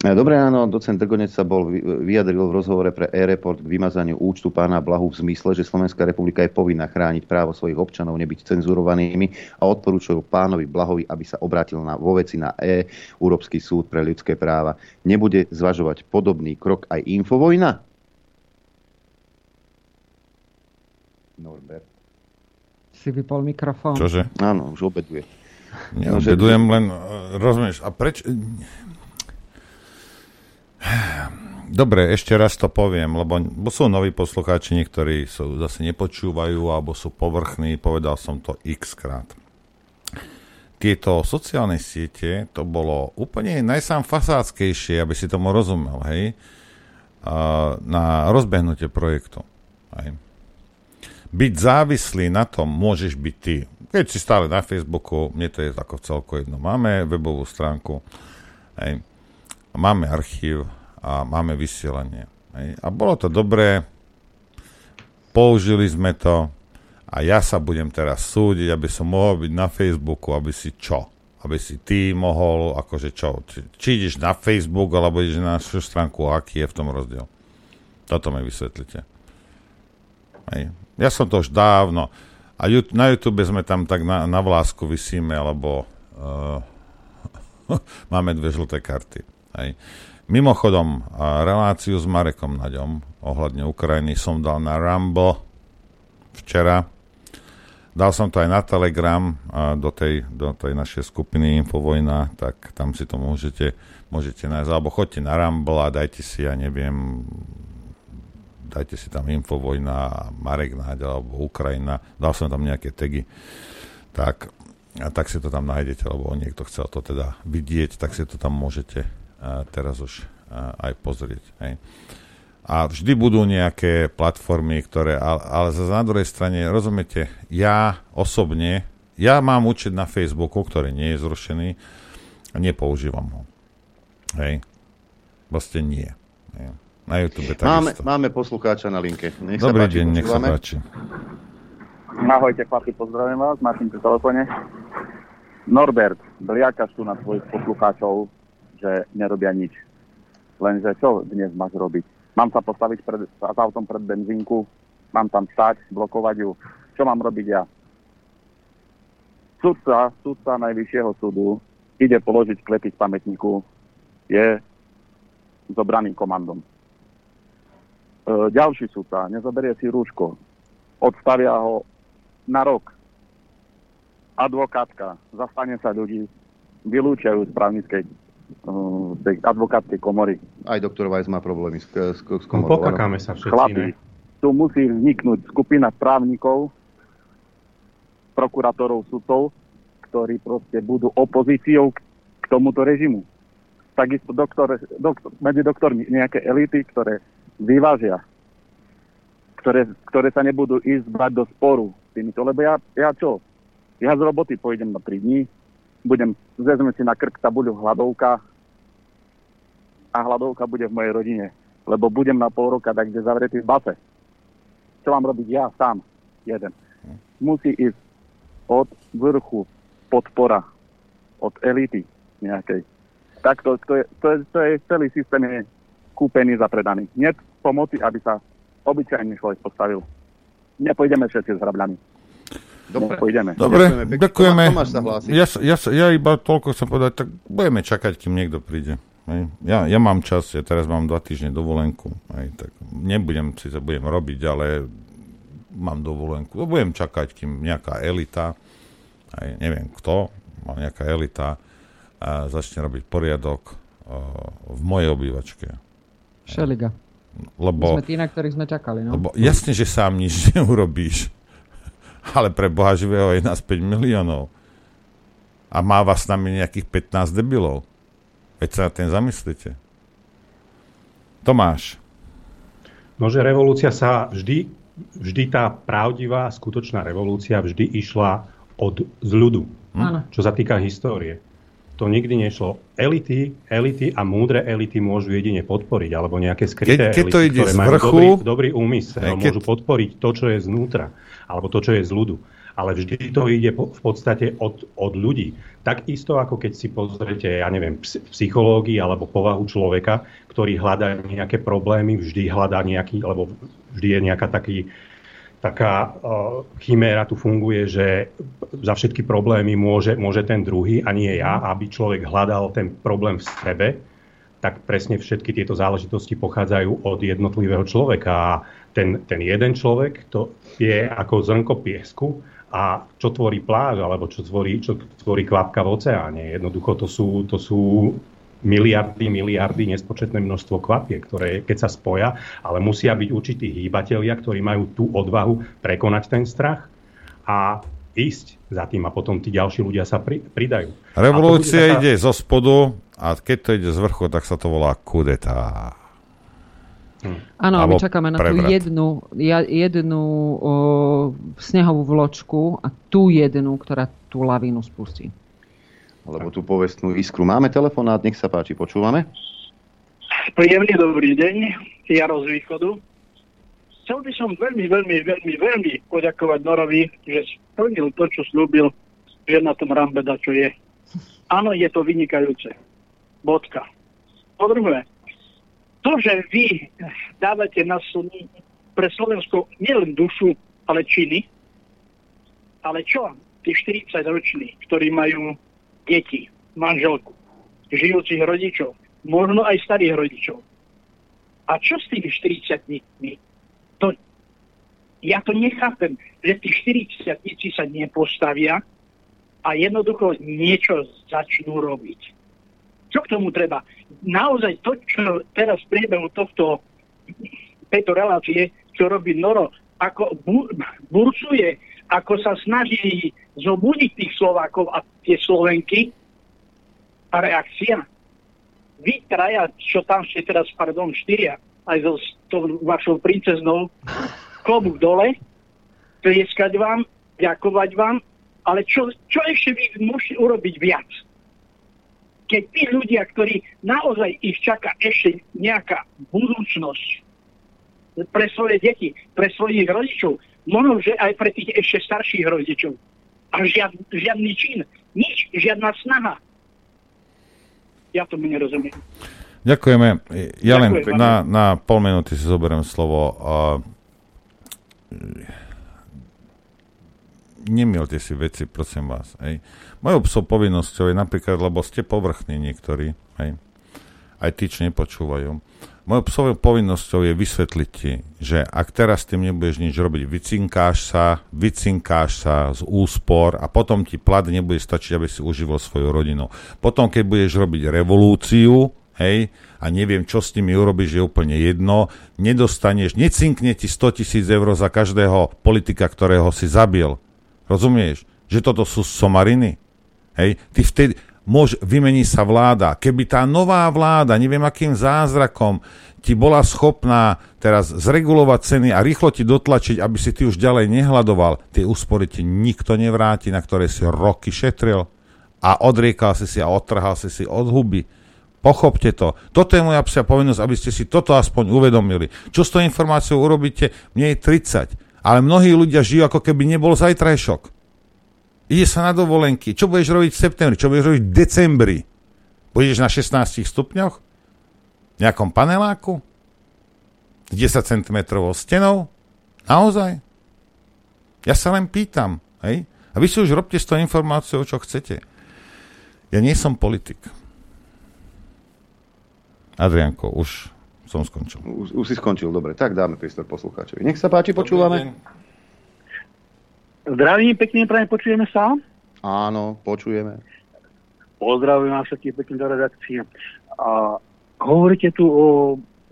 Dobré ráno, docent Drgonec sa bol vyjadril v rozhovore pre e-report k vymazaniu účtu pána Blahu v zmysle, že Slovenská republika je povinná chrániť právo svojich občanov nebyť cenzurovanými a odporúčajú pánovi Blahovi, aby sa obrátil na, vo veci na E, Európsky súd pre ľudské práva. Nebude zvažovať podobný krok aj Infovojna? Norbert. Si vypol mikrofón. Čože? Áno, už obeduje. Neobedujem len, e, rozumieš, a preč... Dobre, ešte raz to poviem, lebo sú noví poslucháči, niektorí sú, zase nepočúvajú alebo sú povrchní, povedal som to x krát. Tieto sociálne siete, to bolo úplne najsám fasáckejšie, aby si tomu rozumel, hej, na rozbehnutie projektu. Hej. Byť závislý na tom môžeš byť ty. Keď si stále na Facebooku, mne to je ako celko jedno. Máme webovú stránku, hej, máme archív a máme vysielanie. A bolo to dobré, použili sme to a ja sa budem teraz súdiť, aby som mohol byť na Facebooku, aby si čo? Aby si ty mohol, akože čo? Či, či ideš na Facebook, alebo ideš na našu stránku, aký je v tom rozdiel? Toto mi vysvetlite. Hej. Ja som to už dávno, a na YouTube sme tam tak na, na vlásku vysíme, lebo uh, máme dve žlté karty. Hej. Mimochodom, reláciu s Marekom Naďom ohľadne Ukrajiny som dal na Rumble včera. Dal som to aj na Telegram do tej, do tej našej skupiny Infovojna, tak tam si to môžete, môžete nájsť. Alebo choďte na Rumble a dajte si, ja neviem, dajte si tam Infovojna, Marek Naď alebo Ukrajina. Dal som tam nejaké tagy. Tak, a tak si to tam nájdete, lebo niekto chcel to teda vidieť, tak si to tam môžete teraz už a, aj pozrieť. Hej. A vždy budú nejaké platformy, ktoré, ale, ale zase na druhej strane, rozumiete, ja osobne, ja mám účet na Facebooku, ktorý nie je zrušený a nepoužívam ho. Hej. Proste nie. Hej. Na YouTube Máme, takisto. máme poslucháča na linke. Nech Dobrý sa páči, deň, nech sa páči. Ahojte chlapi, pozdravujem vás, Martin pri telefóne. Norbert, bliakaš tu na svojich poslucháčov, že nerobia nič. Lenže čo dnes máš robiť? Mám sa postaviť pred, s autom pred benzínku, mám tam stať, blokovať ju. Čo mám robiť ja? Sudca, sudca Najvyššieho súdu ide položiť klepy z pamätníku je zobraný komandom. E, ďalší sudca nezoberie si rúško, odstavia ho na rok. Advokátka, zastane sa ľudí, vylúčajú z právnickej tej advokátskej komory. Aj doktor Weiss má problémy s, s, s No, komorou. pokakáme sa všetci, Chlapi, ne? tu musí vzniknúť skupina právnikov, prokurátorov, sudcov, ktorí proste budú opozíciou k, k tomuto režimu. Takisto doktor, doktor, medzi doktormi nejaké elity, ktoré vyvážia, ktoré, ktoré sa nebudú ísť brať do sporu s týmito. Lebo ja, ja čo? Ja z roboty pôjdem na 3 dní, budem, vezmem si na krk tabuľu hladovka a hladovka bude v mojej rodine. Lebo budem na pol roka tak, kde zavretý v base. Čo mám robiť ja sám? Jeden. Musí ísť od vrchu podpora, od elity nejakej. Tak to, je, to, je, to je celý systém je kúpený za predaný. Nie pomoci, aby sa obyčajný človek postavil. Nepôjdeme všetci s hrabľami. Dobre. Nepôjdeme. Dobre, ďakujeme. Tomáš sa hlási. Ja, ja, ja iba toľko chcem povedať, tak budeme čakať, kým niekto príde. Hej. Ja, ja mám čas, ja teraz mám dva týždne dovolenku. Hej, tak nebudem, si to budem robiť, ale mám dovolenku. Budem čakať, kým nejaká elita, aj neviem kto, ale nejaká elita a začne robiť poriadok v mojej obývačke. Šeliga. Lebo, My sme tí, na ktorých sme čakali, no. lebo jasne, že sám nič neurobíš, ale pre Boha živého je nás 5 miliónov. A má vás s nami nejakých 15 debilov. Veď sa na ten zamyslite. Tomáš. No, že revolúcia sa vždy, vždy tá pravdivá, skutočná revolúcia vždy išla od z ľudu. Áno. Čo sa týka histórie. To nikdy nešlo. Elity, elity a múdre elity môžu jedine podporiť, alebo nejaké skryté Keď- keď to elity, ide ktoré z majú vrchu- dobrý, dobrý úmysel, keď- môžu podporiť to, čo je znútra, alebo to, čo je z ľudu. Ale vždy to ide po, v podstate od, od ľudí. Takisto ako keď si pozrete, ja neviem, ps- psychológii alebo povahu človeka, ktorý hľadá nejaké problémy, vždy hľadá nejaký, alebo vždy je nejaká taký, taká uh, chiméra tu funguje, že za všetky problémy môže, môže ten druhý a nie ja, aby človek hľadal ten problém v sebe, tak presne všetky tieto záležitosti pochádzajú od jednotlivého človeka. A ten, ten jeden človek to je ako zrnko piesku a čo tvorí pláž, alebo čo tvorí, čo tvorí kvapka v oceáne. Jednoducho to sú, to sú miliardy, miliardy, nespočetné množstvo kvapiek, ktoré keď sa spoja, ale musia byť určití hýbatelia, ktorí majú tú odvahu prekonať ten strach a ísť za tým a potom tí ďalší ľudia sa pri, pridajú. Revolúcia taká- ide zo spodu a keď to ide z vrchu, tak sa to volá kudeta. Áno, a my čakáme na tú prevrat. jednu, ja- jednu o, snehovú vločku a tú jednu, ktorá tú lavínu spustí. Alebo tú povestnú iskru. Máme telefonát, nech sa páči, počúvame. Príjemný dobrý deň, Jaro z východu. Chcel by som veľmi, veľmi, veľmi, veľmi poďakovať Norovi, že splnil to, čo slúbil, že na tom Rambeda, čo je. Áno, je to vynikajúce. Bodka. Po druhé, to, že vy dávate na Sl- pre Slovensko nielen dušu, ale činy, ale čo? Tí 40 roční, ktorí majú deti, manželku, žijúcich rodičov, možno aj starých rodičov. A čo s tými 40 To, ja to nechápem, že tí 40 sa nepostavia a jednoducho niečo začnú robiť. Čo k tomu treba? Naozaj to, čo teraz v priebehu tohto, tejto relácie, čo robí Noro, ako bu- burcuje, ako sa snaží zobudiť tých Slovákov a tie Slovenky, a reakcia. Vy traja, čo tam ste teraz, pardon, štyria, aj so s tou vašou princeznou, klobúk dole, tlieskať vám, ďakovať vám, ale čo, čo ešte vy môžete urobiť viac? Keď tí ľudia, ktorí naozaj ich čaká ešte nejaká budúcnosť pre svoje deti, pre svojich rodičov, možno, že aj pre tých ešte starších rodičov. A žiad, žiadny čin, nič, žiadna snaha. Ja tomu nerozumiem. Ďakujeme. Ja len Ďakujem, na, na pol minúty si zoberiem slovo. A... Nemielte si veci, prosím vás. Hej. Mojou psou povinnosťou je napríklad, lebo ste povrchní niektorí, hej. aj tí, čo nepočúvajú. Mojou svojou povinnosťou je vysvetliť ti, že ak teraz s tým nebudeš nič robiť, vycinkáš sa, vycinkáš sa z úspor a potom ti plat nebude stačiť, aby si uživil svoju rodinu. Potom, keď budeš robiť revolúciu, hej, a neviem, čo s nimi urobíš, je úplne jedno, nedostaneš, necinkne ti 100 tisíc eur za každého politika, ktorého si zabil. Rozumieš? Že toto sú somariny? Hej, ty vtedy, môž, vymení sa vláda. Keby tá nová vláda, neviem akým zázrakom, ti bola schopná teraz zregulovať ceny a rýchlo ti dotlačiť, aby si ty už ďalej nehľadoval, tie úspory ti nikto nevráti, na ktoré si roky šetril a odriekal si si a odtrhal si si od huby. Pochopte to. Toto je moja psia povinnosť, aby ste si toto aspoň uvedomili. Čo s tou informáciou urobíte? Mne je 30. Ale mnohí ľudia žijú, ako keby nebol zajtrajšok. Ide sa na dovolenky. Čo budeš robiť v septembri? Čo budeš robiť v decembri? Budeš na 16 stupňoch? V nejakom paneláku? 10 cm stenou? Naozaj? Ja sa len pýtam. Hej? A vy si už robte s tou informáciou, čo chcete. Ja nie som politik. Adrianko, už som skončil. Už, už si skončil, dobre. Tak dáme priestor poslucháčovi. Nech sa páči, počúvame. Zdravím, pekne prajem, počujeme sa? Áno, počujeme. Pozdravujem vás všetkých pekne do redakcie. A hovoríte tu o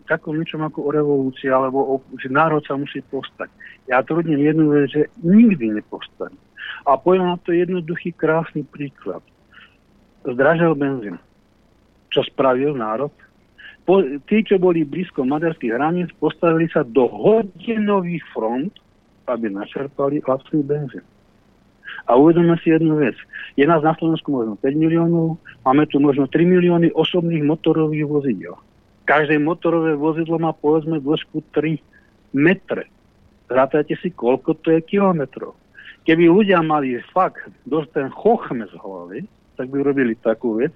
takom niečom ako o revolúcii, alebo o, že národ sa musí postať. Ja tvrdím jednu vec, že nikdy nepostane. A poviem na to jednoduchý, krásny príklad. Zdražil benzín. Čo spravil národ? Po, tí, čo boli blízko maďarských hraníc, postavili sa do hodinových front, aby načerpali lacný benzín. A uvedome si jednu vec. Je nás na Slovensku možno 5 miliónov, máme tu možno 3 milióny osobných motorových vozidel. Každé motorové vozidlo má povedzme dĺžku 3 metre. Zrátajte si, koľko to je kilometrov. Keby ľudia mali fakt dosť ten chochme z hlavy, tak by robili takú vec,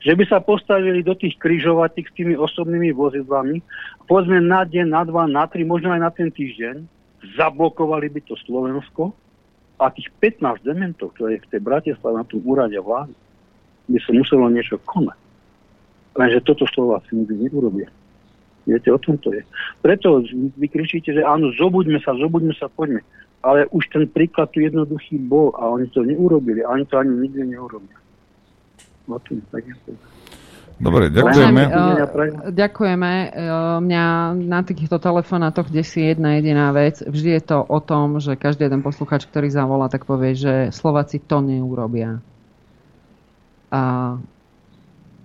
že by sa postavili do tých kryžovatík s tými osobnými vozidlami, povedzme na deň, na dva, na tri, možno aj na ten týždeň, zablokovali by to Slovensko a tých 15 dementov, ktoré je v tej Bratislave na tom úrade vlády, by sa muselo niečo konať. Lenže toto Slováci nikdy neurobia. Viete, o tom to je. Preto vy kričíte, že áno, zobuďme sa, zobuďme sa, poďme. Ale už ten príklad tu jednoduchý bol a oni to neurobili. A oni to ani nikdy neurobia. O tom, tak je. Dobre, ďakujeme. Ďakujeme. Uh, mňa na týchto telefonátoch desí jedna jediná vec. Vždy je to o tom, že každý jeden posluchač, ktorý zavolá, tak povie, že Slováci to neurobia. A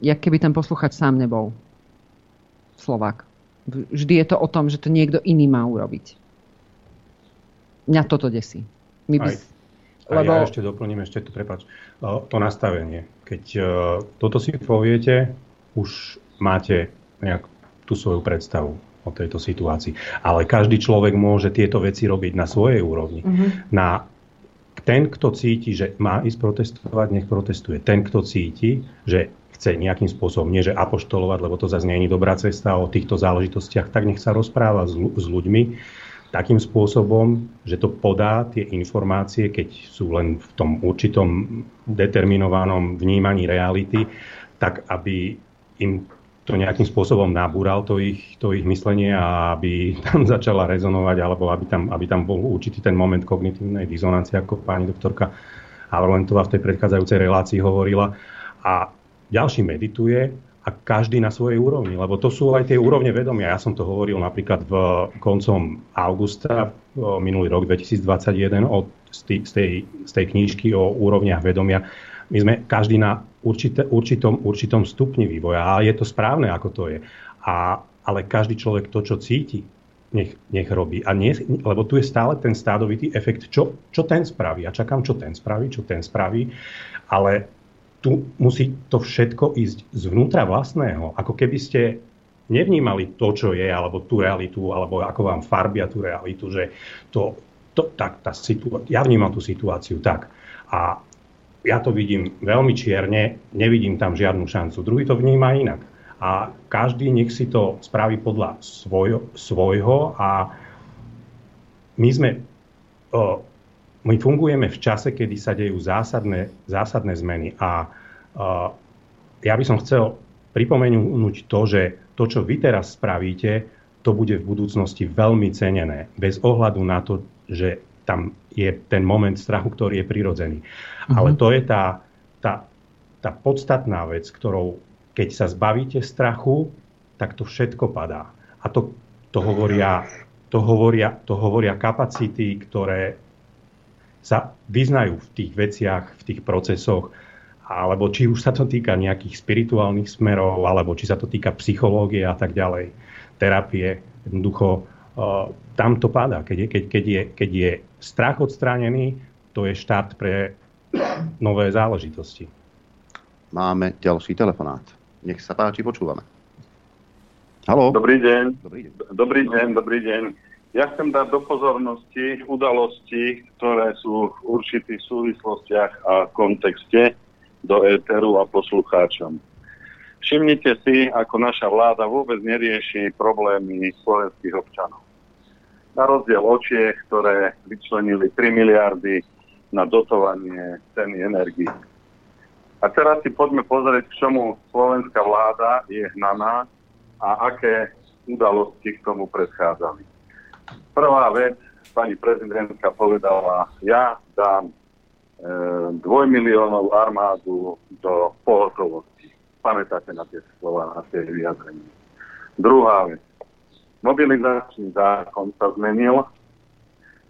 jak keby ten posluchač sám nebol Slovák. Vždy je to o tom, že to niekto iný má urobiť. Mňa toto desí. My by... Aj, lebo... A ja ešte doplním, ešte to, prepač, to nastavenie. Keď toto si poviete, už máte nejak tú svoju predstavu o tejto situácii. Ale každý človek môže tieto veci robiť na svojej úrovni. Mm-hmm. Na ten, kto cíti, že má ísť protestovať, nech protestuje. Ten, kto cíti, že chce nejakým spôsobom, nie že apoštolovať, lebo to zase nie je dobrá cesta o týchto záležitostiach, tak nech sa rozpráva s, s ľuďmi takým spôsobom, že to podá tie informácie, keď sú len v tom určitom determinovanom vnímaní reality, tak aby im to nejakým spôsobom nabúral to ich, to ich myslenie a aby tam začala rezonovať, alebo aby tam, aby tam bol určitý ten moment kognitívnej dizonancie, ako pani doktorka Havrolentová v tej predchádzajúcej relácii hovorila. A ďalší medituje a každý na svojej úrovni, lebo to sú aj tie úrovne vedomia. Ja som to hovoril napríklad v koncom augusta minulý rok 2021 od, z, tej, z, tej, z o úrovniach vedomia. My sme každý na určite, určitom, určitom stupni vývoja a je to správne, ako to je. A, ale každý človek to, čo cíti, nech, nech robí. A nie, lebo tu je stále ten stádovitý efekt, čo, čo ten spraví. Ja čakám, čo ten spraví, čo ten spraví. Ale tu musí to všetko ísť zvnútra vlastného. Ako keby ste nevnímali to, čo je, alebo tú realitu, alebo ako vám farbia tú realitu, že to, to tak, tá situá- ja vnímam tú situáciu tak. A ja to vidím veľmi čierne, nevidím tam žiadnu šancu. Druhý to vníma inak. A každý nech si to spraví podľa svoj, svojho a my sme o, my fungujeme v čase, kedy sa dejú zásadné, zásadné zmeny a uh, ja by som chcel pripomenúť to, že to, čo vy teraz spravíte, to bude v budúcnosti veľmi cenené. Bez ohľadu na to, že tam je ten moment strachu, ktorý je prirodzený. Mhm. Ale to je tá, tá, tá podstatná vec, ktorou keď sa zbavíte strachu, tak to všetko padá. A to, to, hovoria, to, hovoria, to hovoria kapacity, ktoré sa vyznajú v tých veciach, v tých procesoch, alebo či už sa to týka nejakých spirituálnych smerov, alebo či sa to týka psychológie a tak ďalej, terapie. Jednoducho, uh, tam to padá. Keď je, keď, keď, je, keď je strach odstránený, to je štart pre nové záležitosti. Máme ďalší telefonát. Nech sa páči, počúvame. Haló? Dobrý deň. Dobrý deň. Dobrý deň, dobrý deň. Ja chcem dať do pozornosti udalosti, ktoré sú v určitých súvislostiach a kontexte do éteru a poslucháčom. Všimnite si, ako naša vláda vôbec nerieši problémy slovenských občanov. Na rozdiel od ktoré vyčlenili 3 miliardy na dotovanie ceny energii. A teraz si poďme pozrieť, k čomu slovenská vláda je hnaná a aké udalosti k tomu predchádzali. Prvá vec, pani prezidentka povedala, ja dám e, dvojmiliónov armádu do pohotovosti. Pamätáte na tie slova, na tie vyjadrenie. Druhá vec, mobilizačný zákon sa zmenil.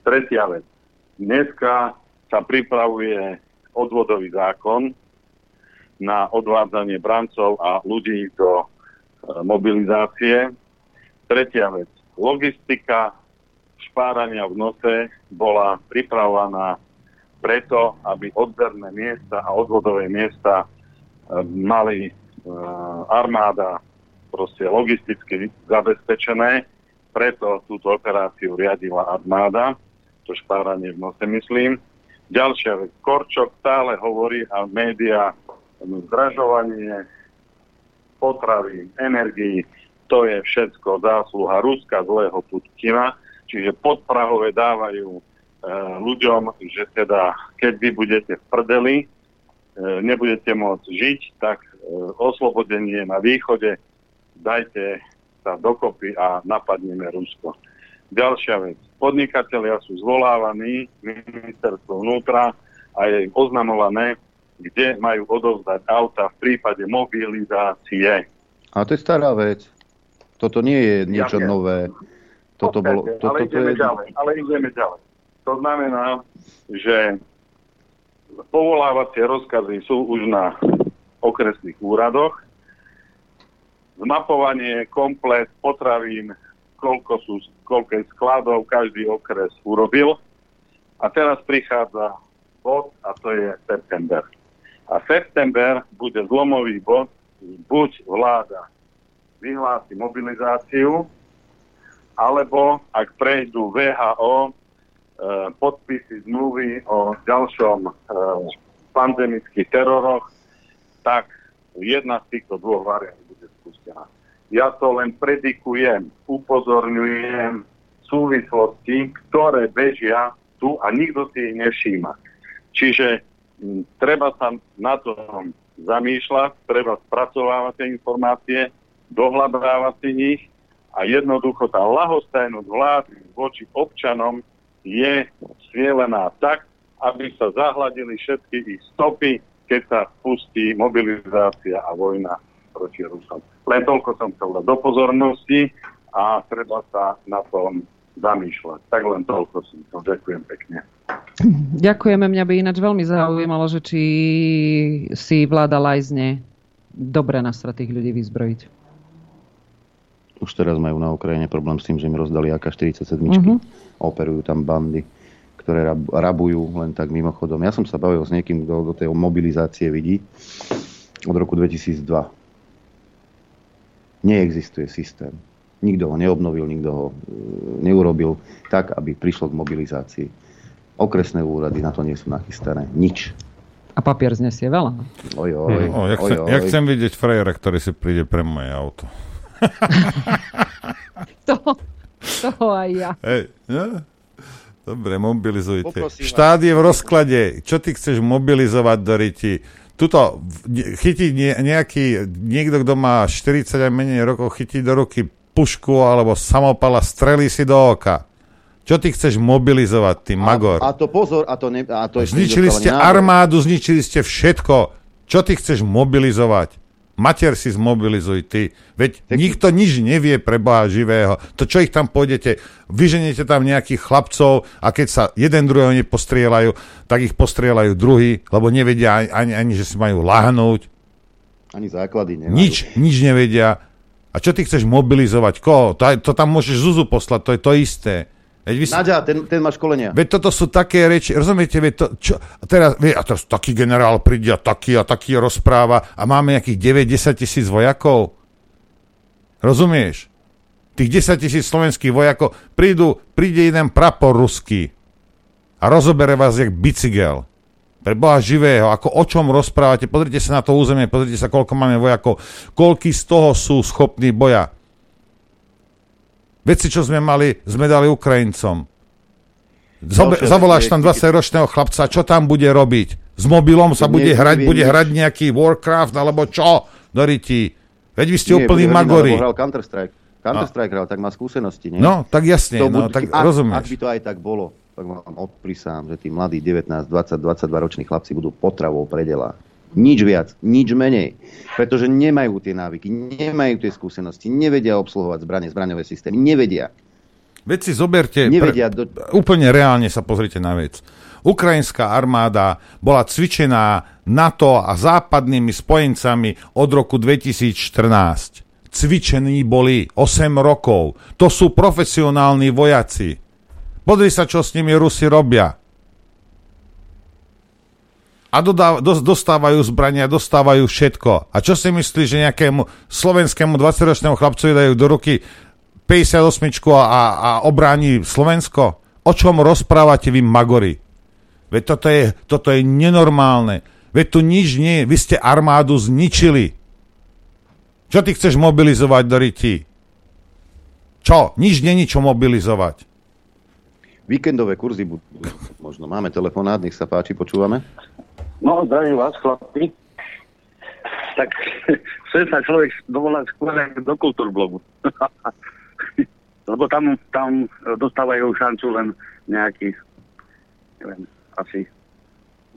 Tretia vec, dneska sa pripravuje odvodový zákon na odvádzanie brancov a ľudí do e, mobilizácie. Tretia vec, logistika špárania v nose bola pripravovaná preto, aby odberné miesta a odvodové miesta e, mali e, armáda proste logisticky zabezpečené, preto túto operáciu riadila armáda, to špáranie v nose myslím. Ďalšia vec, Korčok stále hovorí a médiá zdražovanie potravy, energii, to je všetko zásluha Ruska zlého Putina, čiže podprahové dávajú e, ľuďom, že teda keď vy budete v prdeli, e, nebudete môcť žiť, tak e, oslobodenie na východe dajte sa dokopy a napadneme Rusko. Ďalšia vec. Podnikatelia sú zvolávaní ministerstvo vnútra a je im oznamované, kde majú odovzdať auta v prípade mobilizácie. A to je stará vec. Toto nie je niečo viem. nové. Toto bolo, to, ale toto ideme je... ďalej. Ale ideme ďalej. To znamená, že povolávacie rozkazy sú už na okresných úradoch. Zmapovanie komplet potravín, koľko, sú, koľko je skladov, každý okres urobil. A teraz prichádza bod a to je september. A september bude zlomový bod, buď vláda vyhlási mobilizáciu, alebo ak prejdú VHO e, podpisy zmluvy o ďalšom e, pandemických teroroch, tak jedna z týchto dvoch variant bude spustená. Ja to len predikujem, upozorňujem súvislosti, ktoré bežia tu a nikto si ich nevšíma. Čiže m, treba sa na tom zamýšľať, treba spracovávať tie informácie, dohľadávať si ich a jednoducho tá lahostajnosť vlády voči občanom je svielená tak, aby sa zahladili všetky ich stopy, keď sa spustí mobilizácia a vojna proti Rusom. Len toľko som chcel dať do pozornosti a treba sa na tom zamýšľať. Tak len toľko som chcel. Ďakujem pekne. Ďakujeme, mňa by ináč veľmi zaujímalo, že či si vláda lajzne dobre nasratých ľudí vyzbrojiť. Už teraz majú na Ukrajine problém s tým, že im rozdali AK-47. Mhm. Operujú tam bandy, ktoré rab- rabujú len tak mimochodom. Ja som sa bavil s niekým, kto do tej mobilizácie vidí od roku 2002. Neexistuje systém. Nikto ho neobnovil, nikto ho e, neurobil tak, aby prišlo k mobilizácii. Okresné úrady na to nie sú nachystané. Nič. A papier znesie veľa. Oj, oj, O, ja, chcem, oj, ja chcem vidieť frajera, ktorý si príde pre moje auto. To, toho aj ja. Hej, no? Dobre, mobilizujte. Poprosím vás. Štát je v rozklade. Čo ty chceš mobilizovať do riti? tuto chytiť nejaký, niekto, kto má 40 a menej rokov, chytiť do ruky pušku alebo samopala, strelí si do oka. Čo ty chceš mobilizovať, ty magor? A to pozor, a to, ne, a to ešte Zničili ste armádu, zničili ste všetko. Čo ty chceš mobilizovať? Mater si zmobilizuj ty. Veď nikto nič nevie pre Boha živého. To čo ich tam pôjdete, vyženiete tam nejakých chlapcov a keď sa jeden druhého nepostrieľajú, tak ich postrieľajú druhý, lebo nevedia ani, ani, ani že si majú lahnúť. Ani základy nemajú. Nič, nič nevedia. A čo ty chceš mobilizovať? Koho? To, to tam môžeš Zuzu poslať, to je to isté. Veď vy. Naďa, ten, ten má školenia. Veď toto sú také reči, rozumiete, veď to, čo, a teraz, vie, a teraz taký generál príde a taký a taký rozpráva a máme nejakých 9-10 tisíc vojakov. Rozumieš? Tých 10 tisíc slovenských vojakov, prídu, príde jeden prapor ruský a rozobere vás jak bicykel. Pre Boha živého, ako o čom rozprávate, pozrite sa na to územie, pozrite sa, koľko máme vojakov, koľky z toho sú schopní boja. Veci, čo sme mali, sme dali Ukrajincom. Ďalšia zavoláš tam 20-ročného chlapca, čo tam bude robiť? S mobilom sa bude hrať, bude hrať nejaký Warcraft, alebo čo? Doriti. Veď vy ste hrdina, magori. hral Counter-Strike. Counter-Strike hral, tak má skúsenosti, nie? No, tak jasne, no, bud- tak ak, rozumieš. Ak by to aj tak bolo, tak vám odprísám, že tí mladí 19, 20, 22 roční chlapci budú potravou predela. Nič viac, nič menej. Pretože nemajú tie návyky, nemajú tie skúsenosti, nevedia obsluhovať zbranie, zbraňové systémy, nevedia. Veď si zoberte, Nevedia pre, úplne reálne sa pozrite na vec. Ukrajinská armáda bola cvičená NATO a západnými spojencami od roku 2014. Cvičení boli 8 rokov. To sú profesionálni vojaci. Podri sa, čo s nimi Rusi robia. A dodá, dos, dostávajú zbrania, dostávajú všetko. A čo si myslíš, že nejakému slovenskému 20-ročnému chlapcovi dajú do ruky 58 a, a obráni Slovensko? O čom rozprávate vy magori? Veď toto je, toto je nenormálne. Veď tu nič nie. Vy ste armádu zničili. Čo ty chceš mobilizovať do ryti? Čo? Nič není čo mobilizovať. Víkendové kurzy budú. Možno máme telefonát, nech sa páči, počúvame. No, zdravím vás, chlapi. Tak chce sa človek dovolať skôr do kultúrblogu. Lebo tam, tam dostávajú šancu len nejakí, neviem, asi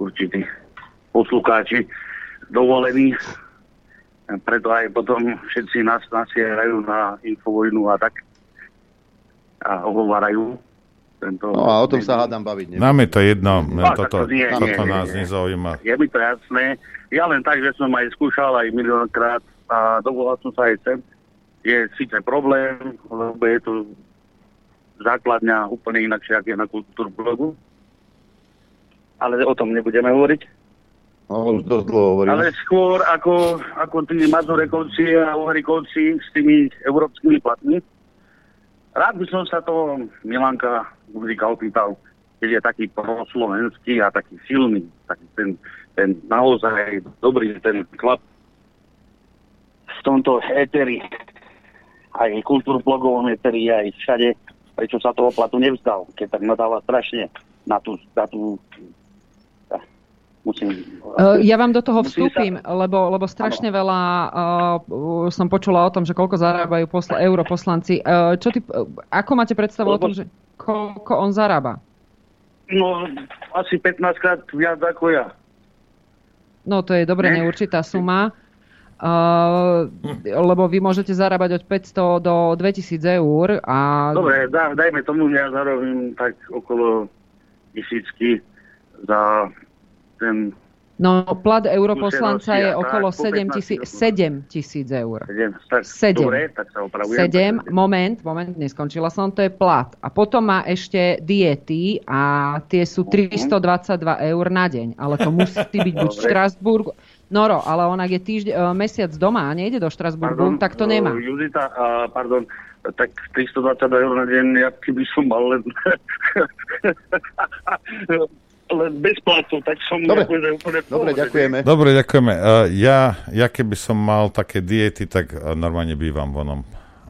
určití poslucháči dovolení. Preto aj potom všetci nás nasierajú na infovojnu a tak. A ohovárajú tento... No a o tom sa hádam baviť. nebudem. Nám je to jedno, No, toto, to nie, nie, toto nie, nás nie. nezaujíma. Je mi to jasné. Ja len tak, že som aj skúšal aj miliónkrát a dovolal som sa aj sem. Je síce problém, lebo je tu základňa úplne inakšia, ako je na kultúrblogu. Ale o tom nebudeme hovoriť. No, už dosť dlho hovorím. Ale skôr ako, ako tí Mazurekovci a Uhrikovci s tými európskymi platmi. Rád by som sa toho Milanka Guzika opýtal, keď je taký proslovenský a taký silný, taký ten, ten naozaj dobrý ten chlap. V tomto éteri, aj kultúrblogovom éteri, aj všade, prečo sa toho platu nevzdal, keď tak nadáva strašne na tú, na tú musím... Uh, ja vám do toho vstúpim, lebo, lebo strašne veľa uh, som počula o tom, že koľko zarábajú posla, europoslanci. Uh, čo ty, uh, ako máte predstavu o tom, že koľko on zarába? No, asi 15 krát viac ako ja. No to je dobre neurčitá suma. Uh, lebo vy môžete zarábať od 500 do 2000 eur a Dobre, dá, dajme tomu, ja zarobím tak okolo tisícky za ten no, plat europoslanca je okolo tak, po 7 15 tisíc, 7 tisíc eur. 7. Tak, Sedem. Dobre, tak sa opravujem. 7, moment, moment, neskončila som, to je plat. A potom má ešte diety a tie sú 322 eur na deň, ale to musí byť buď v. Štrasburgu. Noro, ale ona je týždeň, e, mesiac doma a nejde do Štrasburgu, tak to nemá. uh, Judita, a, pardon, tak 320 eur na deň, ja keby som mal len bez platu, tak som Dobre. akože úplne v Dobre, ďakujeme. Dobre, ďakujeme. Uh, ja, ja keby som mal také diety, tak uh, normálne bývam v onom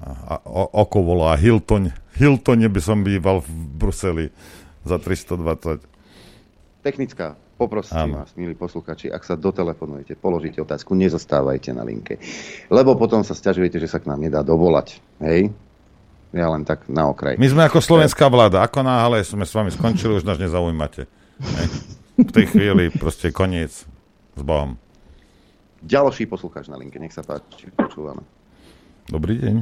a, o, oko volá Hilton. Hiltone by som býval v Bruseli za 320. Technická. Poprosím vás, milí posluchači, ak sa dotelefonujete, položíte otázku, nezostávajte na linke. Lebo potom sa stiažujete, že sa k nám nedá dovolať. Hej? Ja len tak na okraj. My sme ako slovenská vláda. Ako náhle sme s vami skončili, už nás nezaujímate. V tej chvíli proste koniec s Bohom. Ďalší poslucháč na linke, nech sa páči, počúvame. Dobrý deň.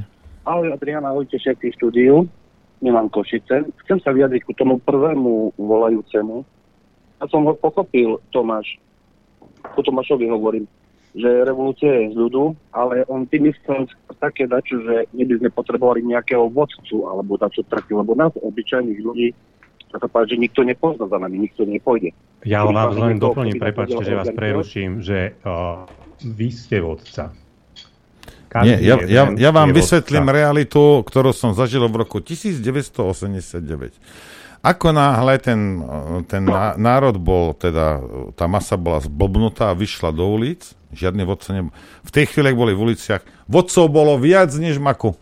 Ahoj Adriana, ahojte všetci v štúdiu. Milan Košice. Chcem sa vyjadriť ku tomu prvému volajúcemu. Ja som ho pochopil, Tomáš. Ku Tomášovi hovorím, že revolúcia je z ľudu, ale on tým myslel také dačo, že my by sme potrebovali nejakého vodcu alebo dačo také, lebo nás, obyčajných ľudí, sa to páči, že nikto nepozná za nami, nikto nepôjde. Ja vám sa len doplním, prepačte, že vás preruším, že uh, vy ste vodca. Nie, ja, ja, ja vám vodca. vysvetlím realitu, ktorú som zažil v roku 1989. Ako náhle ten, ten ná- národ bol, teda tá masa bola zblbnutá a vyšla do ulic, žiadny vodca nebol. V tej chvíli, ak boli v uliciach, vodcov bolo viac než maku.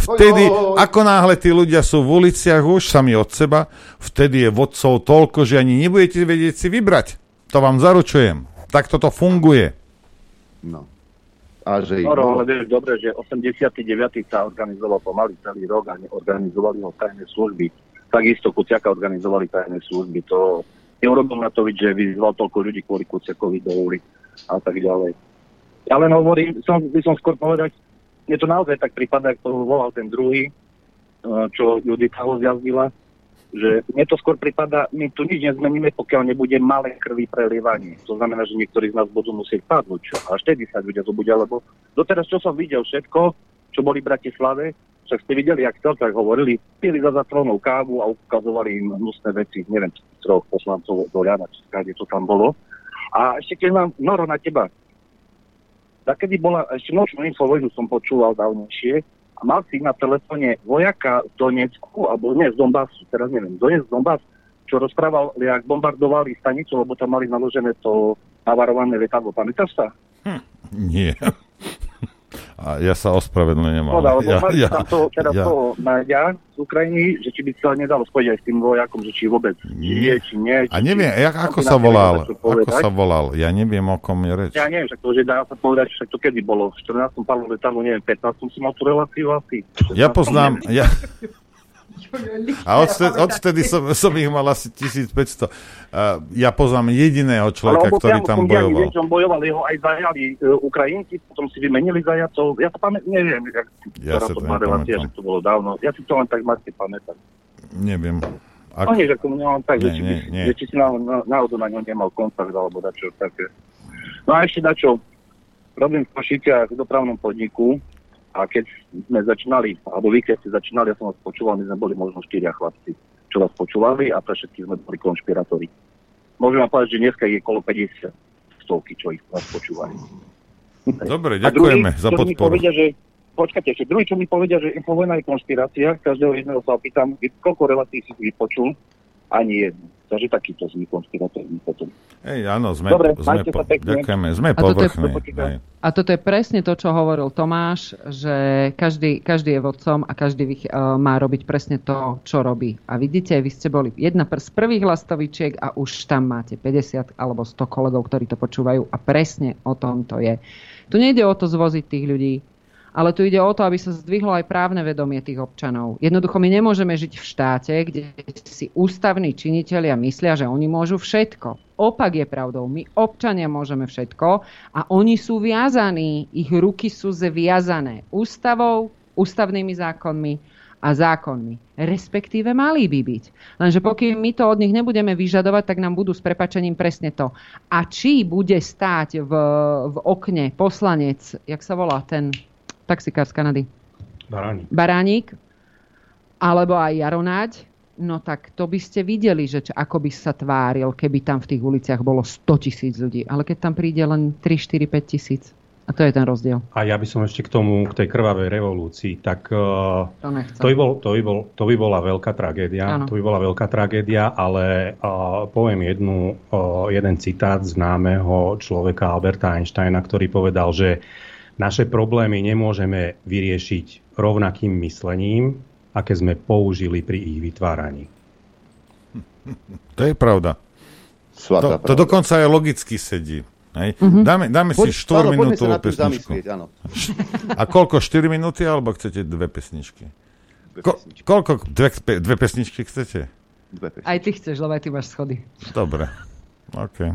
Vtedy, ako náhle tí ľudia sú v uliciach už sami od seba, vtedy je vodcov toľko, že ani nebudete vedieť si vybrať. To vám zaručujem. Tak toto funguje. No. A že No, bolo- ale vieš dobre, že 89. sa organizoval pomaly celý rok a neorganizovali ho tajné služby. Takisto Kuciaka organizovali tajné služby. To neurobil Matovič, že vyzval toľko ľudí kvôli Kuciakovi do ulic a tak ďalej. Ja len hovorím, som, by som skôr povedať, mne to naozaj tak prípada, ako volal ten druhý, eh, čo Judita ho zjazdila, že mne to skôr prípada, my tu nič nezmeníme, pokiaľ nebude malé krvi prelievanie. To znamená, že niektorí z nás budú musieť padnúť. Čo? Až vtedy sa ľudia zobudia, lebo doteraz, čo som videl všetko, čo boli v Bratislave, však ste videli, jak celkách hovorili, pili za zatrónou kávu a ukazovali im hnusné veci, neviem, troch poslancov do Jana, či skáde, čo tam bolo. A ešte keď mám, Noro, na teba, tak kedy bola, ešte nočnú infovojnu som počúval dávnejšie, a mal si na telefóne vojaka z Donecku, alebo nie, z Donbasu, teraz neviem, Donetsk, Donbas, čo rozprával, jak bombardovali stanicu, lebo tam mali naložené to navarované letadlo. Pamätáš sa? Nie. A ja sa ospravedlňujem. No, ale ja, mali ja, tam to, teraz ja, toho nájdia z Ukrajiny, že či by sa nedalo spojiť aj s tým vojakom, že či vôbec nie, či nie. a neviem, jak, ako Či sa volal? Ako sa volal? Ja neviem, o kom je reč. Ja neviem, však to, že dá sa povedať, však to kedy bolo, v 14. palom letadlo, neviem, 15. som mal tú reláciu asi. Ja poznám, ja... A odvtedy, odvtedy som, som ich mal asi 1500. Uh, ja poznám jediného človeka, Ale ktorý tam bojoval. On bojoval, jeho aj zajali e, Ukrajinci, potom si vymenili zajacov. Ja to pamätám, neviem, jak, Ja ktorá sa to relácia, to bolo dávno. Ja si to len tak máte pamätať. Neviem. Ak... No nie, že to nemám tak, Nie, že, či, nie, nie. že či si náhodou na, náhodou na ňom nemal kontakt alebo dačo také. No a ešte dačo, robím v Košiciach v dopravnom podniku a keď sme začínali, alebo vy keď ste začínali, ja som vás počúval, my sme boli možno štyria chlapci, čo vás počúvali a pre všetkých sme boli konšpirátori. Môžem vám povedať, že dneska je kolo 50 stovky, čo ich vás počúvali. Dobre, ďakujeme druhý, za podporu. Povedia, že, počkajte, ešte druhý, čo mi povedia, že infovojna je konšpirácia, každého jedného sa opýtam, koľko relácií si vypočul, ani jednu. Takže takýto sme konšpirátorní potom. Hej, áno, sme, Dobre, sme, po, ďakujeme, sme A toto je- povrchní. hej. A toto je presne to, čo hovoril Tomáš, že každý, každý je vodcom a každý vych- uh, má robiť presne to, čo robí. A vidíte, vy ste boli jedna pr- z prvých lastovičiek a už tam máte 50 alebo 100 kolegov, ktorí to počúvajú a presne o tom to je. Tu nejde o to zvoziť tých ľudí, ale tu ide o to, aby sa zdvihlo aj právne vedomie tých občanov. Jednoducho my nemôžeme žiť v štáte, kde si ústavní činitelia myslia, že oni môžu všetko. Opak je pravdou. My občania môžeme všetko a oni sú viazaní, ich ruky sú zviazané ústavou, ústavnými zákonmi a zákonmi. Respektíve mali by byť. Lenže pokým my to od nich nebudeme vyžadovať, tak nám budú s prepačením presne to. A či bude stáť v, v okne poslanec, jak sa volá ten taxikár z Kanady? Baránik. Baránik, alebo aj Jaronáď, no tak to by ste videli, že čo, ako by sa tváril, keby tam v tých uliciach bolo 100 tisíc ľudí. Ale keď tam príde len 3, 4, 5 tisíc. A to je ten rozdiel. A ja by som ešte k tomu, k tej krvavej revolúcii, tak uh, To nechcem. to, by bol, to, by bol, to by bola veľká tragédia. Áno. To by bola veľká tragédia, ale uh, poviem jednu, uh, jeden citát známeho človeka Alberta Einsteina, ktorý povedal, že naše problémy nemôžeme vyriešiť rovnakým myslením, aké sme použili pri ich vytváraní. To je pravda. Svatá to, to dokonca aj logicky sedí. Hej? Mhm. Dáme, dáme si Poď- 4 poďme sa minútovú nad tým pesničku. A koľko? 4 minúty, alebo chcete dve pesničky? Ko, koľko? Dve, dve pesničky chcete? Dve Aj ty chceš, lebo aj ty máš schody. Dobre. OK.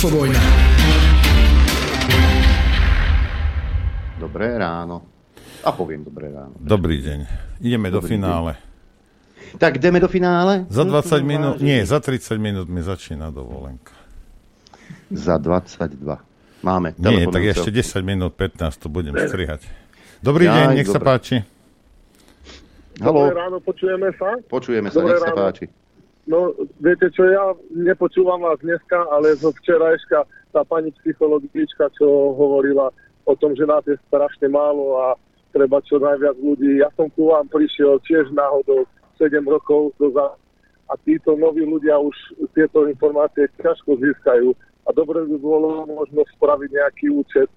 Infovojna. Dobré ráno. A poviem dobré ráno. Dobrý deň. Ideme do Dobrý finále. Tak ideme do finále? Za 20 minút, nie, za 30 minút mi začína dovolenka. Za 22. Máme. Nie, tak ešte 10 minút, 15 to budem strihať. Dobrý Jaj, deň, nech sa dobre. páči. Haló. Dobré ráno, počujeme sa? Počujeme sa, Dobré nech sa ráno. páči. No, viete čo, ja nepočúvam vás dneska, ale zo včerajška tá pani psychologička, čo hovorila o tom, že nás je strašne málo a treba čo najviac ľudí. Ja som ku vám prišiel tiež náhodou 7 rokov dozadu a títo noví ľudia už tieto informácie ťažko získajú a dobre by bolo možno spraviť nejaký účet, e,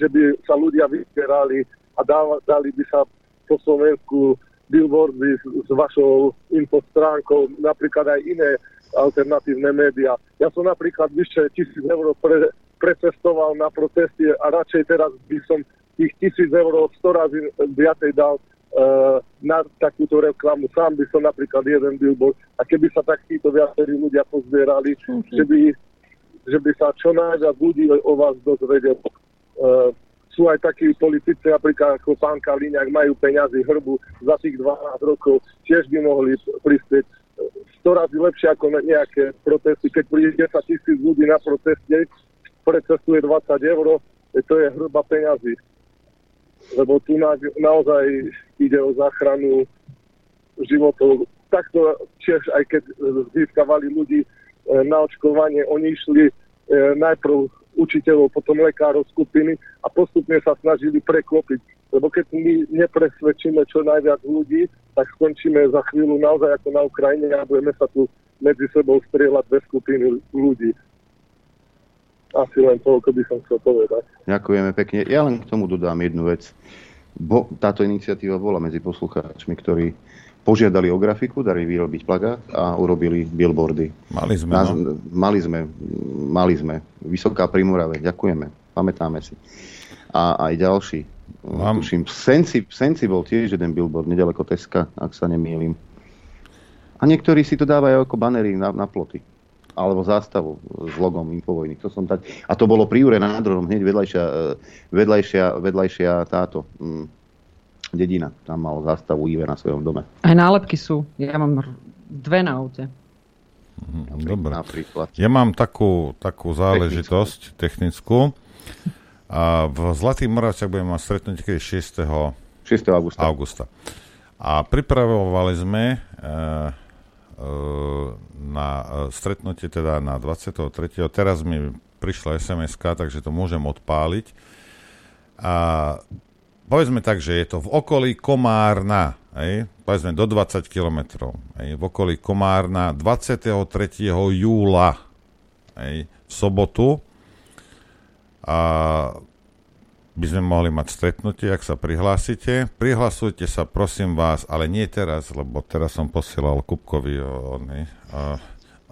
že by sa ľudia vyzbierali a dáva, dali by sa po Slovensku billboardy s, s vašou infostránkou, napríklad aj iné alternatívne médiá. Ja som napríklad vyše tisíc eur pre, precestoval na protesty a radšej teraz by som tých tisíc eur 100 razy viacej dal uh, na takúto reklamu. Sám by som napríklad jeden billboard. A keby sa takíto viacerí ľudia pozbierali, že by, že by sa čo najviac ľudí o vás dozvedelo. Uh, sú aj takí politici, napríklad ako pán Kaliňák, majú peňazí hrbu za tých 12 rokov, tiež by mohli prispieť 100 razy lepšie ako nejaké protesty. Keď príde 10 tisíc ľudí na proteste, precestuje 20 eur, to je hrba peňazí. Lebo tu na, naozaj ide o záchranu životov. Takto tiež, aj keď získavali ľudí e, na očkovanie, oni išli e, najprv učiteľov, potom lekárov skupiny a postupne sa snažili preklopiť. Lebo keď my nepresvedčíme čo najviac ľudí, tak skončíme za chvíľu naozaj ako na Ukrajine a budeme sa tu medzi sebou strieľať dve skupiny ľudí. Asi len toľko by som chcel povedať. Ďakujeme pekne. Ja len k tomu dodám jednu vec. Bo, táto iniciatíva bola medzi poslucháčmi, ktorí požiadali o grafiku, dali vyrobiť plagát a urobili billboardy. Mali sme, Nás, no. Mali sme, mali sme. Vysoká pri Morave, ďakujeme. Pamätáme si. A aj ďalší. Mám... Tuším, v Senci, v Senci bol tiež jeden billboard, nedaleko Teska, ak sa nemýlim. A niektorí si to dávajú ako banery na, na ploty. Alebo zástavu s logom Infovojny. To som tak... A to bolo pri Jure nad hneď vedľajšia, e, vedľajšia, vedľajšia táto mm, dedina. Tam mal zástavu Ive na svojom dome. Aj nálepky sú. Ja mám dve na aute. Dobre. Napríklad. Ja mám takú, takú záležitosť technickú. A v Zlatých Moravciach budeme mať stretnutie kedy 6. 6. augusta. augusta. A pripravovali sme e, e, na e, stretnutie teda na 23. Teraz mi prišla sms takže to môžem odpáliť. A povedzme tak, že je to v okolí Komárna, hej, povedzme do 20 kilometrov, v okolí Komárna 23. júla, hej, v sobotu. A by sme mohli mať stretnutie, ak sa prihlásite. Prihlasujte sa, prosím vás, ale nie teraz, lebo teraz som posielal Kupkovi o, oný, a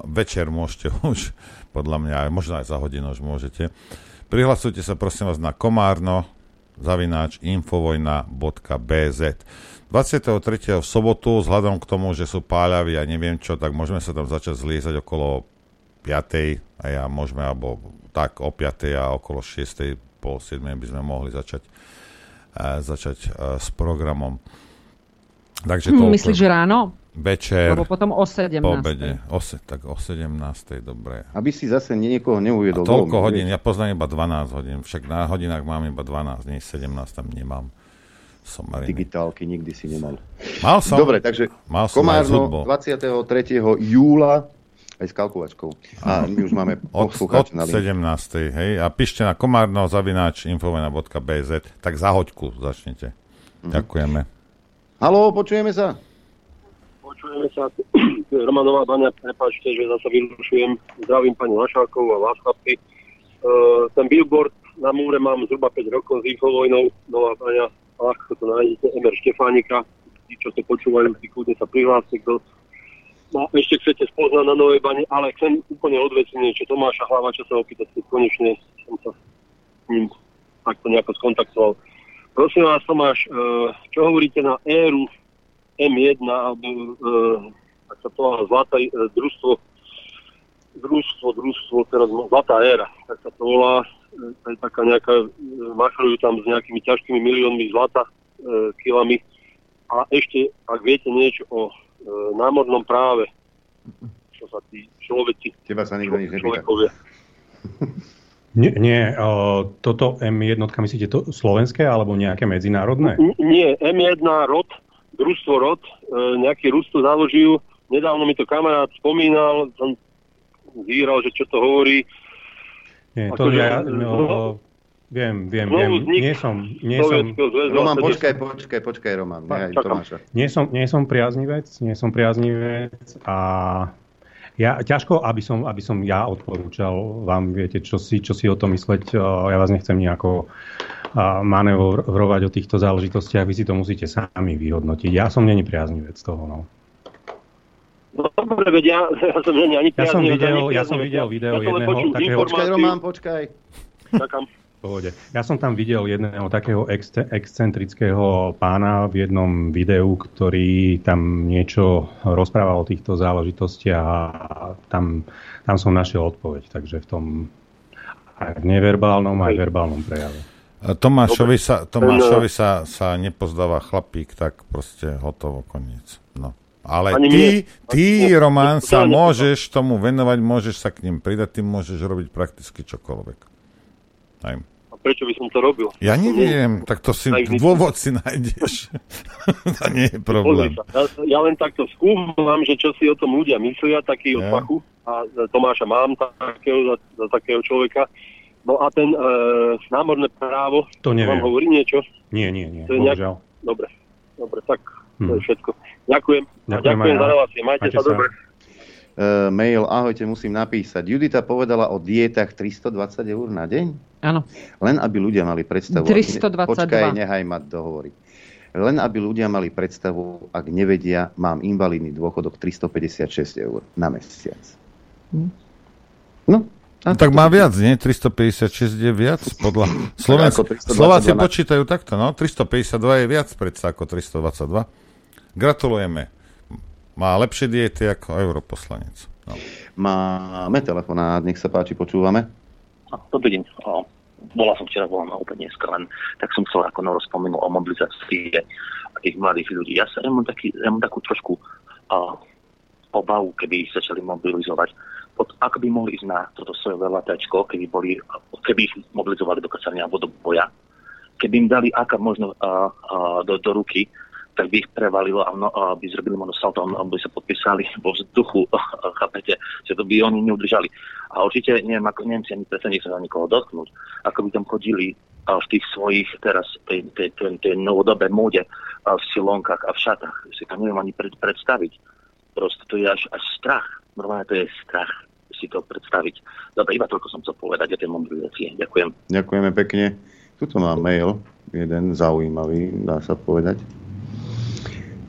večer môžete už, podľa mňa, možno aj za hodinu už môžete. Prihlasujte sa, prosím vás, na komárno zavináč infovojna.bz 23. v sobotu, vzhľadom k tomu, že sú páľavy a neviem čo, tak môžeme sa tam začať zliezať okolo 5. a ja môžeme, alebo tak o 5. a okolo 6. pol 7. by sme mohli začať, uh, začať uh, s programom. Takže to Hm, myslíš, že ráno? Večer. Lebo potom o 17. Po obede. O, se, tak o 17. dobre. Aby si zase niekoho neuviedol. A toľko dolu, hodín, vieš. ja poznám iba 12 hodín, však na hodinách mám iba 12, nie 17 tam nemám. Som mariny. Digitálky nikdy si nemal. Mal som. Dobre, takže Mal som Komárno hudbou. 23. júla aj s kalkulačkou. A my už máme Od, od poslucháča na linke. 17. Hej, a píšte na komárno zavináč infovena.bz, tak za hoďku začnete. Mhm. Ďakujeme. Haló, počujeme sa? Počujeme sa. Romanová Baňa, prepáčte, že zase vyrušujem. Zdravím pani Lašákovú a vás chlapci. Uh, ten billboard na múre mám zhruba 5 rokov s Infovojnou, Nová Baňa, ľahko to nájdete, Emer Štefánika. Tí, čo to počúvajú, si kľudne sa prihláste, kto ma ešte chcete spoznať na Novej Bani, ale chcem úplne odveciť niečo. Tomáša Hlavača sa opýtať, keď konečne som sa s ním takto nejako skontaktoval. Prosím vás, Tomáš, eh, čo hovoríte na éru M1, alebo, eh, ak sa to volá Zlatá, e, družstvo, družstvo, družstvo, teraz Zlatá éra, tak sa to volá, E, taká nejaká, e, mašľujú tam s nejakými ťažkými miliónmi zlata, e, kilami. A ešte, ak viete niečo o e, námornom práve, čo sa tí človeci, Teba sa nikto nič nepýta. človekovia, Nie, nie o, toto M1, myslíte to slovenské alebo nejaké medzinárodné? N- Nie, M1 rod, družstvo rod, e, nejaký Rus to založil. Nedávno mi to kamarát spomínal, som zíral, že čo to hovorí. Nie, to Akože, ja, no, no, viem, viem, viem. Nie som, nie som. Roman, počkaj, počkaj, počkaj, Roman. Nehaj. Tomáša. nie som, nie som priaznivec, nie som priaznivec a ja, ťažko, aby som, aby som ja odporúčal vám, viete, čo si, čo si o tom mysleť. Ja vás nechcem nejako manevrovať o týchto záležitostiach, vy si to musíte sami vyhodnotiť. Ja som není priaznivec toho, no. No dobre, veď ja, ja som není ani Ja som priaznivec, videl, ani ja som priaznivec. videl video ja som jedného takého... Počkaj, Roman, počkaj. Čakám. Pohode. Ja som tam videl jedného takého ex- excentrického pána v jednom videu, ktorý tam niečo rozprával o týchto záležitostiach a tam, tam som našiel odpoveď. Takže v tom aj v neverbálnom, aj verbálnom prejave. Tomášovi sa, Tomášovi sa, sa nepozdáva chlapík, tak proste hotovo, koniec. No. Ale Ani ty, ty, Román, sa môžeš tomu venovať, môžeš sa k ním pridať, ty môžeš robiť prakticky čokoľvek. Aj. Prečo by som to robil? Ja neviem, tak to si, dôvod si nájdeš. to nie je problém. Ja, ja len takto skúmam, že čo si o tom ľudia myslia, taký od Ja. fachu. A Tomáša mám takého, za, za takého človeka. No a ten e, námorné právo, To neviem. vám hovorí niečo? Nie, nie, nie, To je nejak-. Dobre, dobre, tak to Hm. je všetko. Ďakujem. A Ďakujem ďakujem aj za relácie. Majte, Majte sa sa. dobre. Uh, mail, ahojte, musím napísať. Judita povedala o dietách 320 eur na deň? Áno. Len aby ľudia mali predstavu. 322. Počkaj, nehaj ma dohovoriť. Len aby ľudia mali predstavu, ak nevedia, mám invalidný dôchodok 356 eur na mesiac. Hm. No, No, tak má viac, nie? 356 je viac podľa Slovensk... ako 322 Slováci počítajú takto, no. 352 je viac predsa ako 322. Gratulujeme. Má lepšie diety ako europoslanec. No. Máme telefonát, nech sa páči, počúvame. Dobrý deň. Bola som včera volená úplne dneska, len tak som chcel, ako Noro spomenul o mobilizácii a tých mladých ľudí. Ja, sa, ja, mám, taký, ja mám takú trošku a, obavu, keby ich začali mobilizovať. Pod, ako by mohli ísť na toto svoje veľatáčko, keby, boli, keby ich mobilizovali do kacania alebo do boja, keby im dali aká možno a, a, do, do ruky, tak by ich prevalilo a, no, a by zrobili možno salto, a by sa podpísali vo vzduchu, chápete, že to by oni neudržali. A určite, neviem, ako Nemci ani predsa nechcú sa nikoho dotknúť, ako by tam chodili a v tých svojich teraz, tej, tej, tej, tej novodobé móde a v silonkách a v šatách, si to neviem ani pred, predstaviť. Proste to je až, až strach. Normálne to je strach si to predstaviť. Dobre, iba toľko som chcel povedať o tej mobilizácii. Ďakujem. Ďakujeme pekne. Tuto mám mail, jeden zaujímavý, dá sa povedať.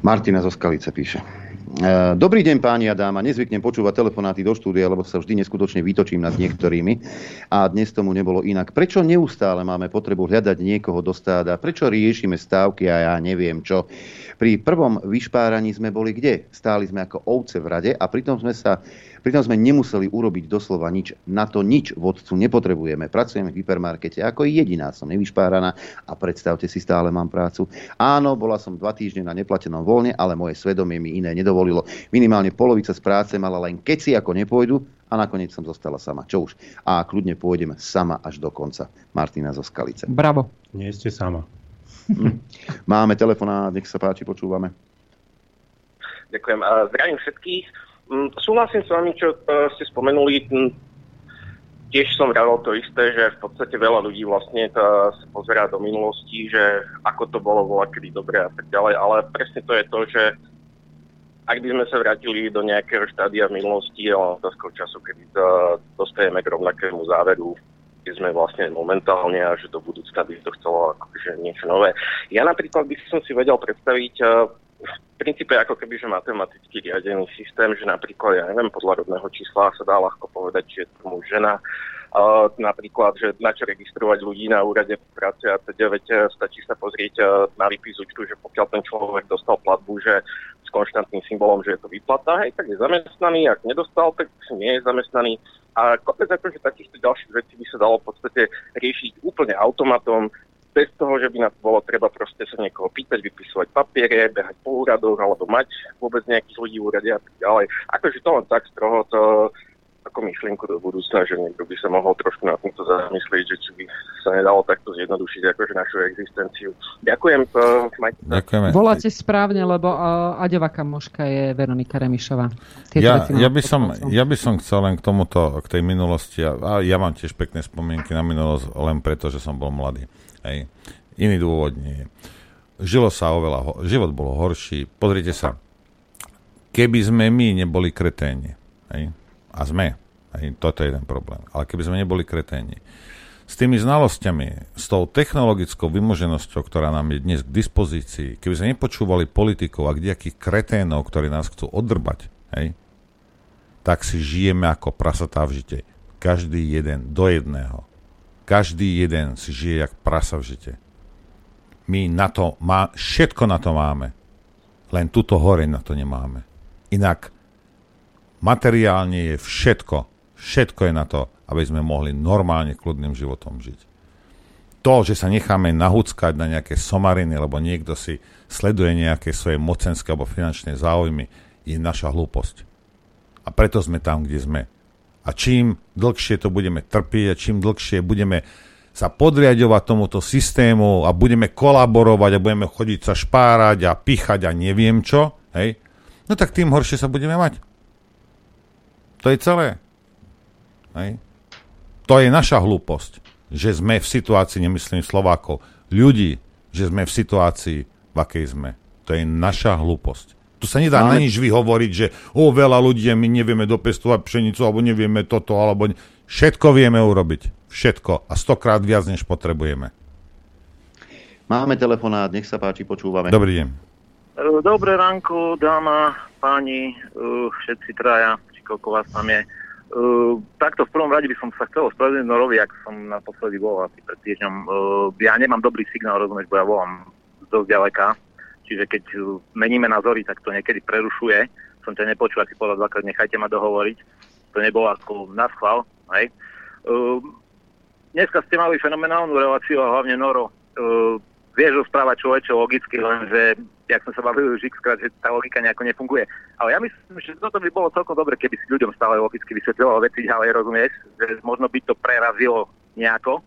Martina zo Skalice píše. E, Dobrý deň páni a dáma, nezvyknem počúvať telefonáty do štúdia, lebo sa vždy neskutočne vytočím nad niektorými a dnes tomu nebolo inak. Prečo neustále máme potrebu hľadať niekoho do stáda? Prečo riešime stávky a ja neviem čo? Pri prvom vyšpáraní sme boli kde? Stáli sme ako ovce v rade a pritom sme sa Pritom sme nemuseli urobiť doslova nič. Na to nič vodcu nepotrebujeme. Pracujeme v hypermarkete. Ako jediná som nevyšpáraná a predstavte si, stále mám prácu. Áno, bola som dva týždne na neplatenom voľne, ale moje svedomie mi iné nedovolilo. Minimálne polovica z práce mala len keci, ako nepôjdu a nakoniec som zostala sama. Čo už? A kľudne pôjdem sama až do konca. Martina zo Skalice. Bravo. Nie ste sama. Máme telefonát, nech sa páči, počúvame. Ďakujem. Zdravím všetkých. Mm, Súhlasím s vami, čo uh, ste spomenuli. Mm, Tiež som vravel to isté, že v podstate veľa ľudí vlastne to sa pozerá do minulosti, že ako to bolo voľa kedy dobre a tak ďalej, ale presne to je to, že ak by sme sa vrátili do nejakého štádia minulosti, ale otázkou času, kedy to dospejeme k rovnakému záveru, kde sme vlastne momentálne a že do budúcna by to chcelo akože niečo nové. Ja napríklad by som si vedel predstaviť v princípe ako keby, že matematicky riadený systém, že napríklad, ja neviem, podľa rodného čísla sa dá ľahko povedať, že je tomu žena Uh, napríklad, že na čo registrovať ľudí na úrade práce a teda, stačí sa pozrieť uh, na výpis účtu, že pokiaľ ten človek dostal platbu, že s konštantným symbolom, že je to výplata, hej, tak je zamestnaný, ak nedostal, tak nie je zamestnaný. A kopec akože takýchto ďalších vecí by sa dalo v podstate riešiť úplne automatom, bez toho, že by nás bolo treba proste sa niekoho pýtať, vypisovať papiere, behať po úradoch, alebo mať vôbec nejakých ľudí v úrade a tak ďalej. Akože to len tak stroho to ako myšlienku do budúcna, že niekto by sa mohol trošku na týmto zamyslieť, že či by sa nedalo takto zjednodušiť akože našu existenciu. Ďakujem. Uh, majte. Ďakujeme. Voláte správne, lebo uh, Aďová kamoška je Veronika Remišová. Tieto Ja, ja, by som, ja by som chcel len k tomuto, k tej minulosti, a, a ja mám tiež pekné spomienky na minulosť, len preto, že som bol mladý. Hej. Iný dôvod nie je. Žilo sa oveľa, ho- život bol horší. Pozrite sa, keby sme my neboli kreténi, hej, a sme, hej, toto je ten problém, ale keby sme neboli kreténi, s tými znalosťami, s tou technologickou vymoženosťou, ktorá nám je dnes k dispozícii, keby sme nepočúvali politikov a kdejakých kreténov, ktorí nás chcú odrbať, hej, tak si žijeme ako prasatá v žite. Každý jeden do jedného. Každý jeden si žije jak prasa v žite. My na to má, všetko na to máme. Len túto hore na to nemáme. Inak materiálne je všetko. Všetko je na to, aby sme mohli normálne, kľudným životom žiť. To, že sa necháme nahúckať na nejaké somariny, lebo niekto si sleduje nejaké svoje mocenské alebo finančné záujmy, je naša hlúposť. A preto sme tam, kde sme. A čím dlhšie to budeme trpieť a čím dlhšie budeme sa podriadovať tomuto systému a budeme kolaborovať a budeme chodiť sa špárať a pichať a neviem čo, hej, no tak tým horšie sa budeme mať. To je celé. Hej. To je naša hlúposť, že sme v situácii, nemyslím Slovákov, ľudí, že sme v situácii, v akej sme. To je naša hlúposť. Tu sa nedá na Ale- nič vyhovoriť, že o, veľa ľudí, my nevieme dopestovať pšenicu, alebo nevieme toto, alebo... ne- Všetko vieme urobiť. Všetko. A stokrát viac, než potrebujeme. Máme telefonát, nech sa páči, počúvame. Dobrý deň. E, Dobré ránko, dáma, páni, e, všetci traja, či koľko vás tam je. E, Takto v prvom rade by som sa chcel ospravedlniť Norovi, ak som naposledy bol asi pred týždňom. Ja nemám dobrý signál, rozumieš, bo ja volám z dosť ďaleka. Čiže keď e, meníme názory, tak to niekedy prerušuje. Som ťa nepočul, ak si povedal dvakrát, nechajte ma dohovoriť. To nebolo ako na schvál, hej. E, Dneska ste mali fenomenálnu reláciu a hlavne Noro. Uh, vieš rozprávať človeče logicky, lenže, jak sme sa bavili už xkrát, že tá logika nejako nefunguje. Ale ja myslím, že toto by bolo celkom dobre, keby si ľuďom stále logicky vysvetľoval veci ďalej, rozumieš? Že možno by to prerazilo nejako.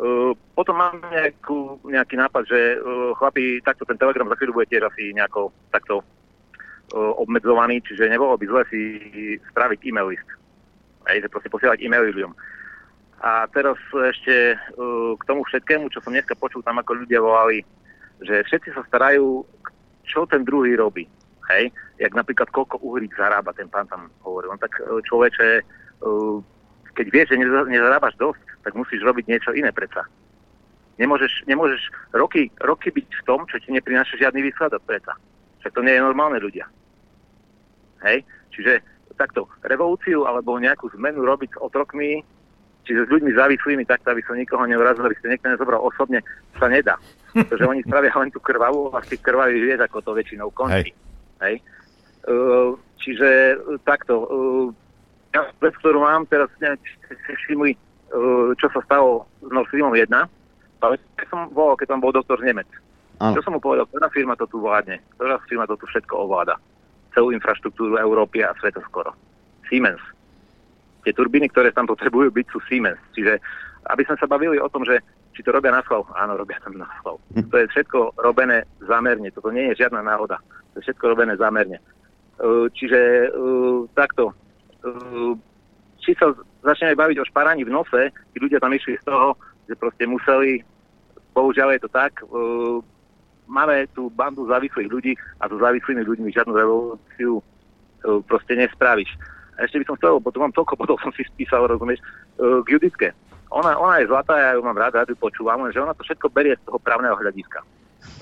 Uh, potom mám nejakú, nejaký nápad, že uh, chlapi, takto ten telegram za chvíľu bude tiež asi nejako takto uh, obmedzovaný, čiže nebolo by zle si spraviť e-mail list. Hej, že proste posielať e-maily ľuďom. A teraz ešte uh, k tomu všetkému, čo som dneska počul tam, ako ľudia volali, že všetci sa starajú, čo ten druhý robí. Hej? Jak napríklad koľko uhrík zarába, ten pán tam hovoril. On tak človeče, uh, keď vieš, že neza- nezarábaš dosť, tak musíš robiť niečo iné predsa. Nemôžeš, nemôžeš roky, roky byť v tom, čo ti neprináša žiadny výsledok predsa. Však to nie je normálne ľudia. Hej? Čiže takto, revolúciu alebo nejakú zmenu robiť s otrokmi, čiže s ľuďmi závislými, tak aby som nikoho neurazil, aby ste niekto nezobral osobne, sa nedá. Pretože oni spravia len tú krvavú a z tých krvavých vieš, ako to väčšinou končí. Hej. Uh, čiže uh, takto, uh, ja vec, ktorú mám teraz, neviem, či ste všimli, uh, čo sa stalo s Nord Streamom 1, ale som volal, keď tam bol doktor Nemec. Áno. Čo som mu povedal, ktorá firma to tu vládne, ktorá firma to tu všetko ovláda. Celú infraštruktúru Európy a sveta skoro. Siemens. Tie turbíny, ktoré tam potrebujú byť, sú Siemens. Čiže aby sme sa bavili o tom, že či to robia na schvál, áno, robia tam na schvál. To je všetko robené zámerne, toto nie je žiadna náhoda. To je všetko robené zámerne. Uh, Čiže uh, takto, či sa začneme baviť o šparaní v nose, tí ľudia tam išli z toho, že proste museli, bohužiaľ je to tak, uh, máme tu bandu závislých ľudí a so závislými ľuďmi žiadnu revolúciu uh, proste nespravíš. A ešte by som chcel, lebo tu mám toľko bodov, som si spísal, rozumieš, k Juditke. Ona, ona je zlatá, ja ju mám rád, rád ju počúvam, lenže ona to všetko berie z toho právneho hľadiska.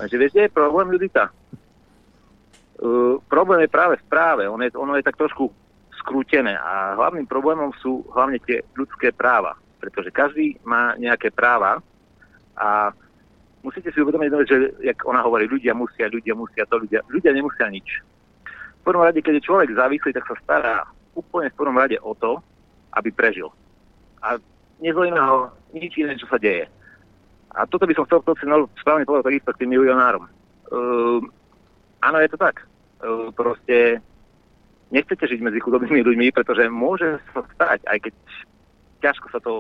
Lenže vieš, kde je problém, Judita? Uh, problém je práve v práve. Ono je, ono je tak trošku skrútené a hlavným problémom sú hlavne tie ľudské práva. pretože každý má nejaké práva a musíte si uvedomiť, vec, že, jak ona hovorí, ľudia musia, ľudia musia to, ľudia, ľudia nemusia nič. V prvom rade, keď je človek závislý, tak sa stará úplne v prvom rade o to, aby prežil. A nezaujíma ho nič iné, čo sa deje. A toto by som chcel no, správne povedať takisto k tým milionárom. Uh, áno, je to tak. Uh, proste nechcete žiť medzi chudobnými ľuďmi, pretože môže sa stať, aj keď ťažko sa to,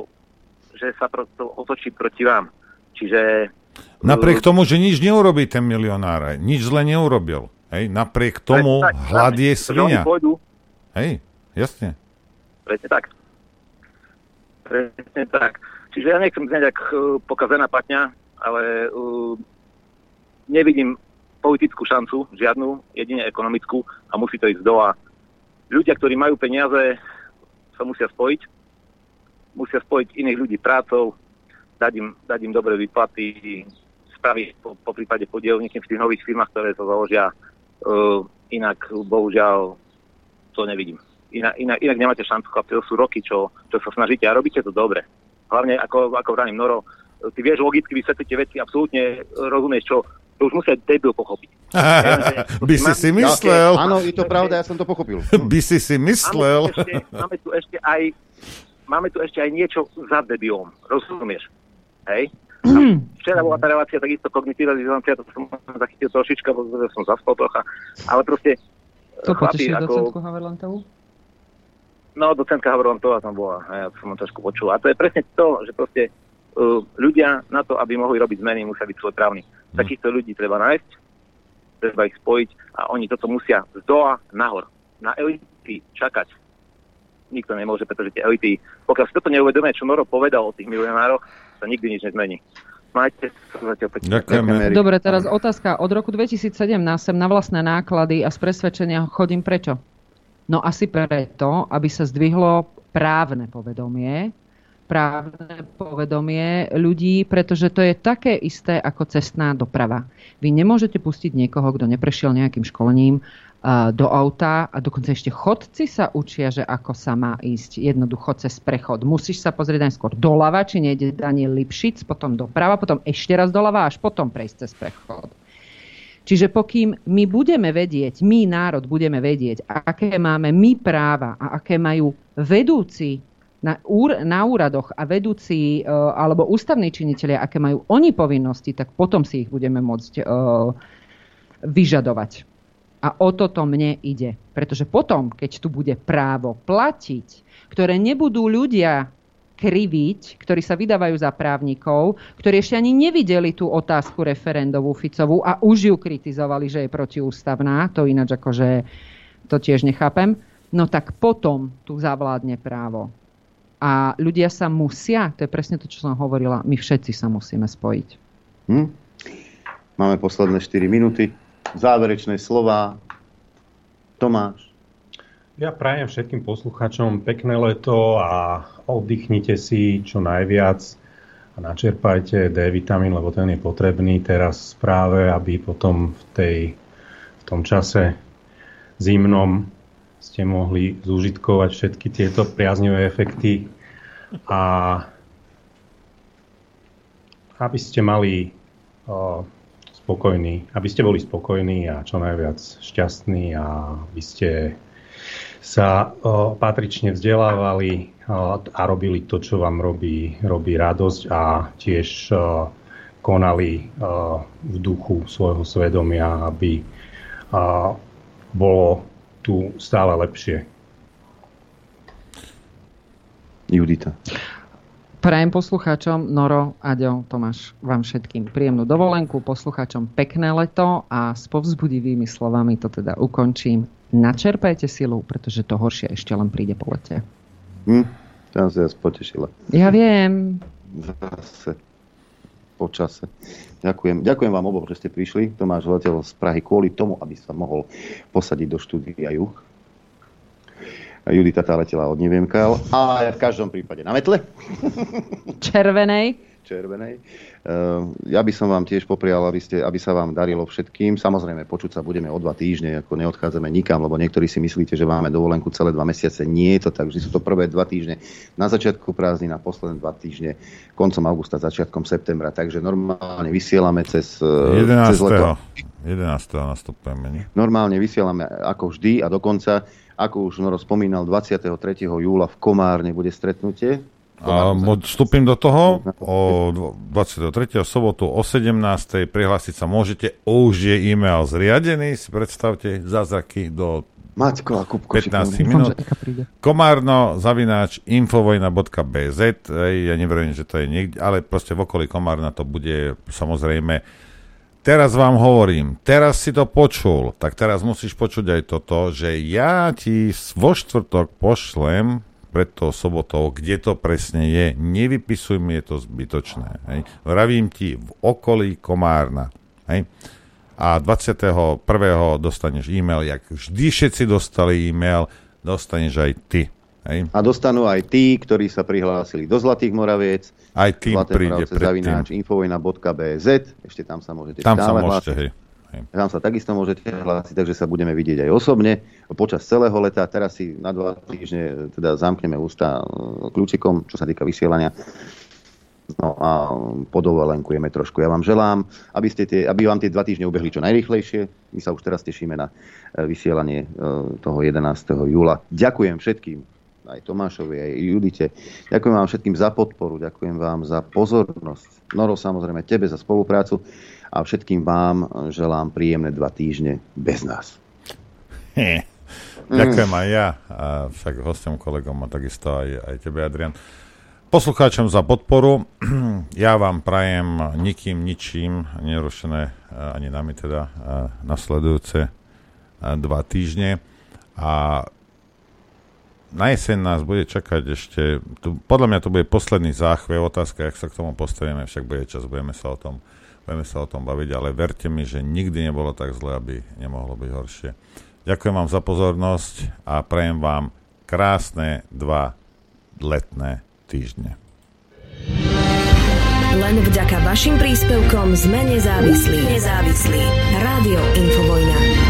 že sa to otočí proti vám. Čiže Napriek tomu, že nič neurobí ten milionár, nič zle neurobil. Hej, napriek tomu tak, hlad je svinia. Hej, jasne. Presne tak. Presne tak. Čiže ja nechcem znieť ako uh, pokazená patňa, ale uh, nevidím politickú šancu, žiadnu, jedine ekonomickú a musí to ísť do a ľudia, ktorí majú peniaze, sa musia spojiť, musia spojiť iných ľudí prácou, dať im, dať im dobré výplaty, spraviť po, po prípade podiel niekým v tých nových firmách, ktoré sa založia. Uh, inak, bohužiaľ, to nevidím. Inak, inak, inak nemáte šancu, chlapci, to sú roky, čo, čo sa snažíte a robíte to dobre. Hlavne, ako, ako vraním Noro, ty vieš logicky vysvetliť tie veci, absolútne rozumieš, čo to už musia debil pochopiť. By si si myslel. Áno, je to pravda, ja som to pochopil. By si si myslel. Máme tu ešte, máme tu ešte aj máme tu ešte aj niečo za debilom. Rozumieš? Hej? A včera bola tá relácia takisto kognitívna dizonancia, to som zachytil trošička, pretože som zaspal trocha, ale proste To chlapi, potešil ako, docentku Haverlantovú? no docentka Havrontová tam bola, ja to som len trošku počul. A to je presne to, že proste ľudia na to, aby mohli robiť zmeny, musia byť svojprávni. Takýchto ľudí treba nájsť, treba ich spojiť a oni toto musia z dola nahor. Na elity čakať nikto nemôže, pretože tie elity, pokiaľ si toto neuvedomia, čo Noro povedal o tých milionároch, sa nikdy nič nezmení. Majte pekne. Dobre, teraz otázka. Od roku 2017 sem na vlastné náklady a z presvedčenia chodím prečo? No asi preto, aby sa zdvihlo právne povedomie, právne povedomie ľudí, pretože to je také isté ako cestná doprava. Vy nemôžete pustiť niekoho, kto neprešiel nejakým školením a, do auta a dokonca ešte chodci sa učia, že ako sa má ísť jednoducho cez prechod. Musíš sa pozrieť najskôr doľava, či nejde Daniel Lipšic, potom doprava, potom ešte raz doľava, až potom prejsť cez prechod. Čiže pokým my budeme vedieť, my národ budeme vedieť, aké máme my práva a aké majú vedúci na, úr, na úradoch a vedúci e, alebo ústavní činitelia, aké majú oni povinnosti, tak potom si ich budeme môcť e, vyžadovať. A o toto mne ide. Pretože potom, keď tu bude právo platiť, ktoré nebudú ľudia kriviť, ktorí sa vydávajú za právnikov, ktorí ešte ani nevideli tú otázku referendovú Ficovú a už ju kritizovali, že je protiústavná, to ináč akože to tiež nechápem, no tak potom tu zavládne právo. A ľudia sa musia, to je presne to, čo som hovorila, my všetci sa musíme spojiť. Hm? Máme posledné 4 minúty. Záverečné slova. Tomáš. Ja prajem všetkým poslucháčom pekné leto a oddychnite si čo najviac a načerpajte D vitamín, lebo ten je potrebný teraz práve, aby potom v, tej, v tom čase zimnom ste mohli zúžitkovať všetky tieto priaznivé efekty a aby ste mali o, spokojní, aby ste boli spokojní a čo najviac šťastní a aby ste sa o, patrične vzdelávali o, a robili to, čo vám robí, robí radosť a tiež o, konali v duchu svojho svedomia, aby bolo tu stále lepšie. Judita. Prajem poslucháčom, Noro, Aďo, Tomáš, vám všetkým príjemnú dovolenku, poslucháčom pekné leto a s povzbudivými slovami to teda ukončím. Načerpajte silu, pretože to horšie ešte len príde po lete. Hm? Tam sa ja potešila. Ja viem. Zase po čase. Ďakujem. Ďakujem vám obom, že ste prišli. Tomáš letel z Prahy kvôli tomu, aby sa mohol posadiť do štúdia Juh. Judita tá letela od neviem kaľ. A v každom prípade na metle. Červenej. Červenej. Uh, ja by som vám tiež poprial, aby, ste, aby sa vám darilo všetkým. Samozrejme, počuť sa budeme o dva týždne, ako neodchádzame nikam, lebo niektorí si myslíte, že máme dovolenku celé dva mesiace. Nie je to tak, že sú to prvé dva týždne na začiatku prázdnin a posledné dva týždne koncom augusta, začiatkom septembra. Takže normálne vysielame cez, eh, 11. cez leto. 11. nastupujeme? Normálne vysielame ako vždy a dokonca, ako už Noro spomínal, 23. júla v Komárne bude stretnutie. A vstúpim do toho o dvo- 23. sobotu o 17. prihlásiť sa môžete. Už je e-mail zriadený, si predstavte, zázraky do Maťko a Kupko 15 šikovný. minút. Komárno, zavináč, infovojna.bz, ja neverím, že to je niekde, ale proste v okolí Komárna to bude samozrejme. Teraz vám hovorím, teraz si to počul, tak teraz musíš počuť aj toto, že ja ti vo štvrtok pošlem pred tou sobotou, kde to presne je. Nevypisuj mi, je to zbytočné. Hej. Vravím ti v okolí Komárna. Hej. A 21. dostaneš e-mail, jak vždy všetci dostali e-mail, dostaneš aj ty. Hej. A dostanú aj tí, ktorí sa prihlásili do Zlatých Moraviec. Aj tým Zlaté príde Moravce, zavináč infovojna.bz. Ešte tam sa môžete Tam sa stále môžete, hlásiť. hej. Tam sa takisto môžete hlásiť, takže sa budeme vidieť aj osobne počas celého leta. Teraz si na dva týždne teda zamkneme ústa e, kľúčikom, čo sa týka vysielania. No a podovolenkujeme trošku. Ja vám želám, aby, ste tie, aby vám tie dva týždne ubehli čo najrychlejšie. My sa už teraz tešíme na e, vysielanie e, toho 11. júla. Ďakujem všetkým, aj Tomášovi, aj Judite. Ďakujem vám všetkým za podporu, ďakujem vám za pozornosť. Noro, samozrejme, tebe za spoluprácu a všetkým vám želám príjemné dva týždne bez nás. Ďakujem aj ja, a však hostom, kolegom a takisto aj, aj tebe, Adrian. Poslucháčom za podporu. Ja vám prajem nikým, ničím nerušené, a ani nami teda, a nasledujúce a, dva týždne. A na jeseň nás bude čakať ešte, tu, podľa mňa to bude posledný záchve, otázka, jak sa k tomu postavíme, však bude čas, budeme sa o tom, budeme sa o tom baviť, ale verte mi, že nikdy nebolo tak zle, aby nemohlo byť horšie. Ďakujem vám za pozornosť a prajem vám krásne dva letné týždne. Len vďaka vašim príspevkom sme nezávislí. Nezávislí. Rádio Infovojna.